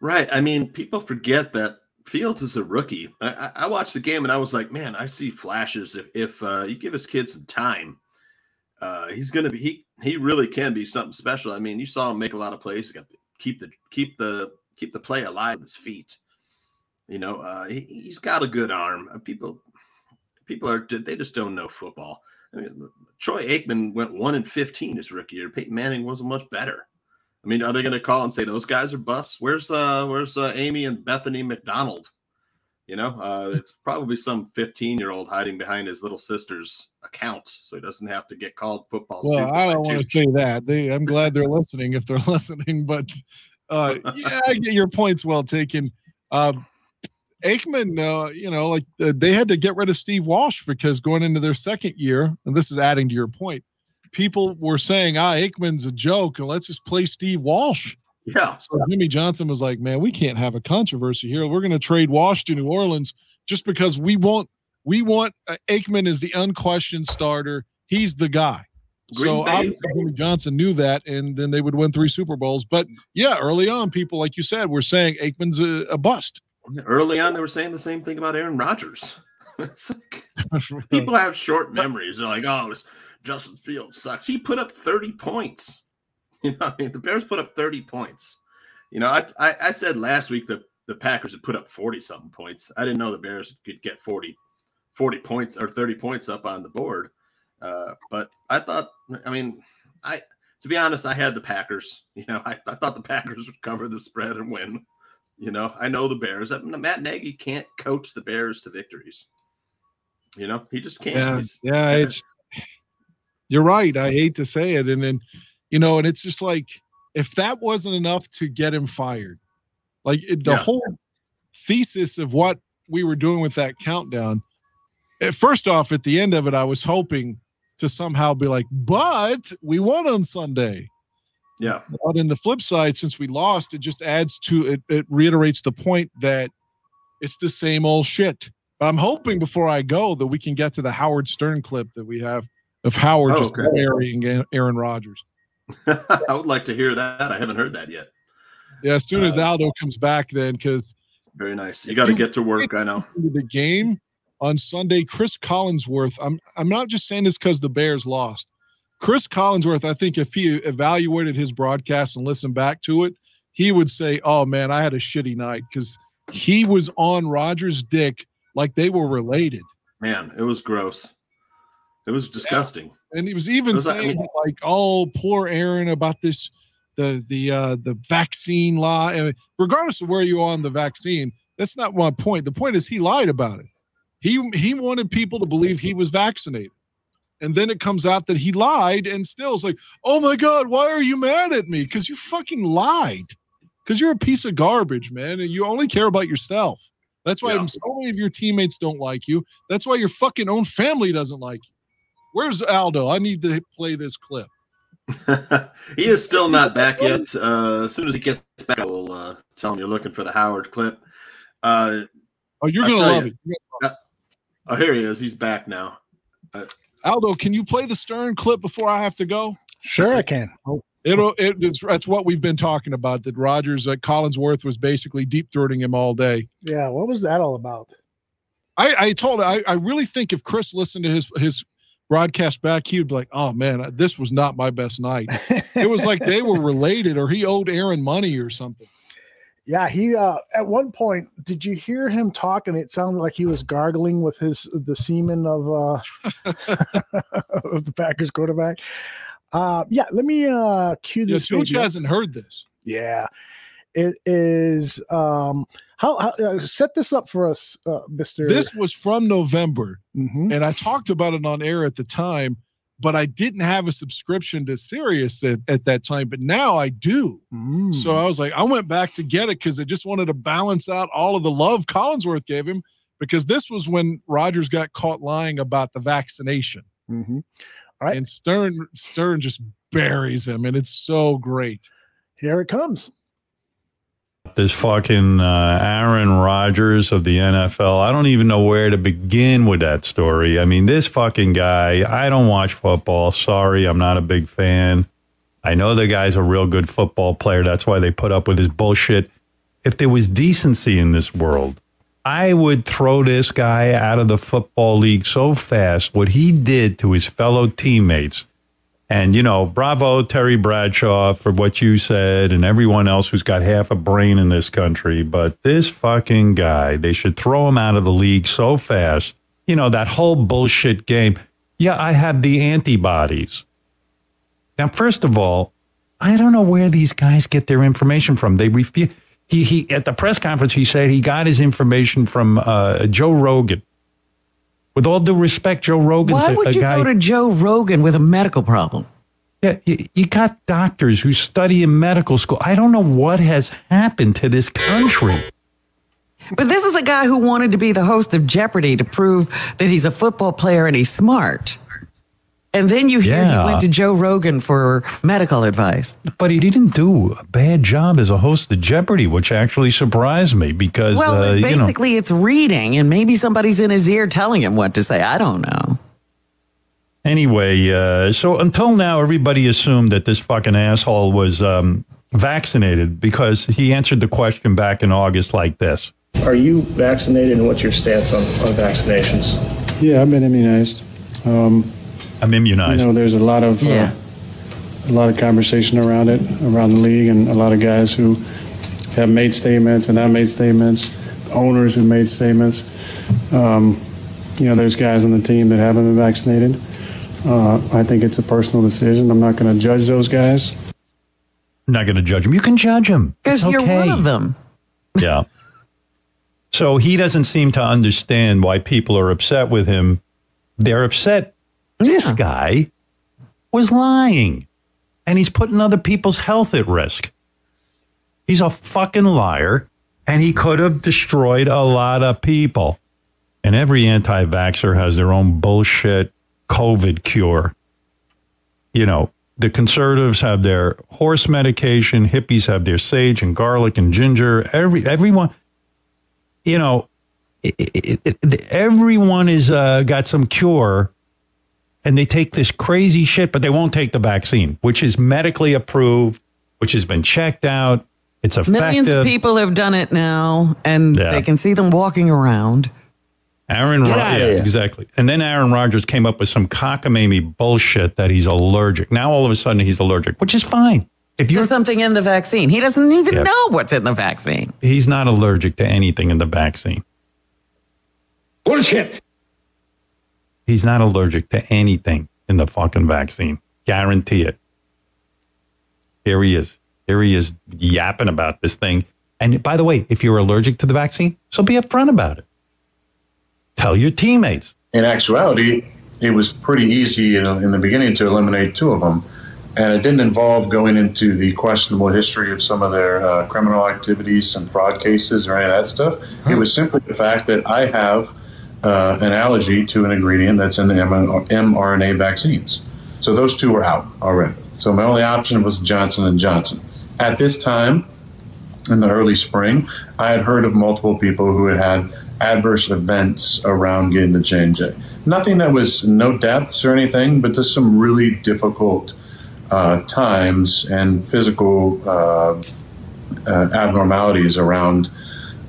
Right. I mean, people forget that Fields is a rookie. I, I, watched the game and I was like, man, I see flashes. If if uh, you give his kid some time, uh, he's gonna be he he really can be something special. I mean, you saw him make a lot of plays. He got keep the keep the keep the play alive with his feet. You know, uh, he, he's got a good arm. Uh, people people are they just don't know football. I mean, Troy Aikman went one in fifteen his rookie year. Peyton Manning wasn't much better. I mean, are they going to call and say those guys are busts? Where's uh where's uh, Amy and Bethany McDonald? You know, uh, it's probably some 15 year old hiding behind his little sister's account, so he doesn't have to get called football. Well, I don't want to say that. They, I'm glad they're listening if they're listening, but uh, yeah, I get your points well taken. Uh, Aikman, uh, you know, like uh, they had to get rid of Steve Walsh because going into their second year, and this is adding to your point, people were saying, ah, Aikman's a joke, and let's just play Steve Walsh. Yeah. So Jimmy Johnson was like, man, we can't have a controversy here. We're going to trade Walsh to New Orleans just because we want we want uh, Aikman is the unquestioned starter. He's the guy. Green so Bay. obviously Jimmy Johnson knew that, and then they would win three Super Bowls. But yeah, early on, people like you said were saying Aikman's a, a bust. Early on, they were saying the same thing about Aaron Rodgers. It's like, people have short memories. They're like, "Oh, this Justin Fields sucks." He put up thirty points. You know, I mean, the Bears put up thirty points. You know, I I, I said last week that the Packers had put up forty something points. I didn't know the Bears could get 40, 40 points or thirty points up on the board. Uh, but I thought, I mean, I to be honest, I had the Packers. You know, I, I thought the Packers would cover the spread and win. You know, I know the Bears. I mean, Matt Nagy can't coach the Bears to victories. You know, he just can't. Yeah, yeah, it's you're right. I hate to say it, and then you know, and it's just like if that wasn't enough to get him fired, like it, the Yeah. whole thesis of what we were doing with that countdown. First off, at the end of it, I was hoping to somehow be like, but we won on Sunday. Yeah. But in the flip side, since we lost, it just adds to it. It reiterates the point that it's the same old shit. But I'm hoping before I go that we can get to the Howard Stern clip that we have of Howard Oh, just okay. burying Aaron Rodgers. I would like to hear that. I haven't heard that yet. Yeah, as soon Uh, as Aldo comes back, then because Very nice. You got to get to work. I know. the game on Sunday, Chris Collinsworth. I'm I'm not just saying this because the Bears lost. Chris Collinsworth, I think if he evaluated his broadcast and listened back to it, he would say, "Oh man, I had a shitty night," because he was on Rodgers' dick like they were related. Man, it was gross. It was disgusting. and he was even Was saying mean- like, "Oh, poor Aaron about this, the the uh, the vaccine law." And regardless of where you are on the vaccine, that's not my point. The point is he lied about it. He he wanted people to believe he was vaccinated, and then it comes out that he lied, and still it's like, "Oh my God, why are you mad at me? Because you fucking lied. Because you're a piece of garbage, man, and you only care about yourself." That's why Yeah. so many of your teammates don't like you. That's why your fucking own family doesn't like you. Where's Aldo? I need to play this clip. he is still not back yet. Uh, as soon as he gets back, I will uh, tell him you're looking for the Howard clip. Uh, Oh, you're gonna love you. it. Uh, oh, here he is. He's back now. Uh, Aldo, can you play the Stern clip before I have to go? Sure, I can. It'll. It, it's that's what we've been talking about. That Rodgers, uh, Collinsworth was basically deep throating him all day. Yeah, what was that all about? I, I told I, I really think if Chris listened to his his broadcast back, he would be like, "Oh man, this was not my best night." it was like they were related, or he owed Aaron money or something. Yeah, he uh at one point did you hear him talking? It sounded like he was gargling with his the semen of uh of the Packers quarterback. Uh yeah, let me uh cue Yeah, this. Tooch hasn't heard this. Yeah. It is um how, how uh, set this up for us, uh Mr. This was from November, Mhm. and I talked about it on air at the time, but I didn't have a subscription to Sirius at, at that time. But now I do. Mm. So I was like, I went back to get it because I just wanted to balance out all of the love Collinsworth gave him. Because this was when Rodgers got caught lying about the vaccination, Mhm. and Stern Stern just buries him, and it's so great. Here it comes. This fucking uh, Aaron Rodgers of the NFL. I don't even know where to begin with that story. I mean, this fucking guy, I don't watch football. Sorry, I'm not a big fan. I know the guy's a real good football player. That's why they put up with his bullshit. If there was decency in this world, I would throw this guy out of the football league so fast. What he did to his fellow teammates and, you know, bravo, Terry Bradshaw, for what you said and everyone else who's got half a brain in this country. But this fucking guy, they should throw him out of the league so fast. You know, that whole bullshit game. Yeah, I have the antibodies. Now, first of all, I don't know where these guys get their information from. They refuse. He, he at the press conference he said he got his information from uh, Joe Rogan. With all due respect, Joe Rogan's Why a, would you guy. go to Joe Rogan with a medical problem? Yeah, you, you got doctors who study in medical school. I don't know what has happened to this country. But this is a guy who wanted to be the host of Jeopardy to prove that he's a football player and he's smart. And then you hear Yeah. he went to Joe Rogan for medical advice. But he didn't do a bad job as a host of Jeopardy, which actually surprised me because Well, uh, you know basically, it's reading, and maybe somebody's in his ear telling him what to say. I don't know. Anyway, uh, so until now, everybody assumed that this fucking asshole was um, vaccinated because he answered the question back in August like this. Are you vaccinated and what's your stance on, on vaccinations? Yeah, I've been immunized. Um, I'm immunized. You know, there's a lot of uh, a lot of conversation around it around the league, and a lot of guys who have made statements and have made statements, owners who made statements. Um, you know, there's guys on the team that haven't been vaccinated. Uh, I think it's a personal decision. I'm not going to judge those guys. I'm not going to judge him. You can judge him. Because It's you're one of them. Yeah. So he doesn't seem to understand why people are upset with him. They're upset. This guy was lying and he's putting other people's health at risk. He's a fucking liar and he could have destroyed a lot of people. And every anti vaxxer has their own bullshit COVID cure. You know, the conservatives have their horse medication, hippies have their sage and garlic and ginger. Every everyone, you know, it, it, it, everyone is uh, got some cure, and they take this crazy shit, but they won't take the vaccine, which is medically approved, which has been checked out. It's effective. Millions of people have done it now, and Yeah. they can see them walking around. Aaron, Get Ro- outta yeah, exactly. And then Aaron Rodgers came up with some cockamamie bullshit that he's allergic. Now all of a sudden he's allergic, which is fine. If There's something in the vaccine. He doesn't even Yeah. know what's in the vaccine. He's not allergic to anything in the vaccine. Bullshit. He's not allergic to anything in the fucking vaccine. Guarantee it. Here he is. Here he is yapping about this thing. And by the way, if you're allergic to the vaccine, so be upfront about it. Tell your teammates. in actuality, it was pretty easy in, in the beginning to eliminate two of them. And it didn't involve going into the questionable history of some of their uh, criminal activities, some fraud cases, or any of that stuff. It was simply the fact that I have uh, an allergy to an ingredient that's in the mRNA vaccines. So those two were out already. So my only option was Johnson and Johnson. At this time, in the early spring, I had heard of multiple people who had had adverse events around getting the J&J. Nothing that was no deaths or anything, but just some really difficult uh, times and physical uh, uh, abnormalities around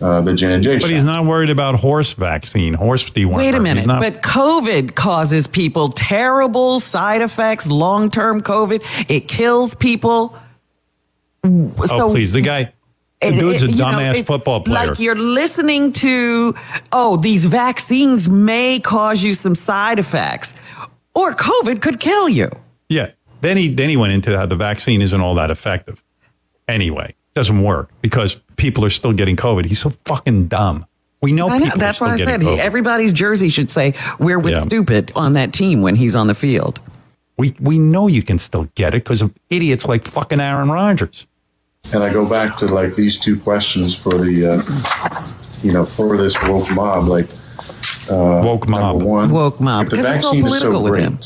uh, the J&J But he's not worried about horse vaccine, horse dewormer. Wait a minute. not- But COVID causes people terrible side effects, long term COVID. It kills people. oh, please. The guy, the dude's a it- know, dumbass football player. Like you're listening to, oh, these vaccines may cause you some side effects, or COVID could kill you. Yeah. Then he then he went into how the vaccine isn't all that effective. Anyway, doesn't work because people are still getting COVID. He's so fucking dumb. We know I know. people That's are why I said COVID. everybody's jersey should say "We're with Yeah. stupid" on that team when he's on the field. We we know you can still get it because of idiots like fucking Aaron Rodgers. And I go back to like these two questions for the, uh, you know, for this woke mob. Like, uh, woke mob. One, Woke mob, If the 'cause it's all vaccine is political so with great, him.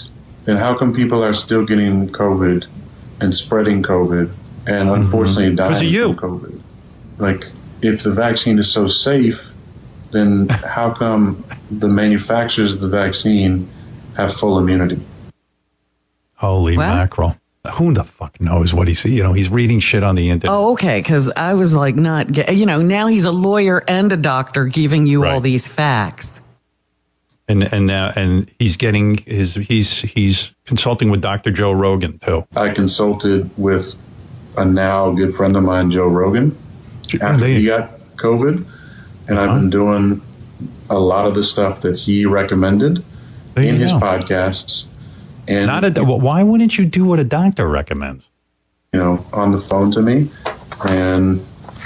then how come people are still getting COVID and spreading COVID and unfortunately dying Mm-hmm. Because you. from COVID? Like, if the vaccine is so safe, then how come the manufacturers of the vaccine have full immunity? Holy What? mackerel! Who the fuck knows what he's you know he's reading shit on the internet. Oh, okay. Because I was like, not, get, you know, now he's a lawyer and a doctor giving you all these facts. And and now and he's getting his he's he's consulting with Dr. Joe Rogan too. I consulted with a now good friend of mine, Joe Rogan, after he got COVID, and I've Uh-huh. been doing a lot of the stuff that he recommended There in his podcasts, and Not a why wouldn't you do what a doctor recommends? you know, on the phone to me, and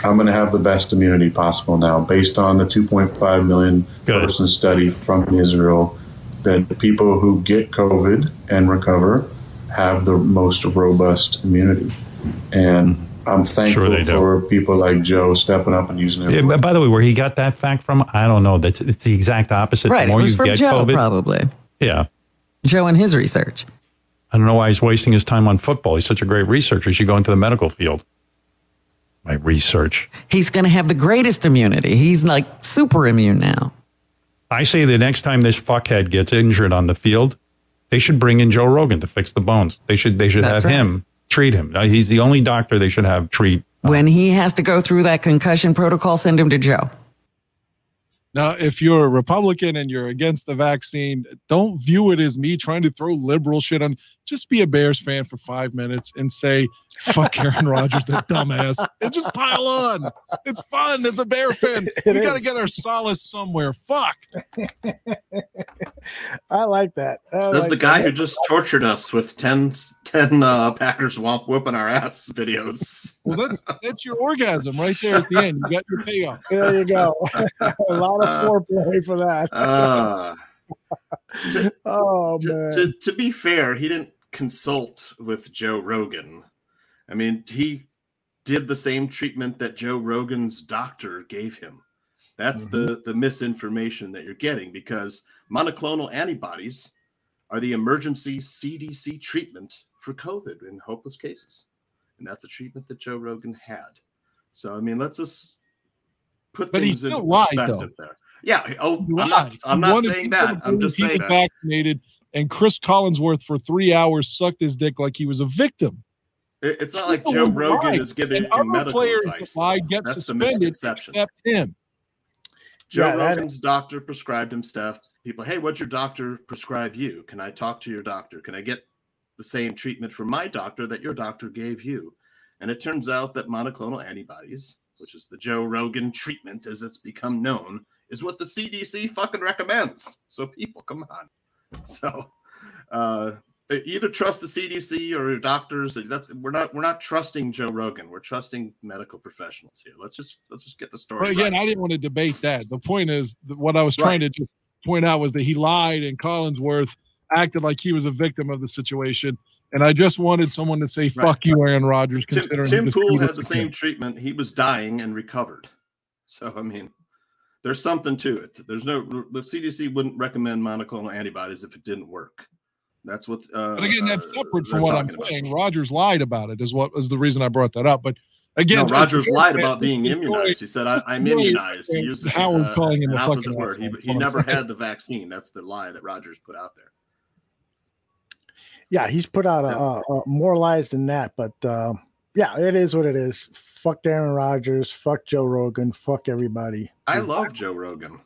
I'm going to have the best immunity possible now, based on the 2.5 million person study from Israel, that people who get COVID and recover have the most robust immunity. And I'm thankful they do. for people like Joe stepping up and using it. but by the way, where he got that fact from, I don't know. That's it's the exact opposite. Right. The It was you from get Joe, COVID, probably. yeah. Joe and his research. I don't know why he's wasting his time on football. He's such a great researcher. He should go into the medical field. My research. He's going to have the greatest immunity. He's like super immune now. I say the next time this fuckhead gets injured on the field, they should bring in Joe Rogan to fix the bones. They should they should That's have right. him treat him. Uh, He's the only doctor they should have treat. When he has to go through that concussion protocol, send him to Joe. Now, if you're a Republican and you're against the vaccine, don't view it as me trying to throw liberal shit on. Just be a Bears fan for five minutes and say, fuck Aaron Rodgers, that dumbass, and just pile on. It's fun. It's a Bear fan. It we got to get our solace somewhere. Fuck. I like that. I Says like the guy that. who just tortured us with 10, 10 uh, Packers whomp whooping our ass videos. Well, that's that's your orgasm right there at the end. You got your payoff. There you go. a lot of foreplay for that. Uh, oh to, man. to, to be fair, he didn't consult with Joe Rogan. I mean, he did the same treatment that Joe Rogan's doctor gave him. That's the mm-hmm. the misinformation that you're getting because monoclonal antibodies are the emergency CDC treatment for COVID in hopeless cases, and that's the treatment that Joe Rogan had. So I mean, let's just put But things into still lied, perspective there. Yeah. Oh, I'm not. I'm not saying that. I'm just saying that. vaccinated, and Chris Collinsworth for three hours sucked his dick like he was a victim. It- It's not like Joe Rogan lied. is giving And other medical players advice. that get That's the suspended, misconception. except him. Joe Yeah, Rogan's doctor prescribed him stuff. People, hey, what'd your doctor prescribe you? Can I talk to your doctor? Can I get the same treatment from my doctor that your doctor gave you? And it turns out that monoclonal antibodies, which is the Joe Rogan treatment as it's become known, is what the CDC fucking recommends. So people, come on. So uh either trust the CDC or your doctors. We're not we're not trusting Joe Rogan. We're trusting medical professionals here. Let's just let's just get the story. But again, right. I didn't want to debate that. The point is what I was trying to just point out was that he lied and Collinsworth acted like he was a victim of the situation. And I just wanted someone to say, Right. "Fuck you, Aaron Rodgers." Tim, Considering Tim Pool had the same treatment. He was dying and recovered. So I mean, there's something to it. There's no the CDC wouldn't recommend monoclonal antibodies if it didn't work. That's what. Uh, But again, that's uh, separate they're from what I'm talking about. saying. Rodgers lied about it, is what was the reason I brought that up. But again, no, Rodgers lied about being immunized. He said, I, "I'm immunized." He used Howard uh, calling him an a opposite fucking word. He, he never had the vaccine. That's the lie that Rodgers put out there. yeah, he's put out a, a, a more lies than that, but uh, yeah, it is what it is. Fuck Aaron Rodgers. Fuck Joe Rogan. Fuck everybody. I love Joe Rogan.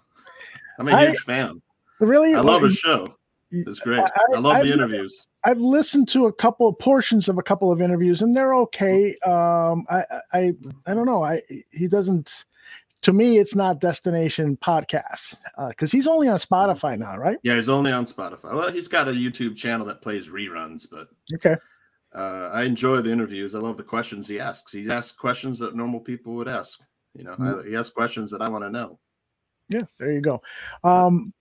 I'm a I- huge fan. Really, I love his show. It's great. I- I, love I- the interviews. I've listened to a couple of portions of a couple of interviews, and they're okay. Um, I, I, I don't know. I he doesn't. To me, it's not destination podcast because he's only on Spotify now, right? Yeah, he's only on Spotify. Well, he's got a YouTube channel that plays reruns, but Okay. uh, I enjoy the interviews. I love the questions he asks. He asks questions that normal people would ask. You know, I, he asks questions that I want to know. Yeah, there you go. Um,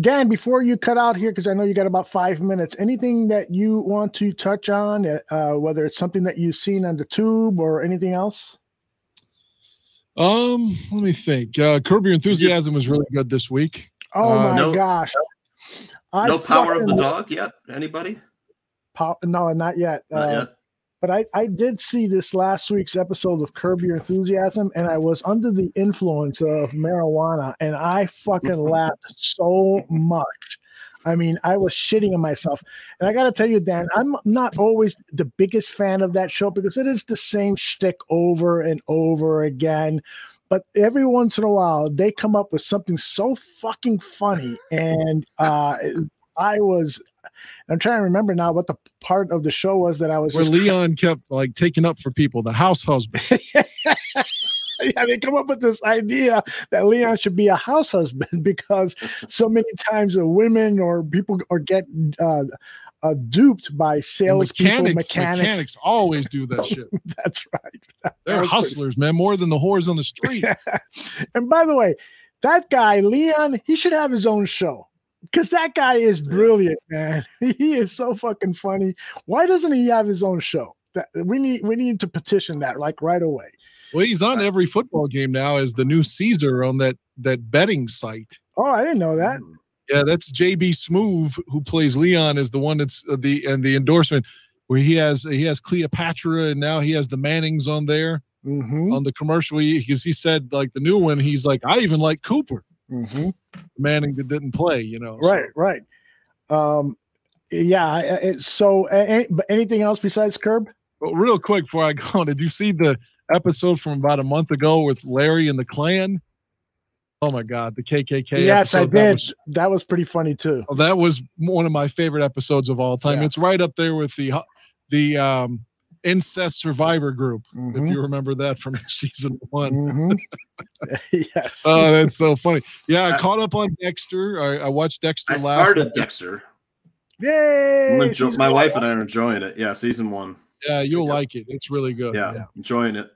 Dan, before you cut out here, because I know you got about five minutes, anything that you want to touch on, uh, whether it's something that you've seen on the tube or anything else? Um, let me think. Uh, Curb Your Enthusiasm was really good this week. Oh Uh, my no- gosh. I no power of the dog yet? Anybody? Pow- no, not yet. Not Uh, yet. But I, I did see this last week's episode of Curb Your Enthusiasm, and I was under the influence of marijuana, and I fucking laughed so much. I mean, I was shitting in myself. And I got to tell you, Dan, I'm not always the biggest fan of that show because it is the same shtick over and over again. But every once in a while, they come up with something so fucking funny. And uh, I was, I'm trying to remember now what the part of the show was that I was Where Leon kept like taking up for people, the house husband. yeah, they come up with this idea that Leon should be a house husband because so many times the women or people or get uh, uh, duped by salespeople, mechanics, mechanics. mechanics always do that shit. That's right. They're was pretty- hustlers, man, more than the whores on the street. and by the way, that guy Leon, he should have his own show because that guy is brilliant, man. He is so fucking funny. Why doesn't he have his own show? That we need we need to petition that like right away. Well, he's on every football game now as the new Caesar on that that betting site. Oh, I didn't know that. Yeah, that's JB Smoove who plays Leon is the one that's uh, the and the endorsement where he has he has Cleopatra and now he has the Mannings on there Mm-hmm. on the commercial because he said like the new one he's like I even like Cooper Mm-hmm. Manning that didn't play you know so- Right, right. Um, yeah. I- I- It, so, a- a- but anything else besides Curb? But real quick before I go on, did you see the episode from about a month ago with Larry and the Klan? Oh my God, the KKK. yes, I episode, that did. was- that was pretty funny too. Oh, that was one of my favorite episodes of all time. Yeah. It's right up there with the the um, incest survivor group. Mm-hmm. If you remember that from season one. Mhm. yes. Oh, that's so funny. Yeah, I caught up on Dexter. I, I watched Dexter I last. started night. Dexter. Yay! I'm enjo- season my one. wife and I are enjoying it. Yeah, season one. Yeah, you'll like it. It's really good. Yeah, enjoying it.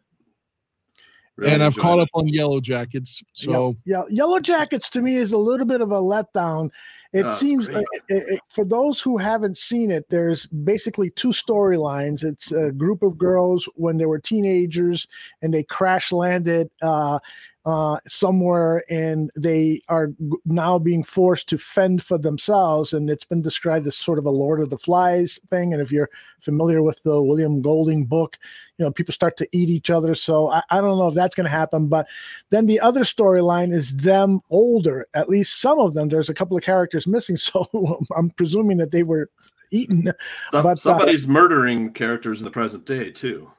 Really and I've caught it. up on Yellow Jackets. So yeah, Yellow Jackets to me is a little bit of a letdown. It Oh, seems like it, it- for those who haven't seen it, there's basically two storylines. It's a group of girls when they were teenagers and they crash landed uh, uh, somewhere and they are now being forced to fend for themselves. And it's been described as sort of a Lord of the Flies thing. And if you're familiar with the William Golding book, you know, people start to eat each other. So I, I don't know if that's going to happen. But then the other storyline is them older, at least some of them. There's a couple of characters missing. So I'm presuming that they were eaten. Some- but, uh, somebody's murdering characters in the present day too.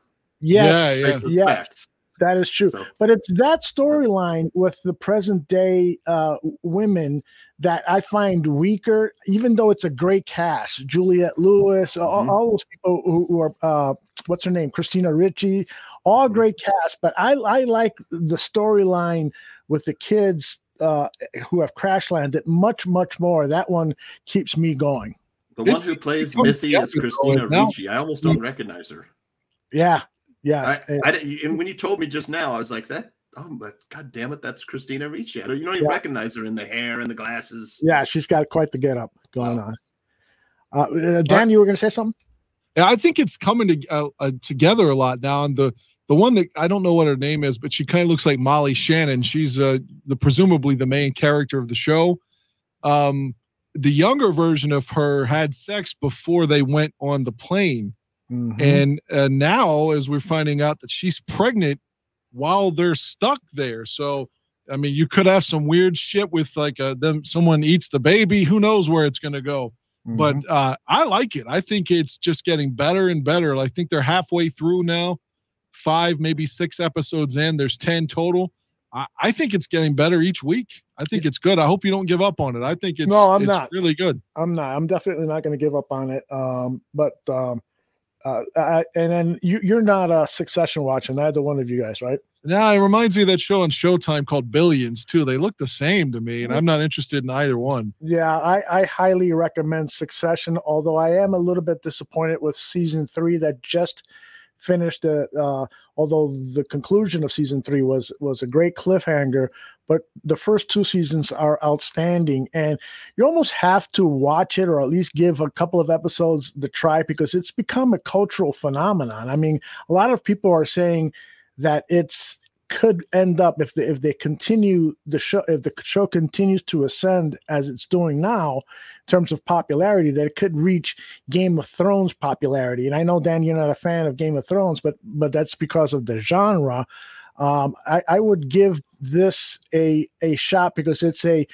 Yes, They yes, suspect. That is true. But it's that storyline with the present day uh, women that I find weaker, even though it's a great cast. Juliette Lewis, all, all those people who, who are, uh, what's her name? Christina Ricci, all great cast. But I, I like the storyline with the kids uh, who have crash landed much, much more. That one keeps me going. The This- one who plays Missy is Christina though. Ricci. I almost don't recognize her. Yeah, yeah. I, I and when you told me just now, I was like, "That, oh, but God damn it, that's Christina Ricci." I don't, you don't even Yeah. recognize her in the hair and the glasses. yeah, she's got quite the get up going on. Uh, uh, Dan, you were going to say something? Yeah, I think it's coming to, uh, uh, together a lot now. And the the one that I don't know what her name is, but she kind of looks like Molly Shannon. She's uh, the presumably the main character of the show. Um, the younger version of her had sex before they went on the plane, Mm-hmm. and uh, now as we're finding out that she's pregnant while they're stuck there. So. I mean, you could have some weird shit with like uh, them. Someone eats the baby. Who knows where it's going to go? but Mm-hmm. uh, I like it. I think it's just getting better and better. I think they're halfway through now, five, maybe six episodes in. There's 10 total. I, I think it's getting better each week. I think it's good. I hope you don't give up on it. I think it's, No, I'm it's not. really good. I'm not. I'm definitely not going to give up on it. Um, but um, uh, I, and then you, you're not a Succession watcher, neither one of you guys, right? Now it reminds me of that show on Showtime called Billions too. They look the same to me, and I'm not interested in either one. Yeah, I, I highly recommend Succession. Although I am a little bit disappointed with season three that just finished. Uh, uh, although the conclusion of season three was was a great cliffhanger, but the first two seasons are outstanding, and you almost have to watch it or at least give a couple of episodes the try because it's become a cultural phenomenon. I mean, a lot of people are saying that it's could end up if they if they continue the show if the show continues to ascend as it's doing now in terms of popularity that it could reach Game of Thrones popularity and I know Dan you're not a fan of Game of Thrones but but that's because of the genre um I, I would give this a a shot because it's a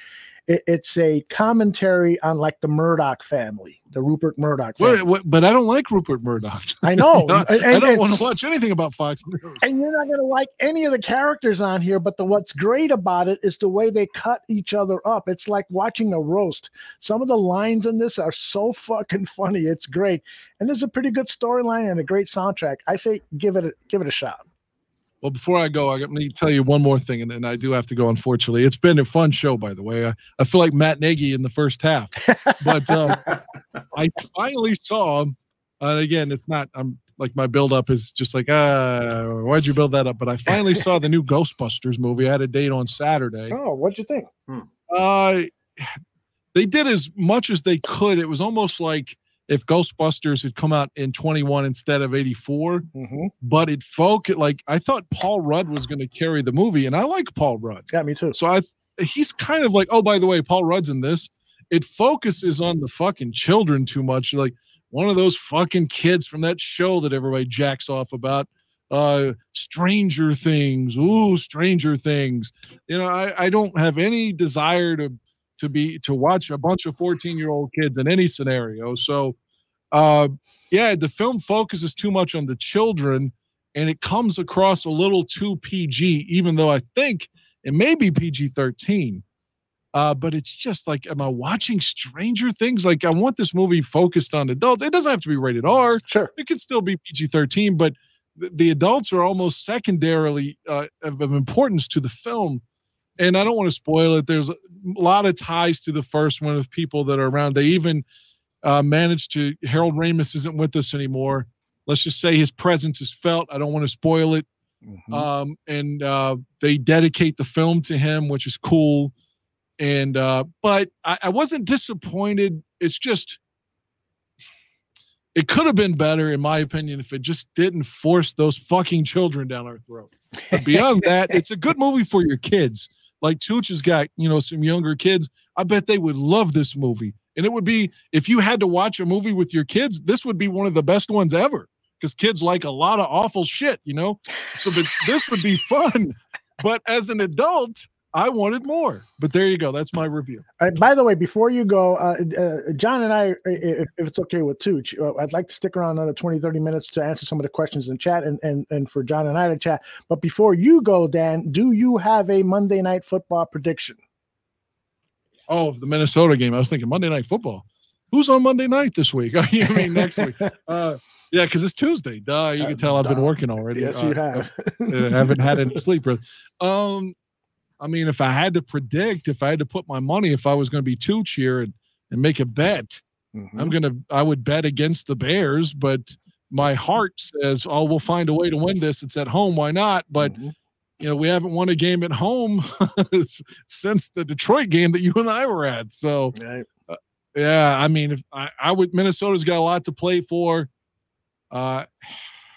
it, it's a commentary on like the Murdoch family the Rupert Murdoch family. What, what, but I don't like Rupert Murdoch. I know. I, And- I don't and- want to watch anything about Fox News. and you're not going to like any of the characters on here but the what's great about it is the way they cut each other up it's like watching a roast some of the lines in this are so fucking funny it's great and there's a pretty good storyline and a great soundtrack i say give it a give it a shot Well, before I go, I got me to tell you one more thing, and then I do have to go. Unfortunately, it's been a fun show, by the way. I, I feel like Matt Nagy in the first half, but uh, I finally saw. Uh, again, it's not. I'm like my build up is just like, uh, why'd you build that up? But I finally saw the new Ghostbusters movie. I had a date on Saturday. Oh, what'd you think? Uh, they did as much as they could. It was almost like if Ghostbusters had come out in 21 instead of 84. Mm-hmm. But it folk like I thought Paul Rudd was going to carry the movie, and I like Paul Rudd. Yeah, me too. So I he's kind of like, oh, by the way, Paul Rudd's in this. It focuses on the fucking children too much. Like one of those fucking kids from that show that everybody jacks off about. Uh Stranger Things. Ooh, Stranger Things. You know, I, I don't have any desire to to be to watch a bunch of 14 year old kids in any scenario. So uh yeah, the film focuses too much on the children and it comes across a little too PG, even though I think it may be PG 13. Uh, but it's just like, am I watching Stranger Things? Like, I want this movie focused on adults. It doesn't have to be rated R. Sure. It could still be PG 13, but the, the adults are almost secondarily uh, of, of importance to the film. And I don't want to spoil it. There's a lot of ties to the first one of people that are around. They even uh, managed to, Harold Ramis isn't with us anymore. Let's just say his presence is felt. I don't want to spoil it. Um, and uh, they dedicate the film to him, which is cool. And uh, but I, I wasn't disappointed. It's just it could have been better, in my opinion, if it just didn't force those fucking children down our throat. But beyond that, it's a good movie for your kids. Like Tooch has got, you know, some younger kids. I bet they would love this movie. And it would be if you had to watch a movie with your kids, this would be one of the best ones ever. Because kids like a lot of awful shit, you know. So, but this would be fun. But as an adult, I wanted more. But there you go. That's my review. Uh, by the way, before you go, uh, uh, John and I, if, if it's okay with Tooch, uh, I'd like to stick around another 20, 30 minutes to answer some of the questions in chat and, and, and for John and I to chat. But before you go, Dan, do you have a Monday night football prediction? Oh, the Minnesota game. I was thinking Monday night football. Who's on Monday night this week? I mean, next week. Uh, yeah, because it's Tuesday. Duh, you can tell I've been working already. Yes, Uh, you have. I haven't had any sleep. Um, I mean, if I had to predict, if I had to put my money, if I was going to be too here and, and make a bet, Mm-hmm. I'm gonna, I would bet against the Bears, but my heart says, oh, we'll find a way to win this. It's at home, why not? But Mm-hmm. you know, we haven't won a game at home since the Detroit game that you and I were at. So, uh, yeah, I mean, if I, I would, Minnesota's got a lot to play for. Uh,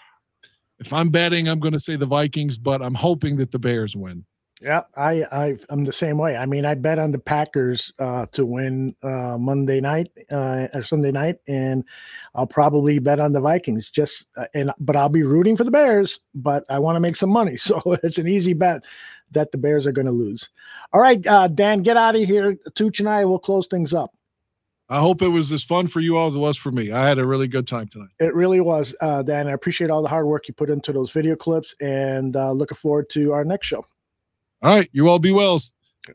if I'm betting, I'm going to say the Vikings, but I'm hoping that the Bears win. Yeah, I, I I'm the same way. I mean, I bet on the Packers uh, to win uh, Monday night uh, or Sunday night, and I'll probably bet on the Vikings. Just uh, and but I'll be rooting for the Bears, but I want to make some money, so it's an easy bet that the Bears are going to lose. All right, uh, Dan, get out of here. Tooch and I will close things up. I hope it was as fun for you all as it was for me. I had a really good time tonight. It really was, uh, Dan. I appreciate all the hard work you put into those video clips, and uh, looking forward to our next show. All right, you all be well.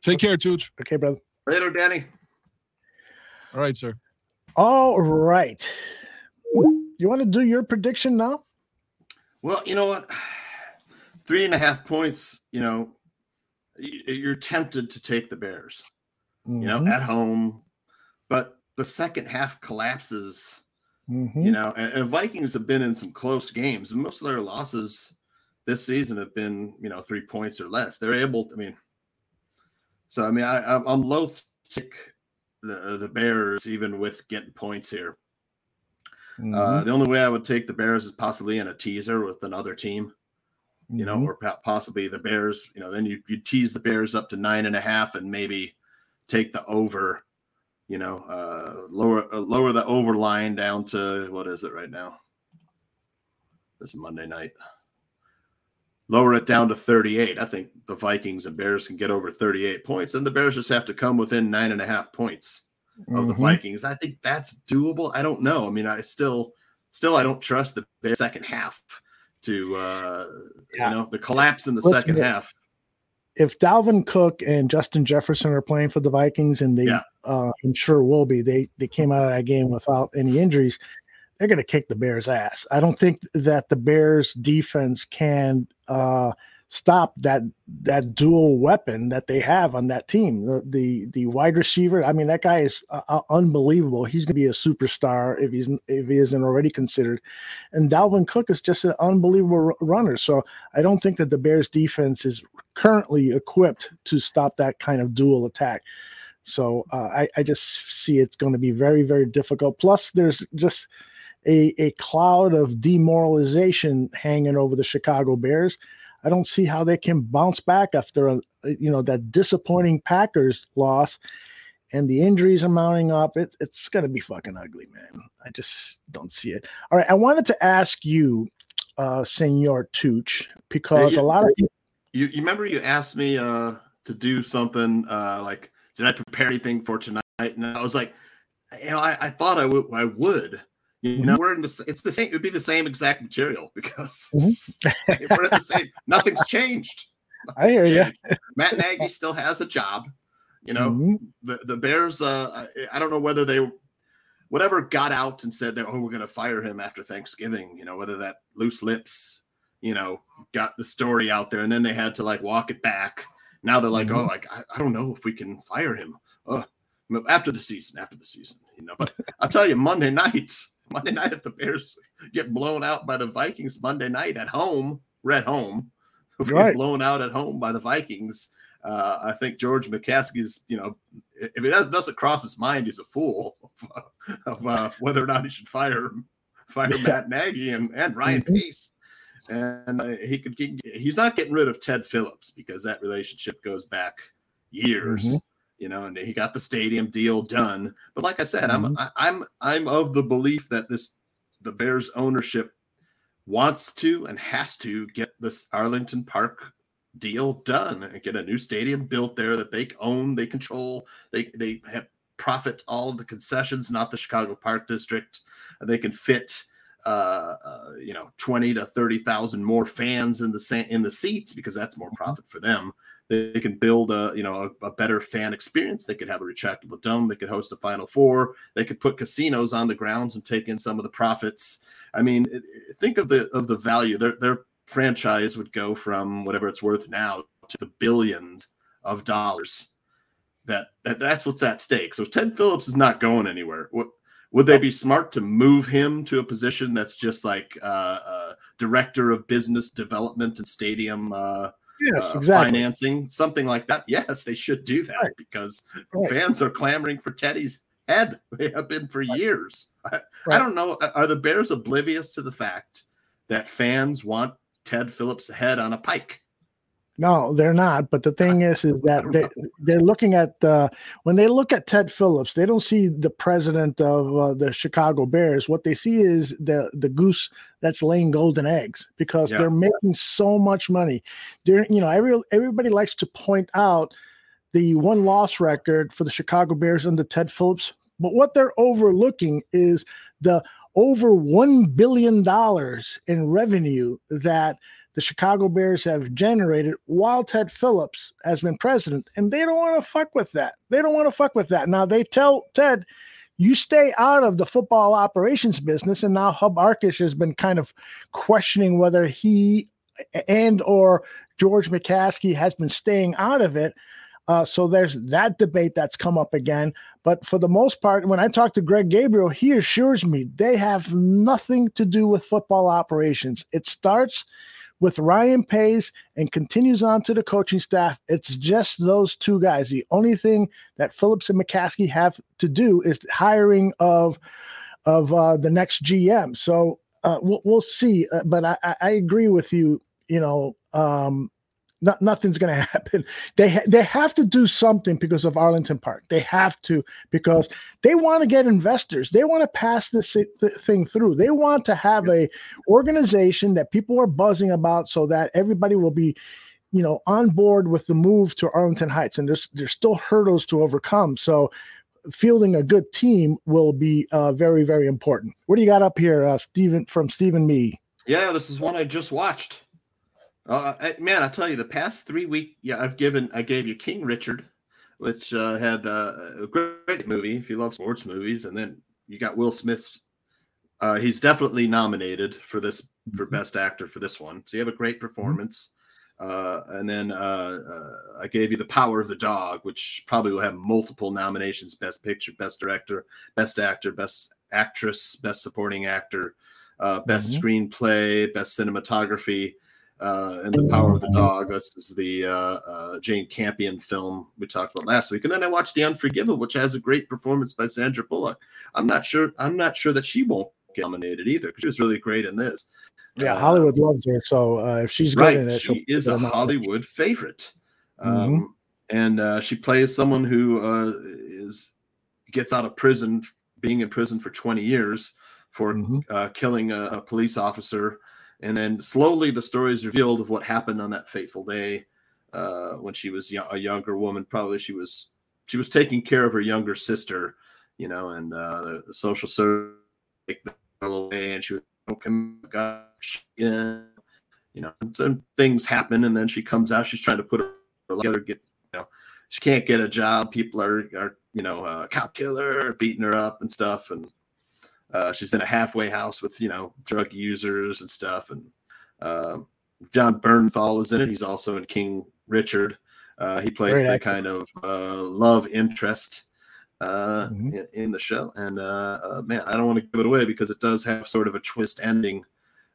Take care, Tooch. Okay, brother. Later, Danny. All right, sir. All right. You want to do your prediction now? Well, you know what? Three and a half points, you know, you're tempted to take the Bears, you know, Mhm. at home. But the second half collapses, Mhm. you know, and, and Vikings have been in some close games. And most of their losses this season have been, you know, three points or less. They're able, I mean, so I mean, I, I'm, I'm loath to take the, the Bears, even with getting points here. Uh, Mhm. the only way I would take the Bears is possibly in a teaser with another team, you know, Mhm. or po- possibly the Bears. You know, then you you tease the Bears up to nine and a half, and maybe take the over. You know, uh, lower uh, lower the over line down to what is it right now? This is Monday night. Lower it down to 38. I think the Vikings and Bears can get over 38 points, and the Bears just have to come within nine and a half points of the Mhm. Vikings. I think that's doable. I don't know. I mean, I still, still, I don't trust the Bears second half to, uh, Yeah. you know, the collapse in the Listen, second half. If Dalvin Cook and Justin Jefferson are playing for the Vikings, and they, Yeah. uh, I'm sure will be, they they came out of that game without any injuries. They're going to kick the Bears' ass. I don't think that the Bears' defense can uh, stop that that dual weapon that they have on that team. The the, the wide receiver, I mean, that guy is uh, uh unbelievable. He's going to be a superstar if he's if he isn't already considered. And Dalvin Cook is just an unbelievable runner. So I don't think that the Bears defense is currently equipped to stop that kind of dual attack. So uh, I, I just see it's going to be very, very difficult. Plus, there's just a, a cloud of demoralization hanging over the Chicago Bears. I don't see how they can bounce back after a, you know that disappointing Packers loss, and the injuries are mounting up. It's it's going to be fucking ugly, man. I just don't see it. All right, I wanted to ask you, uh, Senor Tooch, because you, a lot of you, you remember you asked me uh, to do something uh, like, did I prepare anything for tonight? And I was like, you know, I, I thought I would. I would you know, mm-hmm. we're in the it's the same. It would be the same exact material because mm-hmm. we're the same. Nothing's changed. Nothing's I hear changed. you. Matt Nagy still has a job. You know, mm-hmm. the the Bears. Uh, I, I don't know whether they, whatever, got out and said that oh we're going to fire him after Thanksgiving. You know, whether that loose lips, you know, got the story out there, and then they had to like walk it back. Now they're like, mm-hmm. oh, like I, I, don't know if we can fire him. Oh, after the season, after the season, you know. But I'll tell you, Monday nights Monday night, if the Bears get blown out by the Vikings Monday night at home, red home, right. blown out at home by the Vikings, uh, I think George McCaskey's, you know, if it doesn't cross his mind, he's a fool of, of uh, whether or not he should fire fire yeah. Matt Nagy and, and Ryan mm-hmm. Pace. And uh, he could keep, he's not getting rid of Ted Phillips because that relationship goes back years. Mm-hmm you know, and he got the stadium deal done. But like I said, mm-hmm. I'm I'm I'm of the belief that this the Bears ownership wants to and has to get this Arlington Park deal done and get a new stadium built there that they own, they control, they they have profit all of the concessions, not the Chicago Park District. They can fit uh, uh, you know 20 to 30,000 more fans in the in the seats because that's more mm-hmm. profit for them they can build a you know a, a, better fan experience. They could have a retractable dome. They could host a Final Four. They could put casinos on the grounds and take in some of the profits. I mean, think of the of the value. Their their franchise would go from whatever it's worth now to the billions of dollars. That, that that's what's at stake. So Ted Phillips is not going anywhere. What would they be smart to move him to a position that's just like uh, uh, director of business development and stadium uh, yes, uh, exactly. financing, something like that. Yes, they should do that right. because right. fans are clamoring for Teddy's head. They have been for right. years. I, I, don't know. Are the Bears oblivious to the fact that fans want Ted Phillips' head on a pike? No, they're not. But the thing is, is that they they're looking at uh, when they look at Ted Phillips, they don't see the president of uh, the Chicago Bears. What they see is the the goose that's laying golden eggs because yeah. they're making so much money. They're you know every everybody likes to point out the one loss record for the Chicago Bears under Ted Phillips, but what they're overlooking is the over one billion dollars in revenue that the Chicago Bears have generated while Ted Phillips has been president. And they don't want to fuck with that. They don't want to fuck with that. Now they tell Ted, you stay out of the football operations business. And now Hub Arkush has been kind of questioning whether he and or George McCaskey has been staying out of it. Uh, so there's that debate that's come up again. But for the most part, when I talk to Greg Gabriel, he assures me they have nothing to do with football operations. It starts with Ryan Pace and continues on to the coaching staff. It's just those two guys. The only thing that Phillips and McCaskey have to do is hiring of of uh, the next GM. So uh, we'll, we'll see. Uh, but I, I, agree with you. You know, um, not, nothing's going to happen. They ha- they have to do something because of Arlington Park. They have to because they want to get investors. They want to pass this th- thing through. They want to have a organization that people are buzzing about, so that everybody will be, you know, on board with the move to Arlington Heights. And there's there's still hurdles to overcome. So fielding a good team will be uh, very very important. What do you got up here, uh, Stephen from Stephen Me? Yeah, this is one I just watched. Uh, I, man, I tell you, the past three week, yeah, I've given, I gave you King Richard, which uh, had uh, a great movie if you love sports movies, and then you got Will Smith's. Uh, he's definitely nominated for this for mm-hmm. best actor for this one. So you have a great mm-hmm. performance. Uh, and then uh, uh, I gave you The Power of the Dog, which probably will have multiple nominations: Best Picture, Best Director, Best Actor, Best Actress, Best Supporting Actor, uh, Best Mhm. Screenplay, Best Cinematography. Uh, and the power of the dog. This is the uh, uh, Jane Campion film we talked about last week, and then I watched The Unforgiven, which has a great performance by Sandra Bullock. I'm not sure. I'm not sure that she won't get nominated either because she was really great in this. Yeah, Uh, Hollywood loves her. So uh, if she's good right. in it, she'll is a. Hollywood favorite, Mhm. um, and uh, she plays someone who uh, is gets out of prison, being in prison for 20 years for Mm-hmm. uh, killing a, a police officer, and then slowly the story is revealed of what happened on that fateful day uh, when she was a younger woman. Probably she was she was taking care of her younger sister, you know, and uh, the social service the away, and she was yeah, you know, and some things happen, and then she comes out. She's trying to put her together, get you know, she can't get a job. People are are you know, uh, cow killer, beating her up and stuff, and uh, she's in a halfway house with you know drug users and stuff. And um, Jon Bernthal is in it. He's also in King Richard. Uh, he plays the kind of uh, love interest uh, Mm-hmm. in, in the show. And uh, uh, man, I don't want to give it away because it does have sort of a twist ending.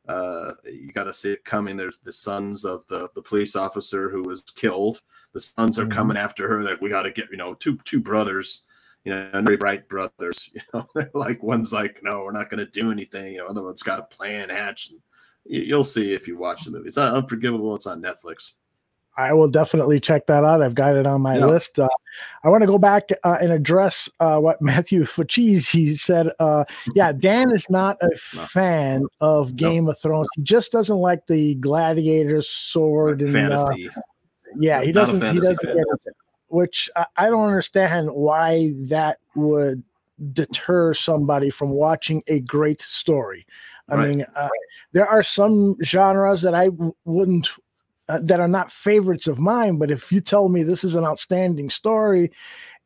Uh, you got to see it coming. There's the sons of the the police officer who was killed. The sons are Mhm. coming after her. Like we got to get you know two two brothers, you know, very bright brothers. You know, They're like one's like, no, we're not going to do anything. You know, other one's got a plan hatched. And you- you'll see if you watch the movie. It's not unforgivable. It's on Netflix. I will definitely check that out. I've got it on my Yeah. list. Uh, I want to go back uh, and address uh, what Matthew Fuchs he said. Uh, yeah, Dan is not a fan of Game of Thrones. He just doesn't like the gladiator sword and uh, Fantasy. yeah, he Not doesn't. He doesn't fan. get it. Which I, I don't understand why that would deter somebody from watching a great story. I Right. mean, uh, there are some genres that I w- wouldn't. Uh, that are not favorites of mine, but if you tell me this is an outstanding story,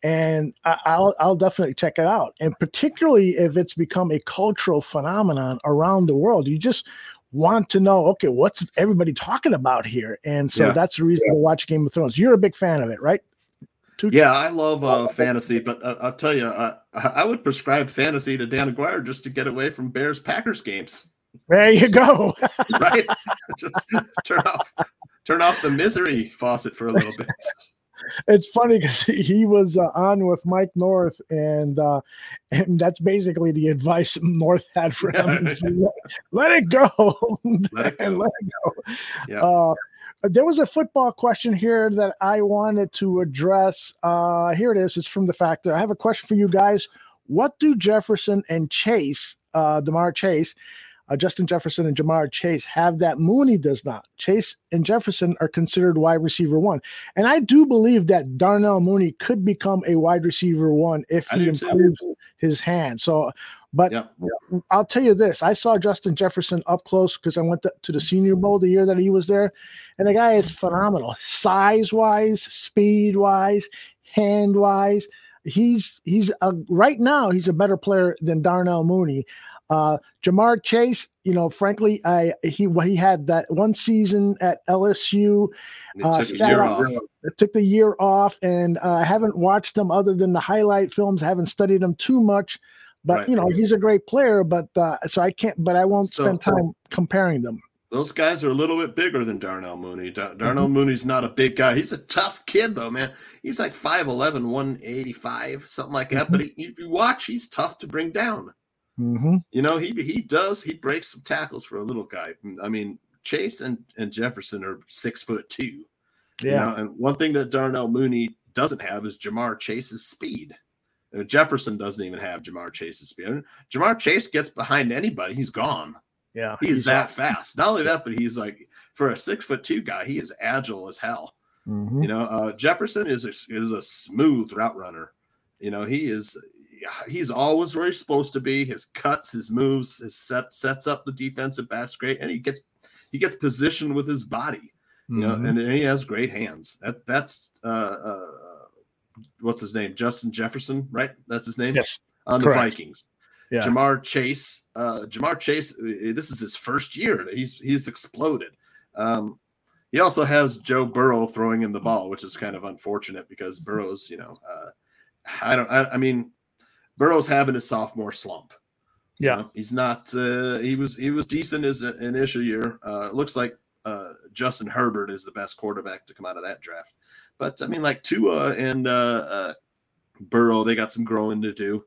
and I, I'll I'll definitely check it out, and particularly if it's become a cultural phenomenon around the world, you just want to know, okay, what's everybody talking about here? And so Yeah. that's the reason to watch Game of Thrones. You're a big fan of it, right? Yeah, I love uh, fantasy, but uh, I'll tell you, uh, I would prescribe fantasy to Dan Aguirre just to get away from Bears Packers games. There you go. right? Just turn off, turn off the misery faucet for a little bit. it's funny because he was uh, on with Mike North, and uh, and that's basically the advice North had for him: let, let it go, Let it and let it go. Yeah. Uh, there was a football question here that I wanted to address. Uh, here it is. It's from the factor. I have a question for you guys. What do Jefferson and Chase, uh, Demar Chase, uh, Justin Jefferson and Ja'Marr Chase have that Mooney does not? Chase and Jefferson are considered wide receiver one, and I do believe that Darnell Mooney could become a wide receiver one if he improves his hand. So, but I'll tell you this: I saw Justin Jefferson up close because I went to, to the Senior Bowl the year that he was there, and the guy is phenomenal, size wise, speed wise, hand wise. He's he's a, right now he's a better player than Darnell Mooney. Uh, Ja'Marr Chase, you know, frankly, I he he had that one season at LSU. It uh, took a sat year off. it took the year off, and uh, I haven't watched them other than the highlight films. I haven't studied them too much, but Right. you know, he's a great player. But uh, so I can't, but I won't So- spend time comparing them. Those guys are a little bit bigger than Darnell Mooney. Dar- Darnell Mooney's not a big guy. He's a tough kid, though, man. He's like 5'11, 185, something like that. But he, if you watch, he's tough to bring down. Mm-hmm. You know, he he does he breaks some tackles for a little guy. I mean, Chase and, and Jefferson are six foot two. You Yeah. know, and one thing that Darnell Mooney doesn't have is Ja'Marr Chase's speed. Uh, Jefferson doesn't even have Ja'Marr Chase's speed. Ja'Marr Chase gets behind anybody, he's gone. Yeah, He's, he's that fast. Not only that, but he's like for a six foot two guy, he is agile as hell. Mhm. You know, uh, Jefferson is a, is a smooth route runner. You know, he is he's always where he's supposed to be. His cuts, his moves, his set sets up the defensive backs great, and he gets he gets positioned with his body. You know, Mhm. and, and he has great hands. That that's uh, uh, what's his name? Justin Jefferson, right? That's his name. Yes, on the correct. Vikings. Yeah. Ja'Marr Chase. Uh, Ja'Marr Chase. This is his first year. He's he's exploded. Um, He also has Joe Burrow throwing him the ball, which is kind of unfortunate because Burrow's, you know, uh, I don't, I, I mean, Burrow's having a sophomore slump. You Yeah. know, he's not. Uh, he was he was decent as an initial year. Uh, it looks like uh, Justin Herbert is the best quarterback to come out of that draft. But I mean, like Tua and uh, uh, Burrow, they got some growing to do.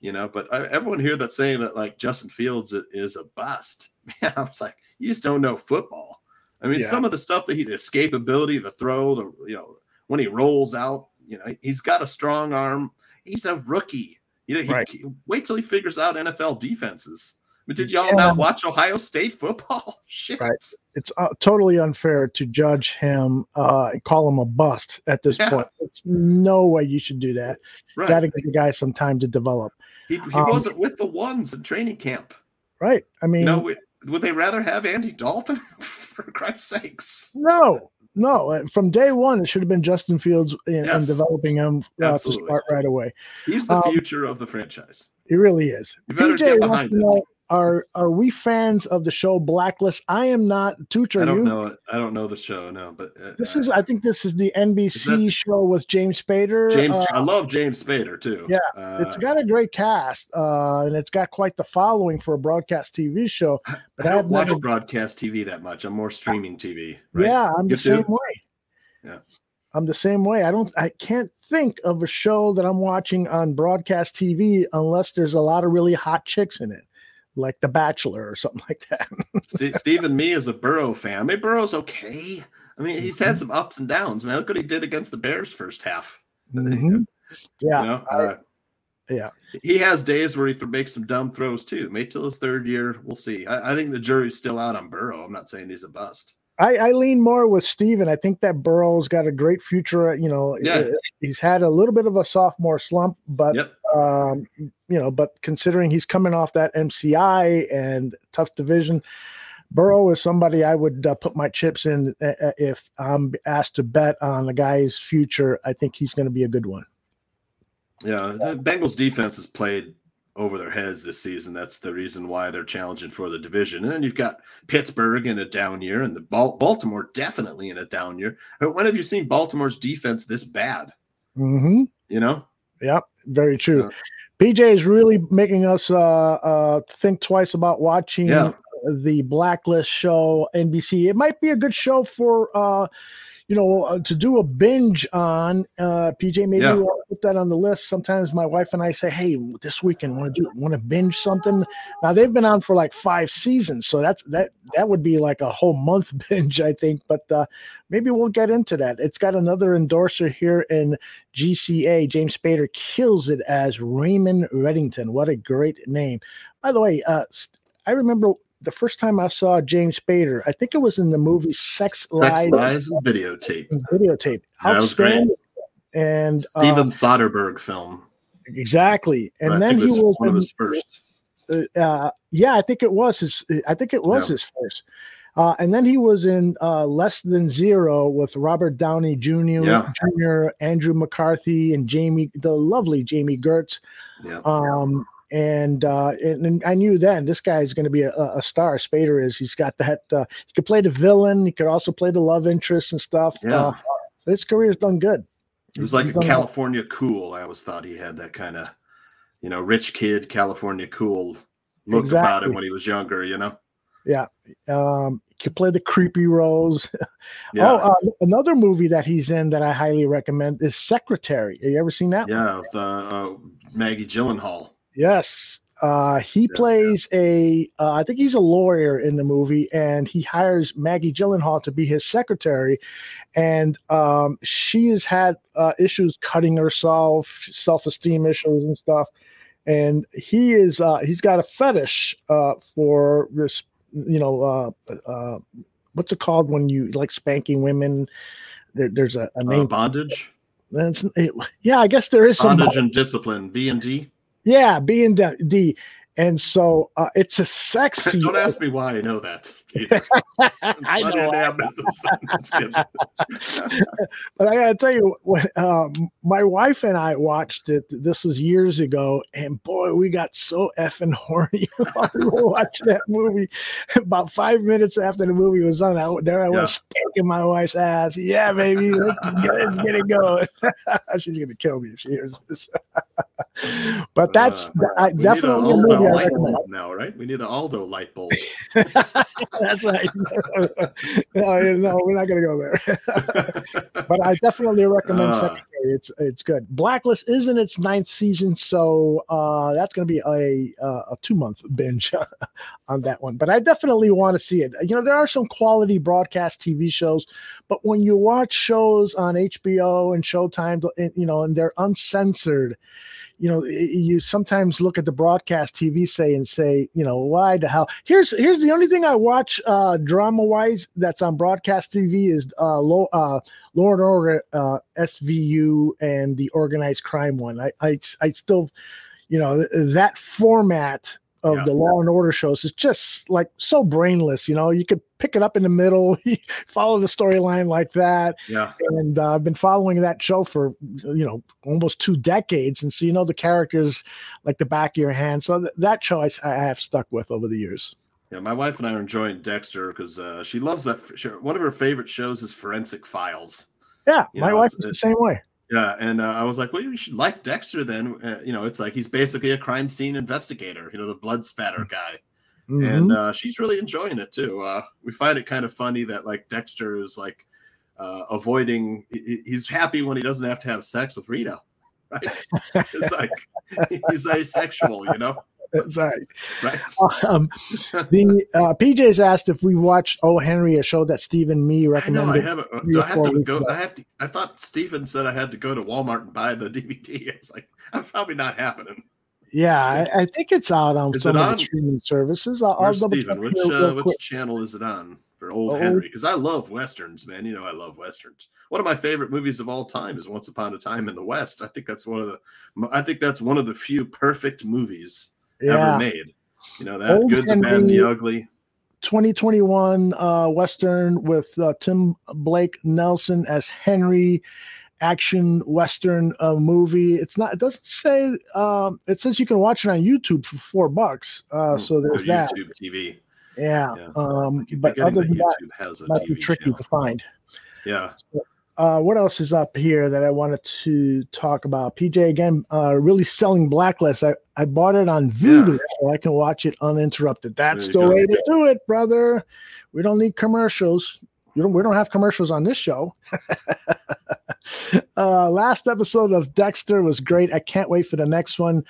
You know, but uh, everyone here that's saying that like Justin Fields is a bust, man, I was like, you just don't know football. I mean, Yeah. some of the stuff that he, the escapability, the throw, the you know, when he rolls out, you know, he's got a strong arm. He's a rookie. You know, he, Right. he- wait till he figures out NFL defenses. Mean, did y'all Yeah. not watch Ohio State football? Shit. Right. It's uh, totally unfair to judge him, uh, call him a bust at this Yeah. point. There's no way you should do that. Right. Got to give the guy some time to develop. He, he Um, wasn't with the ones in training camp. Right. I mean, no, would, they rather have Andy Dalton? For Christ's sakes. no, no. uh, From day one, it should have been Justin Fields in, Yes. developing him uh, to start right away. He's the Um, future of the franchise. He really is. You better PJ get behind it. know, are are we fans of the show Blacklist? I am not. Tooch, I don't you? know it. I don't know the show, no, but uh, This is, I think, this is the NBC show with James Spader. James. Uh, I love James Spader too. Yeah, Uh, it's got a great cast, uh, and it's got quite the following for a broadcast TV show. But I don't I've watch never- broadcast TV that much. I'm more streaming TV. Right? Yeah, I'm You the same way. Yeah. I'm the same way. I don't. I can't think of a show that I'm watching on broadcast TV unless there's a lot of really hot chicks in it, like The Bachelor or something like that. St- Steve and me is a Burrow fan. I mean, Burrow's okay. I mean, he's Mm-hmm. had some ups and downs. Man, look what he did against the Bears first half. Mhm. Yeah, You know, uh, yeah. he has days where he th- makes some dumb throws too. Maybe till his third year, we'll see. I, I think the jury's still out on Burrow. I'm not saying he's a bust. I, I lean more with Steven. I think that Burrow's got a great future. You know, Yeah. uh, he's had a little bit of a sophomore slump, but Yep. Um, you know, but considering he's coming off that MCL and tough division, Burrow is somebody I would uh, put my chips in uh, uh, if I'm asked to bet on the guy's future. I think he's going to be a good one. Yeah, the Bengals defense has played over their heads this season. That's the reason why they're challenging for the division. And then you've got Pittsburgh in a down year, and the Baltimore definitely in a down year. But when have you seen Baltimore's defense this bad? Mm-hmm. You know, Yep, very true. PJ is really making us uh, uh, think twice about watching Yeah. the Blacklist show NBC. It might be a good show for uh, you know uh, to do a binge on. Uh, PJ, maybe Yeah. we'll put that on the list. Sometimes my wife and I say, "Hey, this weekend want to do want to binge something." Now they've been on for like five seasons, so that's that that would be like a whole month binge, I think. But uh, maybe we'll get into that. It's got another endorser here in GCA. James Spader kills it as Raymond Reddington. What a great name! By the way, uh, I remember the first time I saw James Spader. I think it was in the movie Sex, Sex Lies, Lies and videotape. videotape. That was great. And uh, Steven Soderbergh film. exactly. And I then he was one of in- his first. uh, uh, yeah, I think it was his. I think it was Yeah. his first. Uh, and then he was in uh, Less Than Zero with Robert Downey Jr., Yeah. Jr., Andrew McCarthy, and Jamie, the lovely Jami Gertz. Yeah. Um, and, uh, and and I knew then this guy is going to be a, a star. Spader is. He's got that. Uh, he could play the villain. He could also play the love interest and stuff. Yeah. Uh, his career's done good. It was like He's a California cool. I always thought he had that kind of, you know, rich kid, California cool look about him when he was younger, you know? Yeah. Um, could play the creepy roles. Yeah. Oh, uh, another movie that he's in that I highly recommend is Secretary. Have you ever seen that? Yeah, with uh, uh, Maggie Gyllenhaal. Yes. Uh, he plays a, uh, I think he's a lawyer in the movie, and he hires Maggie Gyllenhaal to be his secretary. And um, she has had uh, issues cutting herself, self esteem issues and stuff. And he is, uh, he's got a fetish uh, for this, you know, uh, uh, what's it called when you like spanking women? There, there's a, a name. bondage, That's, it, yeah, I guess there is some bondage and discipline. B and D. yeah, B and D. And so uh, it's a sexy. Don't ask me why I know that. Peter. I know. your damn business. But I gotta tell you, when, um, my wife and I watched it. This was years ago, and boy, we got so effing horny while we were watching that movie. About five minutes after the movie was on, I, there I was Yeah. spanking my wife's ass. Yeah, baby, let's get, let's get it going. She's gonna kill me if she hears this. but that's Uh, I we need definitely a an movie Aldo I light recommend. bulb now, right? We need an Aldo light bulb. That's right. no, yeah, no, we're not going to go there. but I definitely recommend Ah. Secretary. It's it's good. Blacklist is in its ninth season, so uh, that's going to be a uh, a two month binge on that one. But I definitely want to see it. You know, there are some quality broadcast TV shows, but when you watch shows on HBO and Showtime, you know, and they're uncensored you know you sometimes look at the broadcast tv say and say you know why the hell? Here's here's the only thing i watch uh drama wise that's on broadcast tv is uh low uh law and order uh svu and the organized crime one. I i, I still you know th- that format of the law and order shows is just like so brainless you know you could pick it up in the middle follow the storyline like that Yeah. and uh, I've been following that show for you know almost two decades, and so you know the characters like the back of your hand. So th- that show I, I have stuck with over the years. Yeah, my wife and I are enjoying Dexter because uh, she loves that. f- One of her favorite shows is Forensic Files. Yeah, You my know, wife is the same way. Yeah, and uh, I was like, well, you should like Dexter then. Uh, you know, it's like he's basically a crime scene investigator. You know, the blood spatter guy. and Mhm. uh, she's really enjoying it too. Uh, we find it kind of funny that like Dexter is like uh, avoiding. he- he- He's happy when he doesn't have to have sex with Rita, right? it's like he's asexual, you know, That's right. right? Um, the uh, PJ's asked if we watched Oh Henry, a show that Stephen Me I know recommended. I haven't. Do I have to go? ago. I have to. I thought Steven said I had to go to Walmart and buy the DVD. I was like I'm probably not happening. Yeah, I, I think it's out on Is some on? streaming services. I'll, I'll Steven? Which uh, which channel is it on for Old Oh. Henry? Because I love westerns, man. You know I love westerns. One of my favorite movies of all time is Once Upon a Time in the West. I think that's one of the. I think that's one of the few perfect movies Yeah. ever made. You know that Old good, the bad, and the ugly. 2021 uh, Western with uh, Tim Blake Nelson as Henry action Western uh, movie. It's not, it doesn't say, um, it says you can watch it on YouTube for four bucks. Uh, so there's Good that. YouTube TV. Yeah. Um, but other than that, YouTube has a might be tricky to find. Yeah. Uh, what else is up here that I wanted to talk about? PJ again, uh, really selling Blacklist. I, I bought it on Vudu so I can watch it uninterrupted. That's the go. way to do it, brother. We don't need commercials. You don't, we don't have commercials on this show. uh, last episode of Dexter was great. I can't wait for the next one.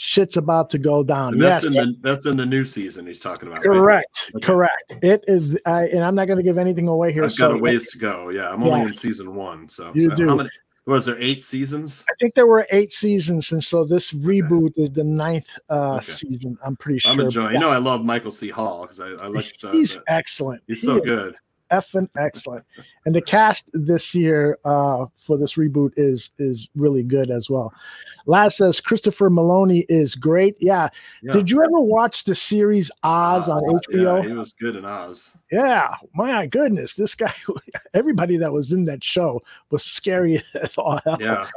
Shit's about to go down. And that's yes, in the that's in the new season he's talking about. right? correct, Okay. correct. It is, I, and I'm not going to give anything away here. I've got a ways to go. Yeah, I'm only Yeah. in season one. So You so do. How many, was there eight seasons? I think there were eight seasons, and so this reboot is the ninth uh, season. I'm pretty sure. I'm enjoying. You know, I love Michael C. Hall because I, I like the, he's the- excellent. he's He so is good. Effing excellent. And the cast this year uh, for this reboot is is really good as well. Last says Christopher Meloni is great. Yeah. Yeah. Did you ever watch the series Oz on HBO? Yeah, he was good in Oz. Yeah, my goodness, this guy, everybody that was in that show was scary as all hell. Yeah.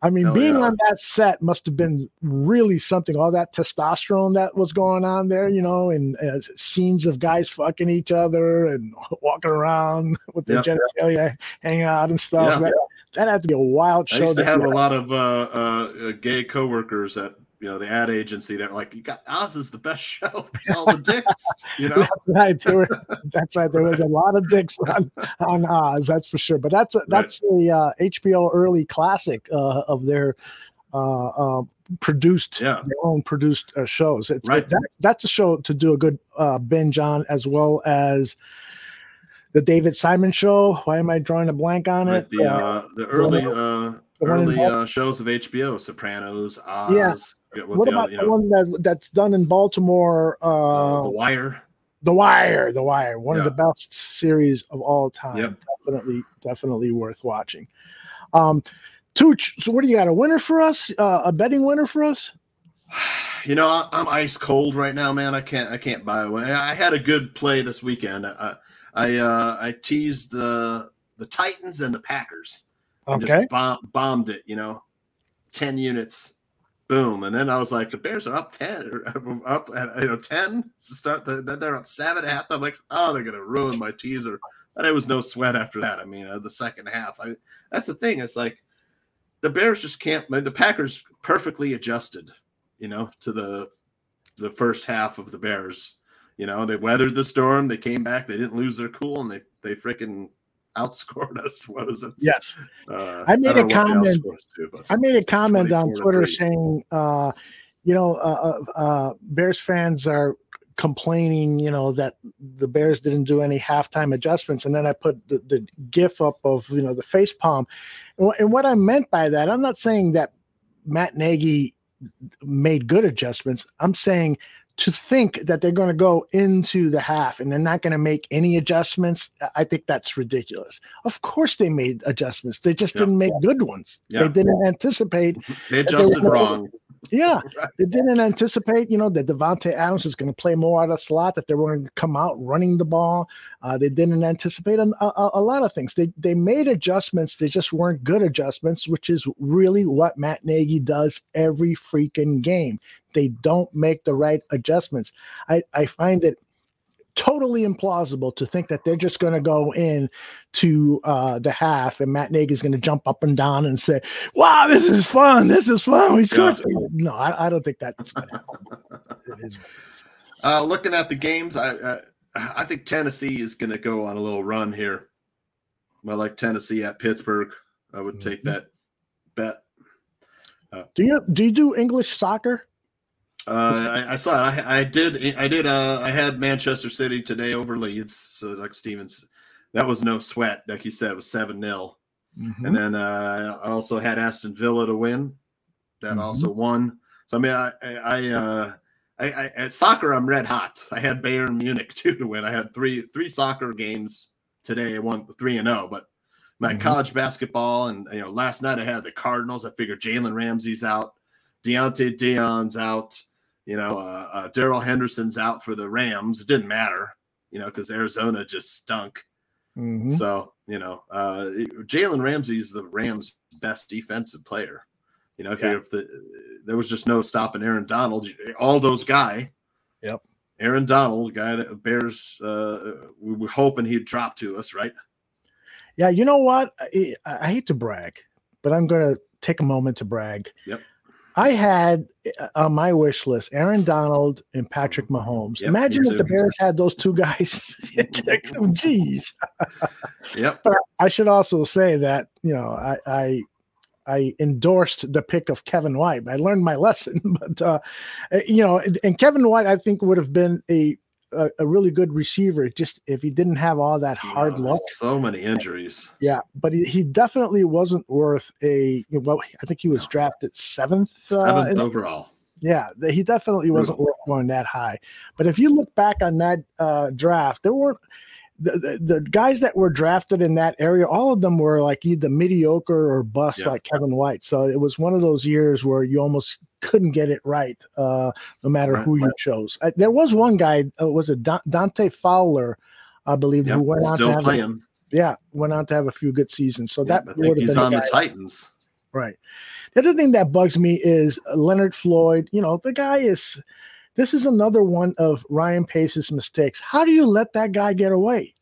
I mean, Hell being yeah. on that set must have been really something. All that testosterone that was going on there, you know, and uh, scenes of guys fucking each other and walking around with their Yep. genitalia hanging out and stuff. Yeah. That, that had to be a wild I show. used to have a lot of uh, uh, gay coworkers at you know the ad agency that were like, "You got Oz is the best show. All the dicks." You know. That's right. There were, that's right. There was a lot of dicks on, on Oz, that's for sure. But that's a, that's a uh, HBO early classic uh, of their uh, uh, produced, Yeah. their own produced uh, shows. It's, Right. that, that's a show to do a good uh, binge on, as well as the David Simon Show. Why am I drawing a blank on Right, it? the the early uh, the early uh, shows of HBO, Sopranos, Oz. Yeah. What, what the about you the one that that's done in Baltimore? Uh, The Wire. The Wire, The Wire, one of the best series of all time. Yep. Definitely, definitely worth watching. Um, Tooch, so what do you got? A winner for us? Uh, a betting winner for us? You know, I- I'm ice cold right now, man. I can't. I can't buy one. I had a good play this weekend. I I uh, I teased the the Titans and the Packers. Okay. bomb, bombed it. You know, ten units, boom, and then I was like, the Bears are up ten, or up at you know ten to start. The, then they're up seven at half. I'm like, oh, they're gonna ruin my teaser. But it was no sweat after that. I mean, uh, the second half. I that's the thing. It's like the Bears just can't. The Packers perfectly adjusted, you know, to the the first half of the Bears. You know, they weathered the storm. They came back. They didn't lose their cool, and they they freaking outscored us. What was it? Yes. Uh, I made don't a know what they comment. outscored us to, but I made a comment on Twitter saying, uh, you know, uh, uh, uh, Bears fans are complaining, you know, that the Bears didn't do any halftime adjustments, and then I put the, the GIF up of you know the face palm, and, and what I meant by that, I'm not saying that Matt Nagy made good adjustments. I'm saying to think that they're going to go into the half and they're not going to make any adjustments, I think that's ridiculous. Of course, they made adjustments. They just didn't make good ones. Yeah. They didn't anticipate. They adjusted were- wrong. Yeah, they didn't anticipate, you know, that Davante Adams was going to play more out of slot, that they were going to come out running the ball. Uh, they didn't anticipate a, a, a lot of things. They they made adjustments. They just weren't good adjustments, which is really what Matt Nagy does every freaking game. They don't make the right adjustments. I, I find it totally implausible to think that they're just going to go in to uh, the half and Matt Nagy is going to jump up and down and say, "Wow, this is fun! This is fun! We scored!" No, I, I don't think that's going to happen. It is. Uh, looking at the games, I uh, I think Tennessee is going to go on a little run here. I like Tennessee at Pittsburgh. I would take Mm-hmm. that bet. Do you do you do English soccer? Uh, I, I saw. I, I did. I did. Uh, I had Manchester City today over Leeds. So like Stevens, that was no sweat. Like you said, it was seven 0 Mm-hmm. And then uh, I also had Aston Villa to win. That also won. So I mean, I, I, I, uh, I, I at soccer, I'm red hot. I had Bayern Munich too to win. I had three three soccer games today. I won three and zero. But my Mhm. college basketball and you know, last night I had the Cardinals. I figured Jalen Ramsey's out, Deontay Dion's out. You know, uh, uh, Darrell Henderson's out for the Rams. It didn't matter, you know, because Arizona just stunk. Mhm. So, you know, uh, Jalen is the Rams' best defensive player. You know, if, Yeah. if the there was just no stopping Aaron Donald, all those guy. Yep. Aaron Donald, the guy that Bears, uh, we were hoping he'd drop to us, right? Yeah, you know what? I, I hate to brag, but I'm going to take a moment to brag. Yep. I had uh, on my wish list Aaron Donald and Patrick Mahomes. Yep, Imagine if the. Bears had those two guys. Jeez. Yep. But I should also say that you know I I, I endorsed the pick of Kevin White. I learned my lesson, but uh, uh, you know, and- and Kevin White I think would have been a a, a really good receiver just if he didn't have all that hard luck. So many injuries. Yeah, but he, he definitely wasn't worth a. Well, I think he was drafted seventh. uh, Seventh in- overall. yeah, he definitely wasn't worth going that high. But if you look back on that uh, draft, there weren't the, the, the guys that were drafted in that area. All of them were like either mediocre or bust, Yeah. like Kevin White. So it was one of those years where you almost couldn't get it right, uh, no matter Right, who you chose. Uh, there was one guy, uh, was it Dante Fowler, I believe, Yep. who went on to have a- yeah, went on to have a few good seasons. So Yep, that I think would have been on the guy- Titans. Right. The other thing that bugs me is Leonard Floyd. You know, the guy is. This is another one of Ryan Pace's mistakes. How do you let that guy get away?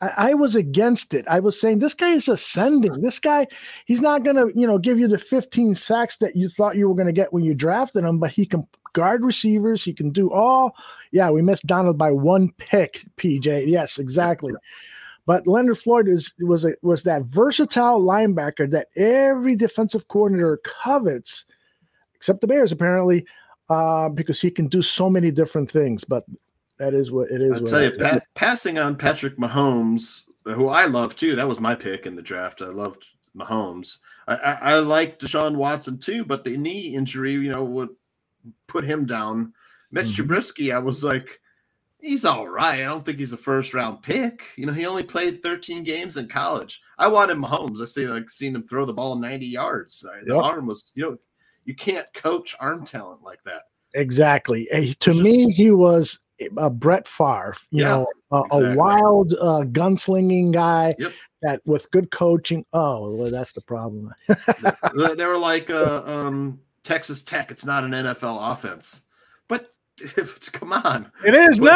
I, I was against it. I was saying this guy is ascending. This guy, he's not going to, you know, give you the 15 sacks that you thought you were going to get when you drafted him, but he can guard receivers. He can do all. Yeah, we missed Donald by one pick. PJ. Yes, exactly. But Leonard Floyd is was a, was that versatile linebacker that every defensive coordinator covets, except the Bears apparently, uh, because he can do so many different things. But that is what it is. I what tell you, it is. pa- passing on Patrick Mahomes, who I love too. That was my pick in the draft. I loved Mahomes. I, I, I like Deshaun Watson too, but the knee injury, you know, would put him down. Mitch Mm-hmm. Trubisky, I was like, he's all right. I don't think he's a first round pick. You know, he only played 13 games in college. I wanted Mahomes. I see like seen him throw the ball 90 yards. The Yep. arm was, you know, you can't coach arm talent like that. Exactly. Eh, To me, he was a Brett Favre, you Yeah, know, a, a wild uh, gunslinging guy Yep. that with good coaching. Oh, well, that's the problem. they they were like uh, um, Texas Tech. It's not an NFL offense, but come on, It is What-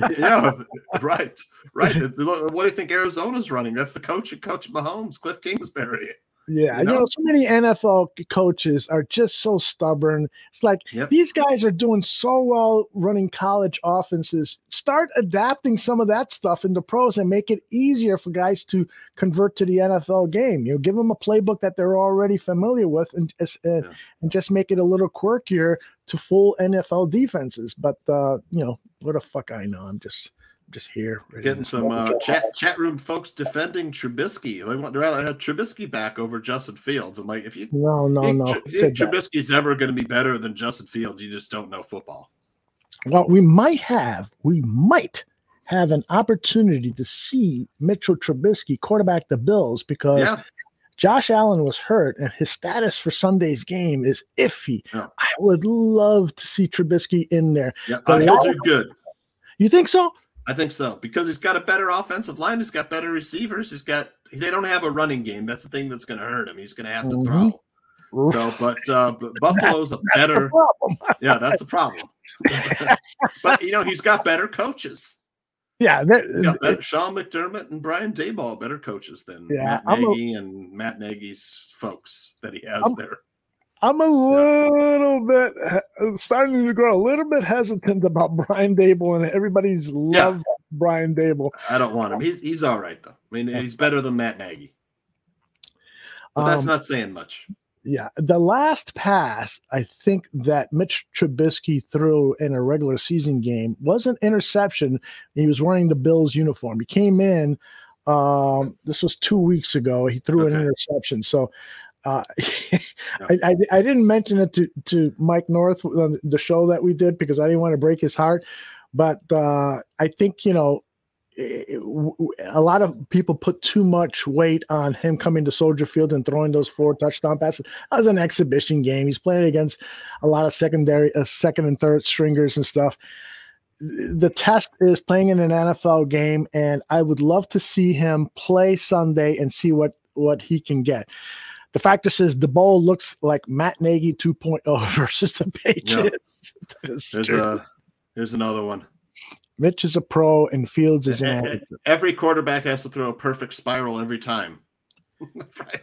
now. yeah, right, right. What do you think Arizona's running? That's the coach, of Coach Mahomes, Cliff Kingsbury. Yeah, You you know, know? so many NFL coaches are just so stubborn. It's like Yep. these guys are doing so well running college offenses. Start adapting some of that stuff into pros and make it easier for guys to convert to the NFL game. You know, give them a playbook that they're already familiar with, and just, uh, and just make it a little quirkier to full NFL defenses. But uh, you know, what the fuck I know. I'm just just here ready Getting some uh, chat chat room folks defending Trubisky. They want to rather have Trubisky back over Justin Fields. I'm like, if you No, no, think, no. Tr- if you think Trubisky's ever going to be better than Justin Fields, you just don't know football. Well, we might have, we might have an opportunity to see Mitchell Trubisky quarterback the Bills because Yeah. Josh Allen was hurt and his status for Sunday's game is iffy. I would love to see Trubisky in there. Yeah, The uh, he'll do good. You think so? I think so because he's got a better offensive line. He's got better receivers. He's got. They don't have a running game. That's the thing that's going to hurt him. He's going to have to Mhm. throw. So, but uh, but Buffalo's a better. yeah, that's a problem. but you know, he's got better coaches. Yeah, that- He's Sean McDermott and Brian Daboll, better coaches than Yeah, Matt I'm a- Nagy and Matt Nagy's folks that he has I'm- there. I'm a little bit starting to grow a little bit hesitant about Brian Daboll and everybody's love Brian Daboll. I don't want him. He's he's all right though. I mean, he's better than Matt Nagy. But that's Um, not saying much. Yeah, the last pass I think that Mitch Trubisky threw in a regular season game was an interception. He was wearing the Bills uniform. He came in. Um, this was two weeks ago. He threw an interception. So. Uh, I, I, I didn't mention it to, to Mike North on the show that we did because I didn't want to break his heart. But uh, I think, you know, it- it- w- w- a lot of people put too much weight on him coming to Soldier Field and throwing those four touchdown passes. That was an exhibition game. He's playing against a lot of secondary, uh, second and third stringers and stuff. The test is playing in an NFL game, and I would love to see him play Sunday and see what what he can get. The fact is, the bowl looks like Matt Nagy 2.0 versus the Patriots. Is There's a here's another one. Mitch is a pro and Fields is an. Every quarterback has to throw a perfect spiral every time. right?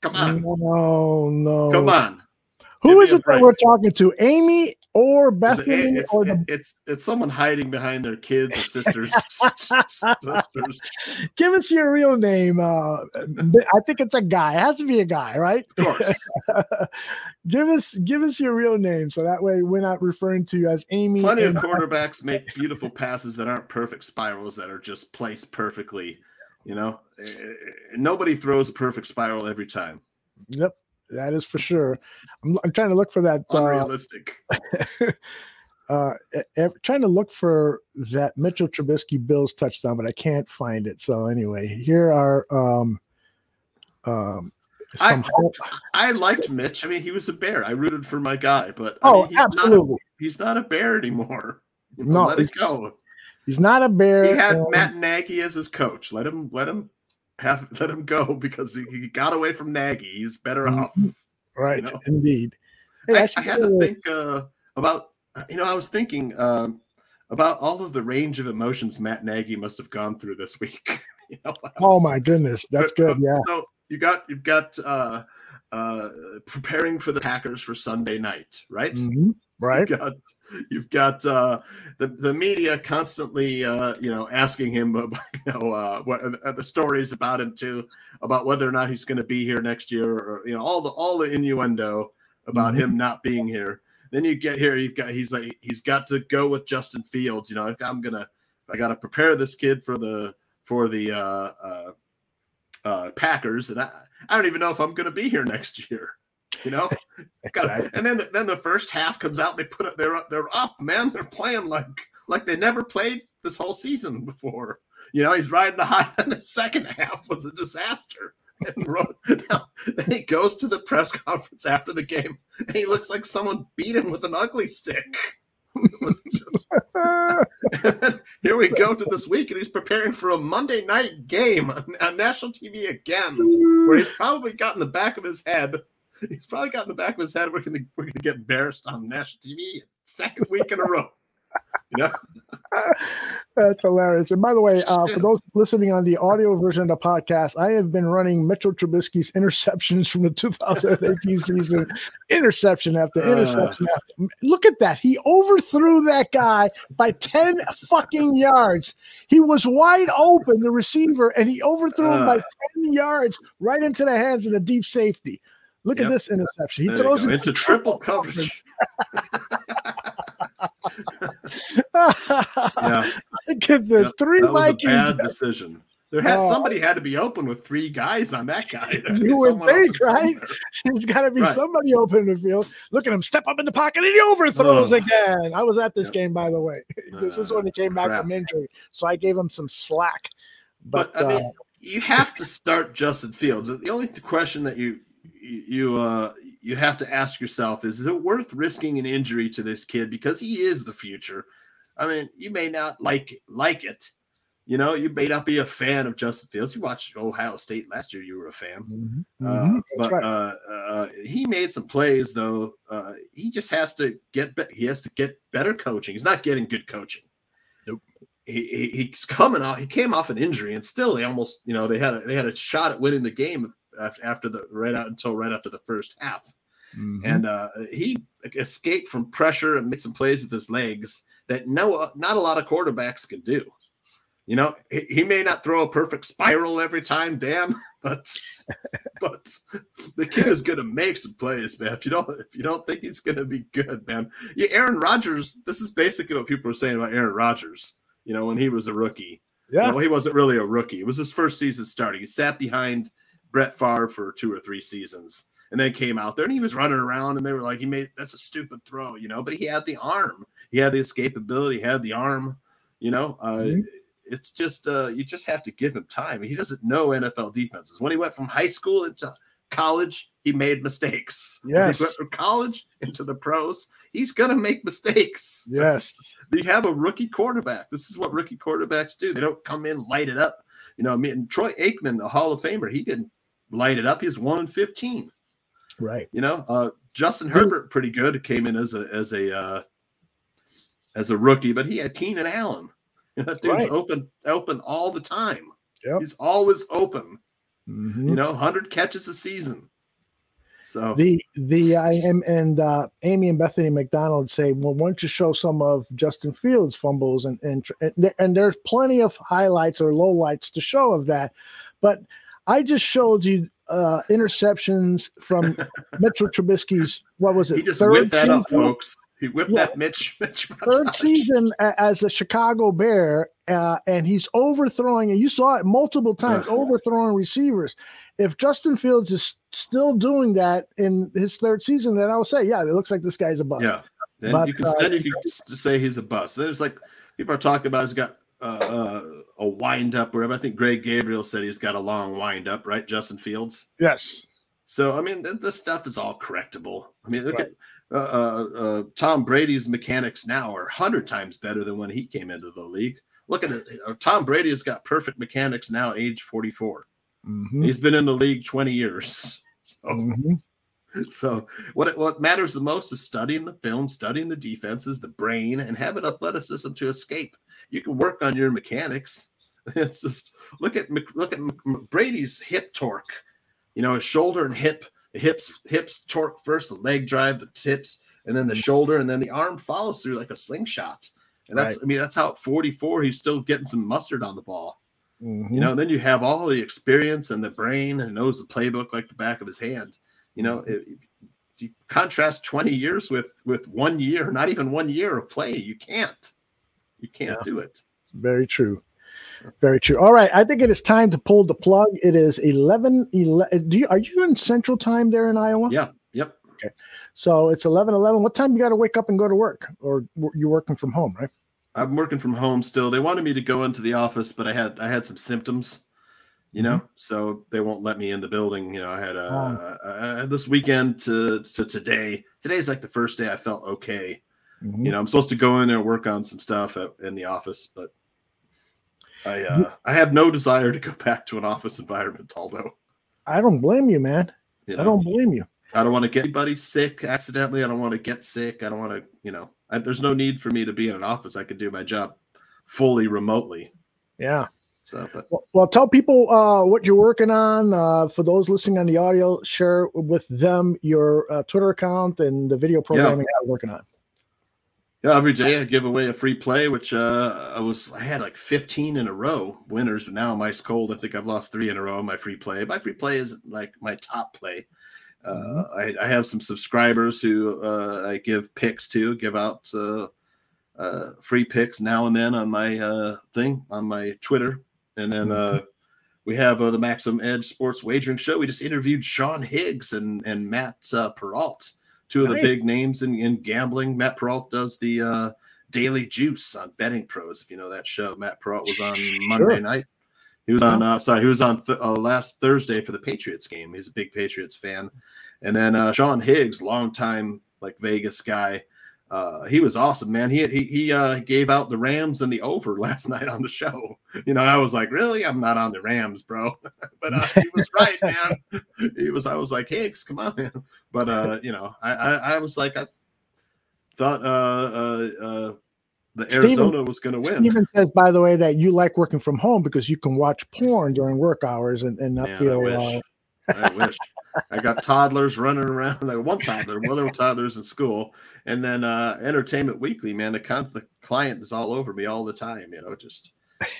Come on, No, no. come on. Who is me a it that we're talking to? Amy or Bethany it's, or the it's it's someone hiding behind their kids or sisters. sisters. Give us your real name. Uh, I think it's a guy. It has to be a guy, right? Of course. give us give us your real name so that way we're not referring to you as Amy. Plenty of quarterbacks make beautiful passes that aren't perfect spirals that are just placed perfectly. You know, Eh, nobody throws a perfect spiral every time. Yep, that is for sure. I'm, I'm trying to look for that. Uh, Unrealistic. uh, e- trying to look for that Mitchell Trubisky Bills touchdown, but I can't find it. So anyway, here are um, um, I, I liked Mitch. I mean, he was a bear. I rooted for my guy, but I Oh, mean, he's Not absolutely. a, he's not a bear anymore. No, let it go. He's not a bear. He had Matt Nagy as his coach. Let him let him have let him go because he, he got away from Nagy. He's better off. Right, know? indeed. Hey, I, should I had to think uh, about you know I was thinking um, about all of the range of emotions Matt Nagy must have gone through this week. you know, Oh my goodness, that's good. Yeah. So you got you've got uh, uh, preparing for the Packers for Sunday night, right? Mhm, Right. You've got, you've got uh, the the media constantly uh, you know asking him about you know uh, what uh, the stories about him too about whether or not he's going to be here next year or you know all the all the innuendo about Mhm. him not being here. Then you get here, you've got he's like he's got to go with Justin Fields. You know, if I'm gonna I got to prepare this kid for the for the uh, uh, uh, Packers, and I, I don't even know if I'm going to be here next year. You know, Gotta- and then then the first half comes out, they put it they're up, they're up, man. They're playing like like they never played this whole season before. You know, he's riding the high, and the second half was a disaster. And then he goes to the press conference after the game, and he looks like someone beat him with an ugly stick. Just- here we go to this week, and he's preparing for a Monday night game on, on national TV again, where he's probably got in the back of his head. He's probably got in the back of his head. We're gonna we're gonna get embarrassed on national TV second week in a row. You know, That's hilarious. And by the way, uh, for those listening on the audio version of the podcast, I have been running Mitchell Trubisky's interceptions from the 2018 season, interception after Uh. interception after. Look at that. He overthrew that guy by 10 fucking yards. He was wide open, the receiver, and he overthrew him by Uh. 10 yards right into the hands of the deep safety. Look Yep. at this interception. He There throws it into triple coverage. Yeah. Look at this. Yep, Three that was a Vikings. bad decision. There had Oh. somebody had to be open with three guys on that guy. There had to be You would think, right? somewhere. There's got to be Right. somebody open in the field. Look at him step up in the pocket and he overthrows again. I was at this game, by the way. this is when he came back from injury, so I gave him some slack. But, But I mean, uh, you have to start Justin Fields. The only question that you you uh you have to ask yourself is: Is it worth risking an injury to this kid because he is the future? I mean, you may not like like it. You know, you may not be a fan of Justin Fields. You watched Ohio State last year; you were a fan. Uh, Mhm. That's but right. uh, uh, he made some plays, though. Uh, he just has to get. Be- he has to get better coaching. He's not getting good coaching. Nope. He, he he's coming off. He came off an injury, and still, they almost. You know, they had a, they had a shot at winning the game after, after the right out until right after the first half. Mm-hmm. And uh, he escaped from pressure and made some plays with his legs that no, not a lot of quarterbacks can do. You know, he, he may not throw a perfect spiral every time, damn, but but the kid is going to make some plays, man. If you don't, if you don't think he's going to be good, man, yeah, Aaron Rodgers. This is basically what people were saying about Aaron Rodgers. You know, when he was a rookie, Yeah. well, he wasn't really a rookie. It was his first season starting. He sat behind Brett Favre for two or three seasons, and then came out there and he was running around, and they were like, "He made that's a stupid throw," you know. But he had the arm, he had the escapability, he had the arm, you know. Uh, Mhm. It's just uh, you just have to give him time. He doesn't know NFL defenses. When he went from high school into college, he made mistakes. Yes. he went from college into the pros, he's gonna make mistakes. Yes. you have a rookie quarterback. This is what rookie quarterbacks do. They don't come in light it up. You know, I mean, Troy Aikman, the Hall of Famer, he didn't light it up. He's one in fifteen. right. You know, uh, Justin Herbert, pretty good, came in as a as a uh, as a rookie, but he had Keenan Allen. You know, that dude's Right. open open all the time. Yep. He's always open. Mhm. You know, hundred catches a season. So The the I am and uh, Amy and Bethany McDonald say, well, why don't you show some of Justin Fields' fumbles and and and, there, and there's plenty of highlights or lowlights to show of that, but I just showed you uh, interceptions from Mitchell Trubisky's what was it he just third whipped that up, folks. He whipped Yeah. that Mitch Mitch third season as a Chicago Bear, uh, and he's overthrowing, and you saw it multiple times, overthrowing receivers. If Justin Fields is still doing that in his third season, then I would say, yeah, it looks like this guy's a bust. Yeah. Then But, you can uh, then you can just say he's a bust. Then it's like people are talking about he's got uh, uh, a wind up wherever. I think Greg Gabriel said he's got a long wind up, right? Justin Fields. Yes. So I mean, th- this stuff is all correctable. I mean, look at uh, uh, uh, Tom Brady's mechanics now are hundred times better than when he came into the league. Look at it. Uh, Tom Brady has got perfect mechanics now, at age forty-four. Mhm. He's been in the league twenty years. So, Mhm. so what what matters the most is studying the film, studying the defenses, the brain, and having athleticism to escape. You can work on your mechanics. It's just look at look at Brady's hip torque. You know, his shoulder and hip, the hips hips torque first, the leg drive, the tips, and then the shoulder, and then the arm follows through like a slingshot. And that's Right. I mean that's how at 44 he's still getting some mustard on the ball. Mhm. You know, then you have all the experience and the brain and knows the playbook like the back of his hand. You know, Mm-hmm. it, you contrast 20 years with with one year, not even one year of play. You can't. You can't do it. Very true. Very true. All right. I think it is time to pull the plug. It is 11, 11 do you, are you in central time there in Iowa? Yeah. Yep. Okay. So it's 11, 11. What time you got to wake up and go to work or you're working from home, right? I'm working from home still. They wanted me to go into the office, but I had I had some symptoms, you know, mm-hmm. so they won't let me in the building. You know, I had a, oh. I had this weekend to to today. Today's like the first day I felt okay. Mhm. You know, I'm supposed to go in there and work on some stuff at, in the office, but I uh, I have no desire to go back to an office environment. Although I don't blame you, man. You I don't blame you. I don't want to get anybody sick accidentally. I don't want to get sick. I don't want to, you know, I, there's no need for me to be in an office. I could do my job fully remotely. Yeah. So, but Well, well, tell people uh, what you're working on. Uh, for those listening on the audio, share with them your uh, Twitter account and the video programming you're working on. Yeah, every day I give away a free play, which uh, I was I had like 15 in a row winners, but now I'm ice cold. I think I've lost three in a row in my free play. My free play is like my top play. Uh, I, I have some subscribers who uh, I give picks to, give out uh, uh, free picks now and then on my uh, thing on my Twitter, and then uh, we have uh, the Maxim Edge Sports Wagering Show. We just interviewed Sean Higgs and and Matt uh, Peralt, two of the Nice. big names in, in gambling. Matt Peralt does the uh, Daily Juice on Betting Pros. If you know that show, Matt Peralt was on Monday night. He was on. Uh, sorry, he was on th- uh, last Thursday for the Patriots game. He's a big Patriots fan, and then uh, Sean Higgs, longtime like Vegas guy. Uh, he was awesome, man. He he he uh, gave out the Rams and the over last night on the show. You know, I was like, really? I'm not on the Rams, bro. but uh, he was right, man. He was. I was like, Higgs, come on, man. But uh, you know, I I, I was like, I thought uh uh, uh the Steven- Arizona was going to win. Steven says, by the way, that you like working from home because you can watch porn during work hours and, and not Man, I feel. wish. Uh, I wish. I got toddlers running around. Like one toddler, one little toddlers in school, and then uh Entertainment Weekly. Man, the con- the client is all over me all the time. You know, just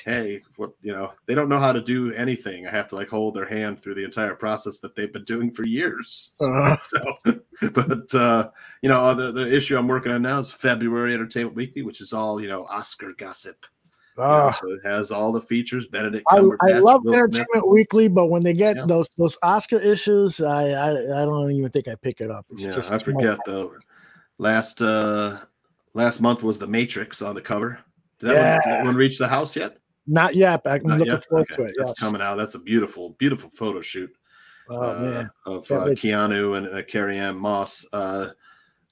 hey, what you know, they don't know how to do anything. I have to like hold their hand through the entire process that they've been doing for years. Uh-huh. So, but uh, you know, the the issue I'm working on now is February Entertainment Weekly, which is all you know Oscar gossip. You know, Ah. so it has all the features. Benedict I, I love Will Smith. Entertainment Weekly, but when they get those those Oscar issues, I, I I don't even think I pick it up. It's yeah, just I forget though. Last uh last month was the Matrix on the cover. Did that, Yeah. one, that one reach the house yet? Not yet. but I'm Not looking yet? forward Okay, to it. That's yes. coming out. That's a beautiful, beautiful photo shoot Oh uh, of uh, Keanu and uh, Carrie Ann Moss. Uh,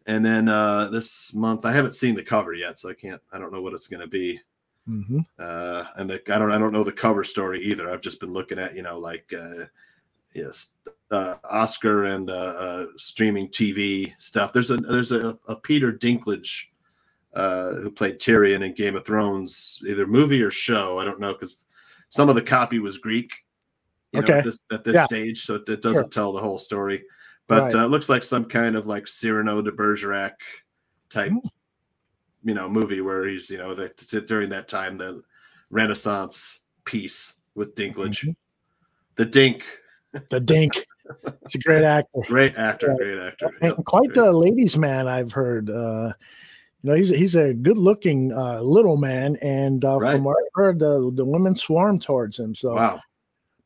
and then uh, this month, I haven't seen the cover yet, so I can't. I don't know what it's going to be. Mhm. Uh, and the, I don't. I don't know the cover story either. I've just been looking at you know like uh, yes, uh, Oscar and uh, uh, streaming TV stuff. There's a there's a, a Peter Dinklage uh, who played Tyrion in Game of Thrones, either movie or show. I don't know because some of the copy was Greek. You know, Okay. at this at this Yeah. stage, so it, it doesn't Sure. tell the whole story. But Right. uh, it looks like some kind of like Cyrano de Bergerac type, you know, movie where he's you know that during that time the Renaissance piece with Dinklage, Mm-hmm. the Dink, the Dink. It's a great actor. great actor, great actor. quite the ladies' man. I've heard. Uh, you know, he's he's a good looking uh, little man, and uh, from what I've heard, the the women swarm towards him. So Wow.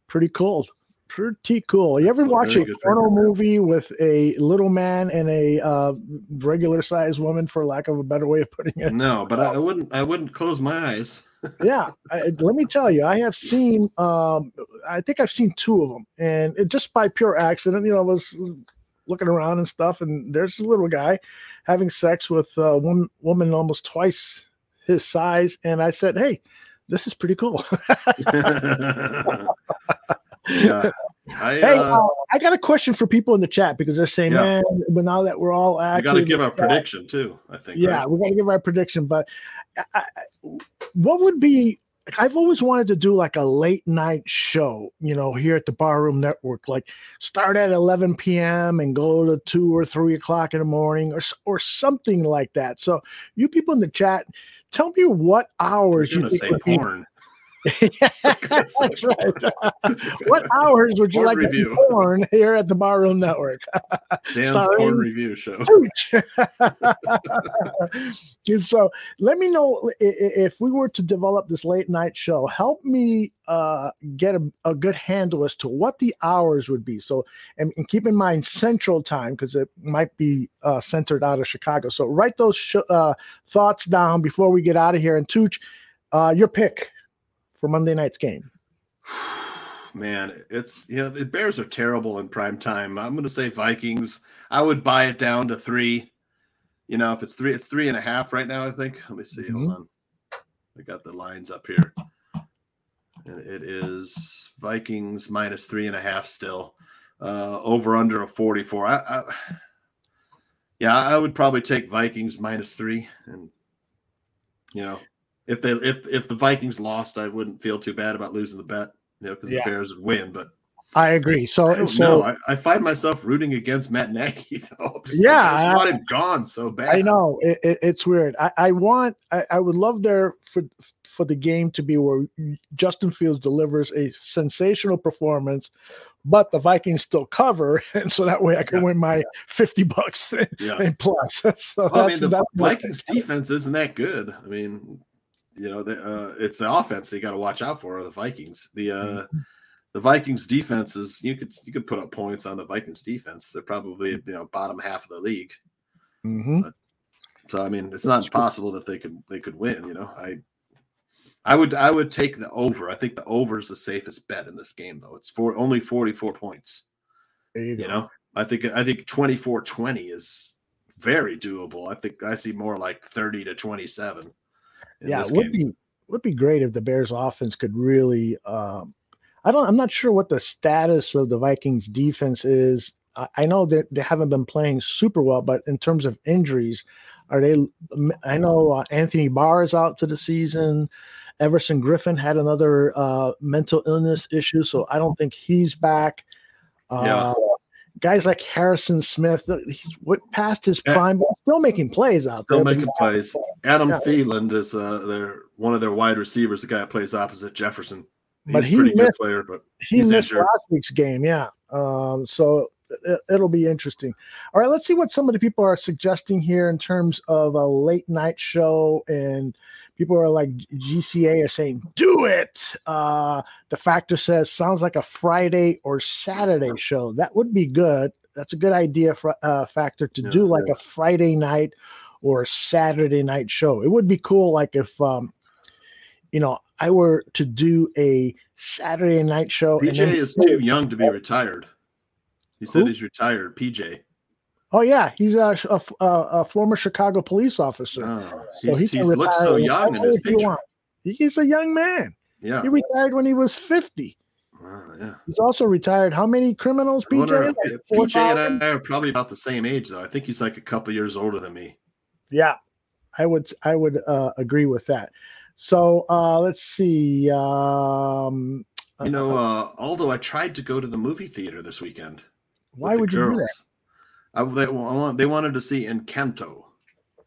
pretty cool. Pretty cool. You ever watch a porno movie with a little man and a uh, regular sized woman, for lack of a better way of putting it? No, but I, I wouldn't. I wouldn't close my eyes. yeah, I, let me tell you, I have seen. Um, I think I've seen two of them, and it just by pure accident. You know, I was looking around and stuff, and there's a little guy having sex with uh, one woman almost twice his size, and I said, "Hey, this is pretty cool." Yeah. I, hey, uh, uh, I got a question for people in the chat because they're saying, Yeah. "Man, but now that we're all we got to give our yeah, prediction too. I think. yeah, right? we got to give our prediction. But I, I, what would be? I've always wanted to do like a late night show, you know, here at the Barroom Network, like start at 11 p.m. and go to two or three o'clock in the morning, or or something like that. So, you people in the chat, tell me what hours You're you gonna think say porn. That's right. what hours would you Porn like to review. be porn here at the Barroom Network? Dan's Starring porn review show. So let me know if we were to develop this late night show. Help me uh, get a, a good handle as to what the hours would be. So, and, and keep in mind Central Time because it might be uh, centered out of Chicago. So write those sh- uh, thoughts down before we get out of here. And Tooch, uh, your pick for Monday night's game. man, it's you know the Bears are terrible in prime time. I'm going to say Vikings. I would buy it down to three. You know, if it's three, it's three and a half right now. I think. Let me see. Mm-hmm. Hold on. I got the lines up here, and it is Vikings minus three and a half still. Uh, over under a 44. I, I yeah, I would probably take Vikings minus three, and you know, if they if if the Vikings lost, I wouldn't feel too bad about losing the bet, you know, because Yeah. the Bears would win. But I agree. So, I so. I, I find myself rooting against Matt Nagy though. Just Yeah, like, I want him gone so bad. I know it, it, it's weird. I, I want, I, I would love there for for the game to be where Justin Fields delivers a sensational performance, but the Vikings still cover, and so that way I can win my fifty bucks Yeah. and plus. so Well, I mean, the Vikings defense isn't that good. I mean, you know, the, uh, it's the offense they got to watch out for. Are the Vikings the uh, Mm-hmm. the Vikings defense is you could you could put up points on the Vikings defense. They're probably you know bottom half of the league. Mhm. So I mean, it's not impossible that they could they could win. You know, I I would I would take the over. I think the over is the safest bet in this game, though. It's for only forty four points. You You know, I think I think 24-20 is very doable. I think I see more like thirty to twenty seven. Yeah, it would be would be great if the Bears offense could really. Um, I don't. I'm not sure what the status of the Vikings defense is. I, I know that they haven't been playing super well, but in terms of injuries, are they? I know uh, Anthony Barr is out to the season. Everson Griffen had another uh, mental illness issue, so I don't think he's back. Uh, Yeah. Guys like Harrison Smith, he's past his prime, but still making plays out Still there. but making plays. Adam Yeah. Thielen is uh, their one of their wide receivers. The guy that plays opposite Jefferson. He's But a he pretty good missed- player, but he missed injured. last week's game yeah um so it, it'll be interesting all right let's see what some of the people are suggesting here in terms of a late night show and people are like gca are saying do it uh the factor says sounds like a friday or saturday show that would be good that's a good idea for uh factor to do like a friday night or saturday night show it would be cool like if um you know, I were to do a Saturday night show. and PJ then- is too young to be retired. He said Who? he's retired. PJ. Oh yeah, he's a, a, a, former Chicago police officer. Oh, so he's- he he looks so young in whenever his picture. He's a young man. Yeah. He retired when he was 50. yeah. He's also retired. How many criminals, I wonder PJ? Like 4,000? PJ and I are probably about the same age, though. I think he's like a couple years older than me. Yeah, I would I would uh, agree with that. So uh, let's see. Um, You know, uh, although I tried to go to the movie theater this weekend. Why would you do that? I, they, I want, they wanted to see Encanto,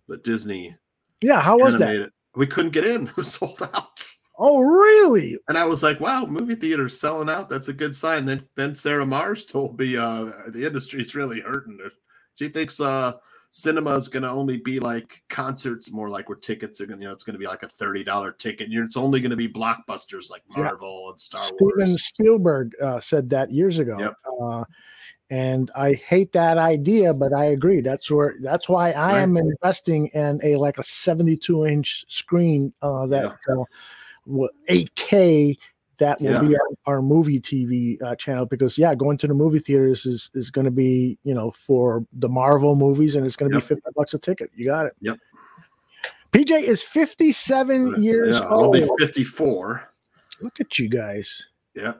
the Disney. yeah, how was that? animated- We couldn't get in; it was sold out. Oh, really? And I was like, "Wow, movie theaters selling out. That's a good sign." Then, then Sarah Mars told me uh, the industry's really hurting. She thinks uh, cinema is going to only be like concerts, more like where tickets are going. to You know, it's going to be like a thirty dollar ticket. You're, it's only going to be blockbusters like Yeah. Marvel and Star Steven Wars. Spielberg uh, said that years ago. Uh, and I hate that idea, but I agree. That's where that's why I Right. am investing in a like a 72 inch screen uh, that uh, 8K that will be our, our movie TV uh, channel because yeah, going to the movie theaters is is going to be you know for the Marvel movies and it's going to Yep. be 50 bucks a ticket. You got it. Yep. PJ is 57 years yeah, I'll old. be fifty four. Look at you guys. Yeah.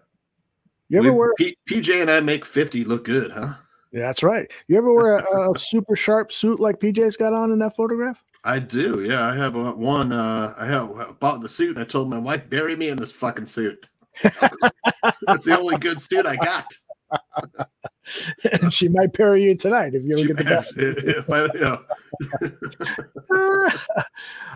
You ever We- wear P- PJ and I make fifty look good, huh? Yeah, that's right. You ever wear a, a super sharp suit like PJ's got on in that photograph? I do. Yeah, I have a, one. Uh, I have I bought the suit. And I told my wife, bury me in this fucking suit. That's the only good suit I got. and she might bury you tonight if you ever get the back. if I, you know,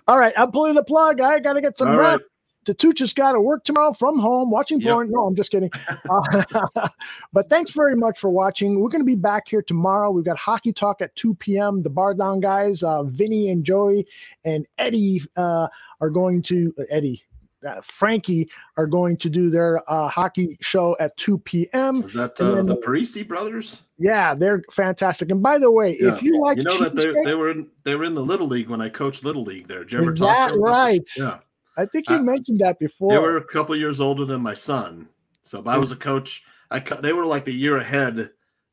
All right, I'm pulling the plug. I got to get some All rest. right. Tatucha's got to work tomorrow from home watching Yep. porn. No, I'm just kidding. Uh, but thanks very much for watching. We're going to be back here tomorrow. We've got hockey talk at 2 p.m. The Bar Down guys, uh, Vinny and Joey and Eddie uh, are going to, uh, Eddie, uh, Frankie are going to do their uh, hockey show at 2 p.m. is that uh, then- the Parisi brothers? Yeah, they're fantastic. And by the way, Yeah. if you like, you know that they, they were in they were in the little league when I coached little league there. Did you ever Is talk that to them about right? Yeah, I think you mentioned that before. they were a couple years older than my son, So if I was a coach, I they were like the year ahead,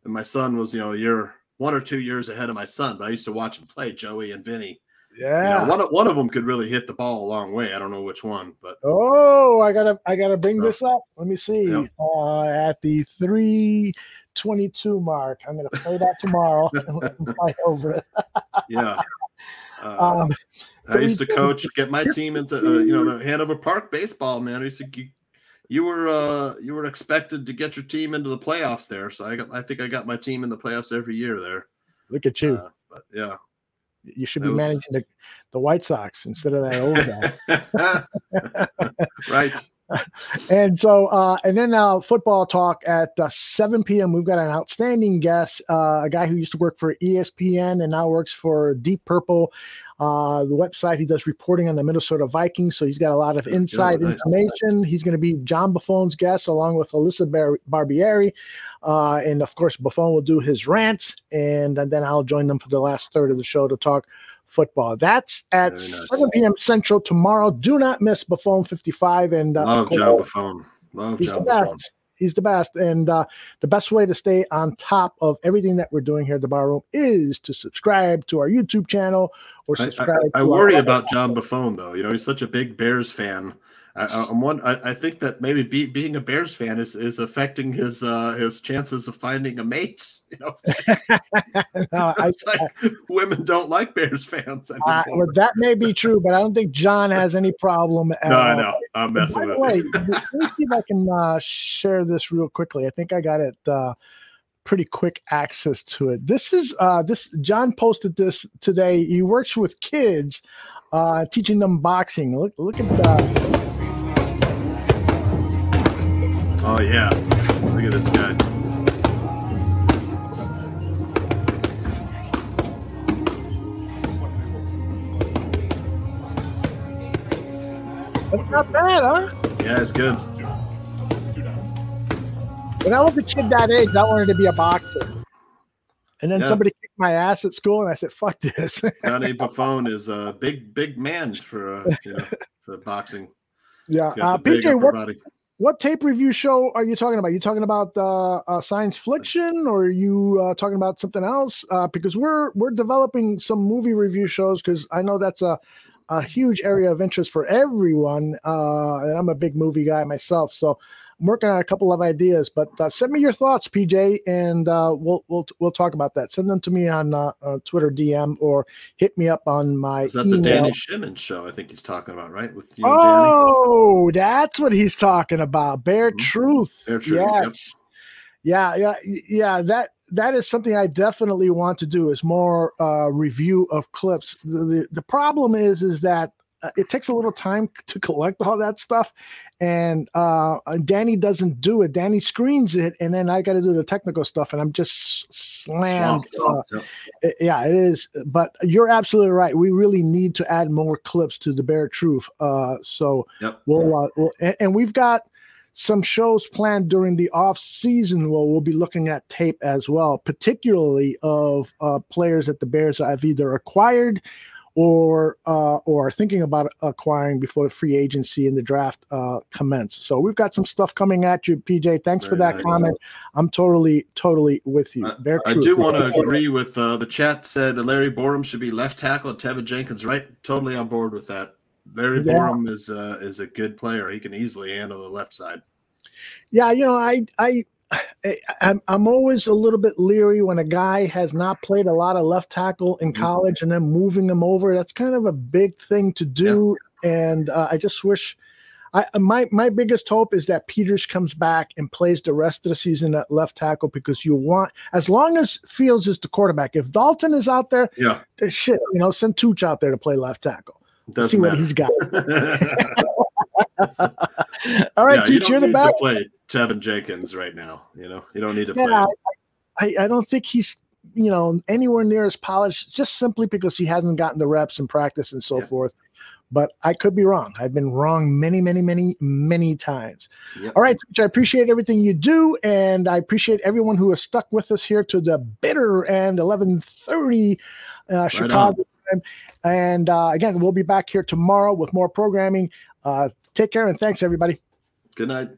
and my son was you know a year one or two years ahead of my son. But I used to watch him play, Joey and Vinny. You know, Yeah. one of, one of them could really hit the ball a long way. I don't know which one, but Oh, I gotta I gotta bring this up. Let me see. Yep. Uh, at the three twenty two mark, I'm gonna play that tomorrow and fight over it. yeah. Uh, Um, I used to coach, get my team into uh, you know the Hanover Park baseball. Man, I used to, you, you were uh, you were expected to get your team into the playoffs there. So I got I think I got my team in the playoffs every year there. Look at you. Uh, but yeah, you should be was- managing the, the White Sox instead of that old guy. right. and so uh and then uh football talk at uh, 7 p.m we've got an outstanding guest uh a guy who used to work for espn and now works for deep purple uh the website he does reporting on the minnesota vikings so he's got a lot of inside nice. information he's going to be john buffone's guest along with alyssa Bar- barbieri uh and of course buffone will do his rants and, and then i'll join them for the last third of the show to talk football. That's at nice. 7 p.m. Central tomorrow. Do not miss Buffone 55. And uh, Love John Buffone. Love John Buffone. He's the best. And uh, the best way to stay on top of everything that we're doing here at the bar room is to subscribe to our YouTube channel or subscribe. I, I our worry about John Buffone though. You know, he's such a big Bears fan. I, I- I'm one. I, I think that maybe be, being a Bears fan is, is affecting his uh, his chances of finding a mate. You know, No, I- it's like women don't like Bears fans. Uh, well, that may be true, but I don't think John has any problem. At no, I know. I'm messing with way, let me see if I can uh, share this real quickly. I think I got it uh, pretty quick access to it. This is uh, this John posted this today. He works with kids, uh, teaching them boxing. Look, look at that. Oh yeah, look at this guy. That's not bad, huh? Yeah, it's good. When I was a kid that age, I wanted to be a boxer. And then Yeah. somebody kicked my ass at school, and I said, "Fuck this." Johnny Buffone is a big, big man for uh, you know for boxing. yeah, uh, PJ, upper what tape review show are you talking about? you talking about uh, uh, science fiction, or are you uh, talking about something else? Uh, because we're we're developing some movie review shows because I know that's a a huge area of interest for everyone, uh, and I'm a big movie guy myself, so. I'm working on a couple of ideas, but uh, send me your thoughts, PJ, and uh, we'll we'll we'll talk about that. Send them to me on uh, uh, Twitter DM or hit me up on my Is that the. Danny Shimon show? I think he's talking about, right? With you, Oh, that's what he's talking about. Bare truth. Mm-hmm. Bare truth, yep. Yes. Yeah, yeah, yeah. That that is something I definitely want to do. Is more uh, review of clips. The, the the problem is is that uh, it takes a little time to collect all that stuff, and uh, Danny doesn't do it. Danny screens it, and then I got to do the technical stuff, and I'm just slammed. Uh, it- yeah, it is. But you're absolutely right. We really need to add more clips to the Bare Truth. Uh, so Yep. we'll, uh, we'll and, and we've got some shows planned during the off season where we'll be looking at tape as well, particularly of uh, players that the Bears have either acquired or uh, or thinking about acquiring before the free agency and the draft uh, commence. So we've got some stuff coming at you, PJ. Thanks for that nice. comment. I'm totally totally with you. Bare I Truth. do want to agree with uh, the chat said that Larry Borom should be left tackle and Teven Jenkins right. Totally on board with that. Larry Yeah. Borom is uh, is a good player. He can easily handle the left side. Yeah, you know, I I I'm, I'm always a little bit leery when a guy has not played a lot of left tackle in Mm-hmm. college and then moving him over. That's kind of a big thing to do, and uh, I just wish. I my my biggest hope is that Peters comes back and plays the rest of the season at left tackle because you want as long as Fields is the quarterback. If Dalton is out there, Yeah, shit, you know, send Tooch out there to play left tackle. See what he's got. All right, yeah, you Tooch, don't you're the back. Teven Jenkins right now. You know, you don't need to Yeah, play. I. I, don't think he's you know anywhere near as polished just simply because he hasn't gotten the reps and practice and so forth. But I could be wrong. I've been wrong many, many, many, many times. Yep. All right, I appreciate everything you do, and I appreciate everyone who has stuck with us here to the bitter and eleven thirty uh, Chicago time. And uh, again, we'll be back here tomorrow with more programming. Uh, take care and thanks, everybody. Good night.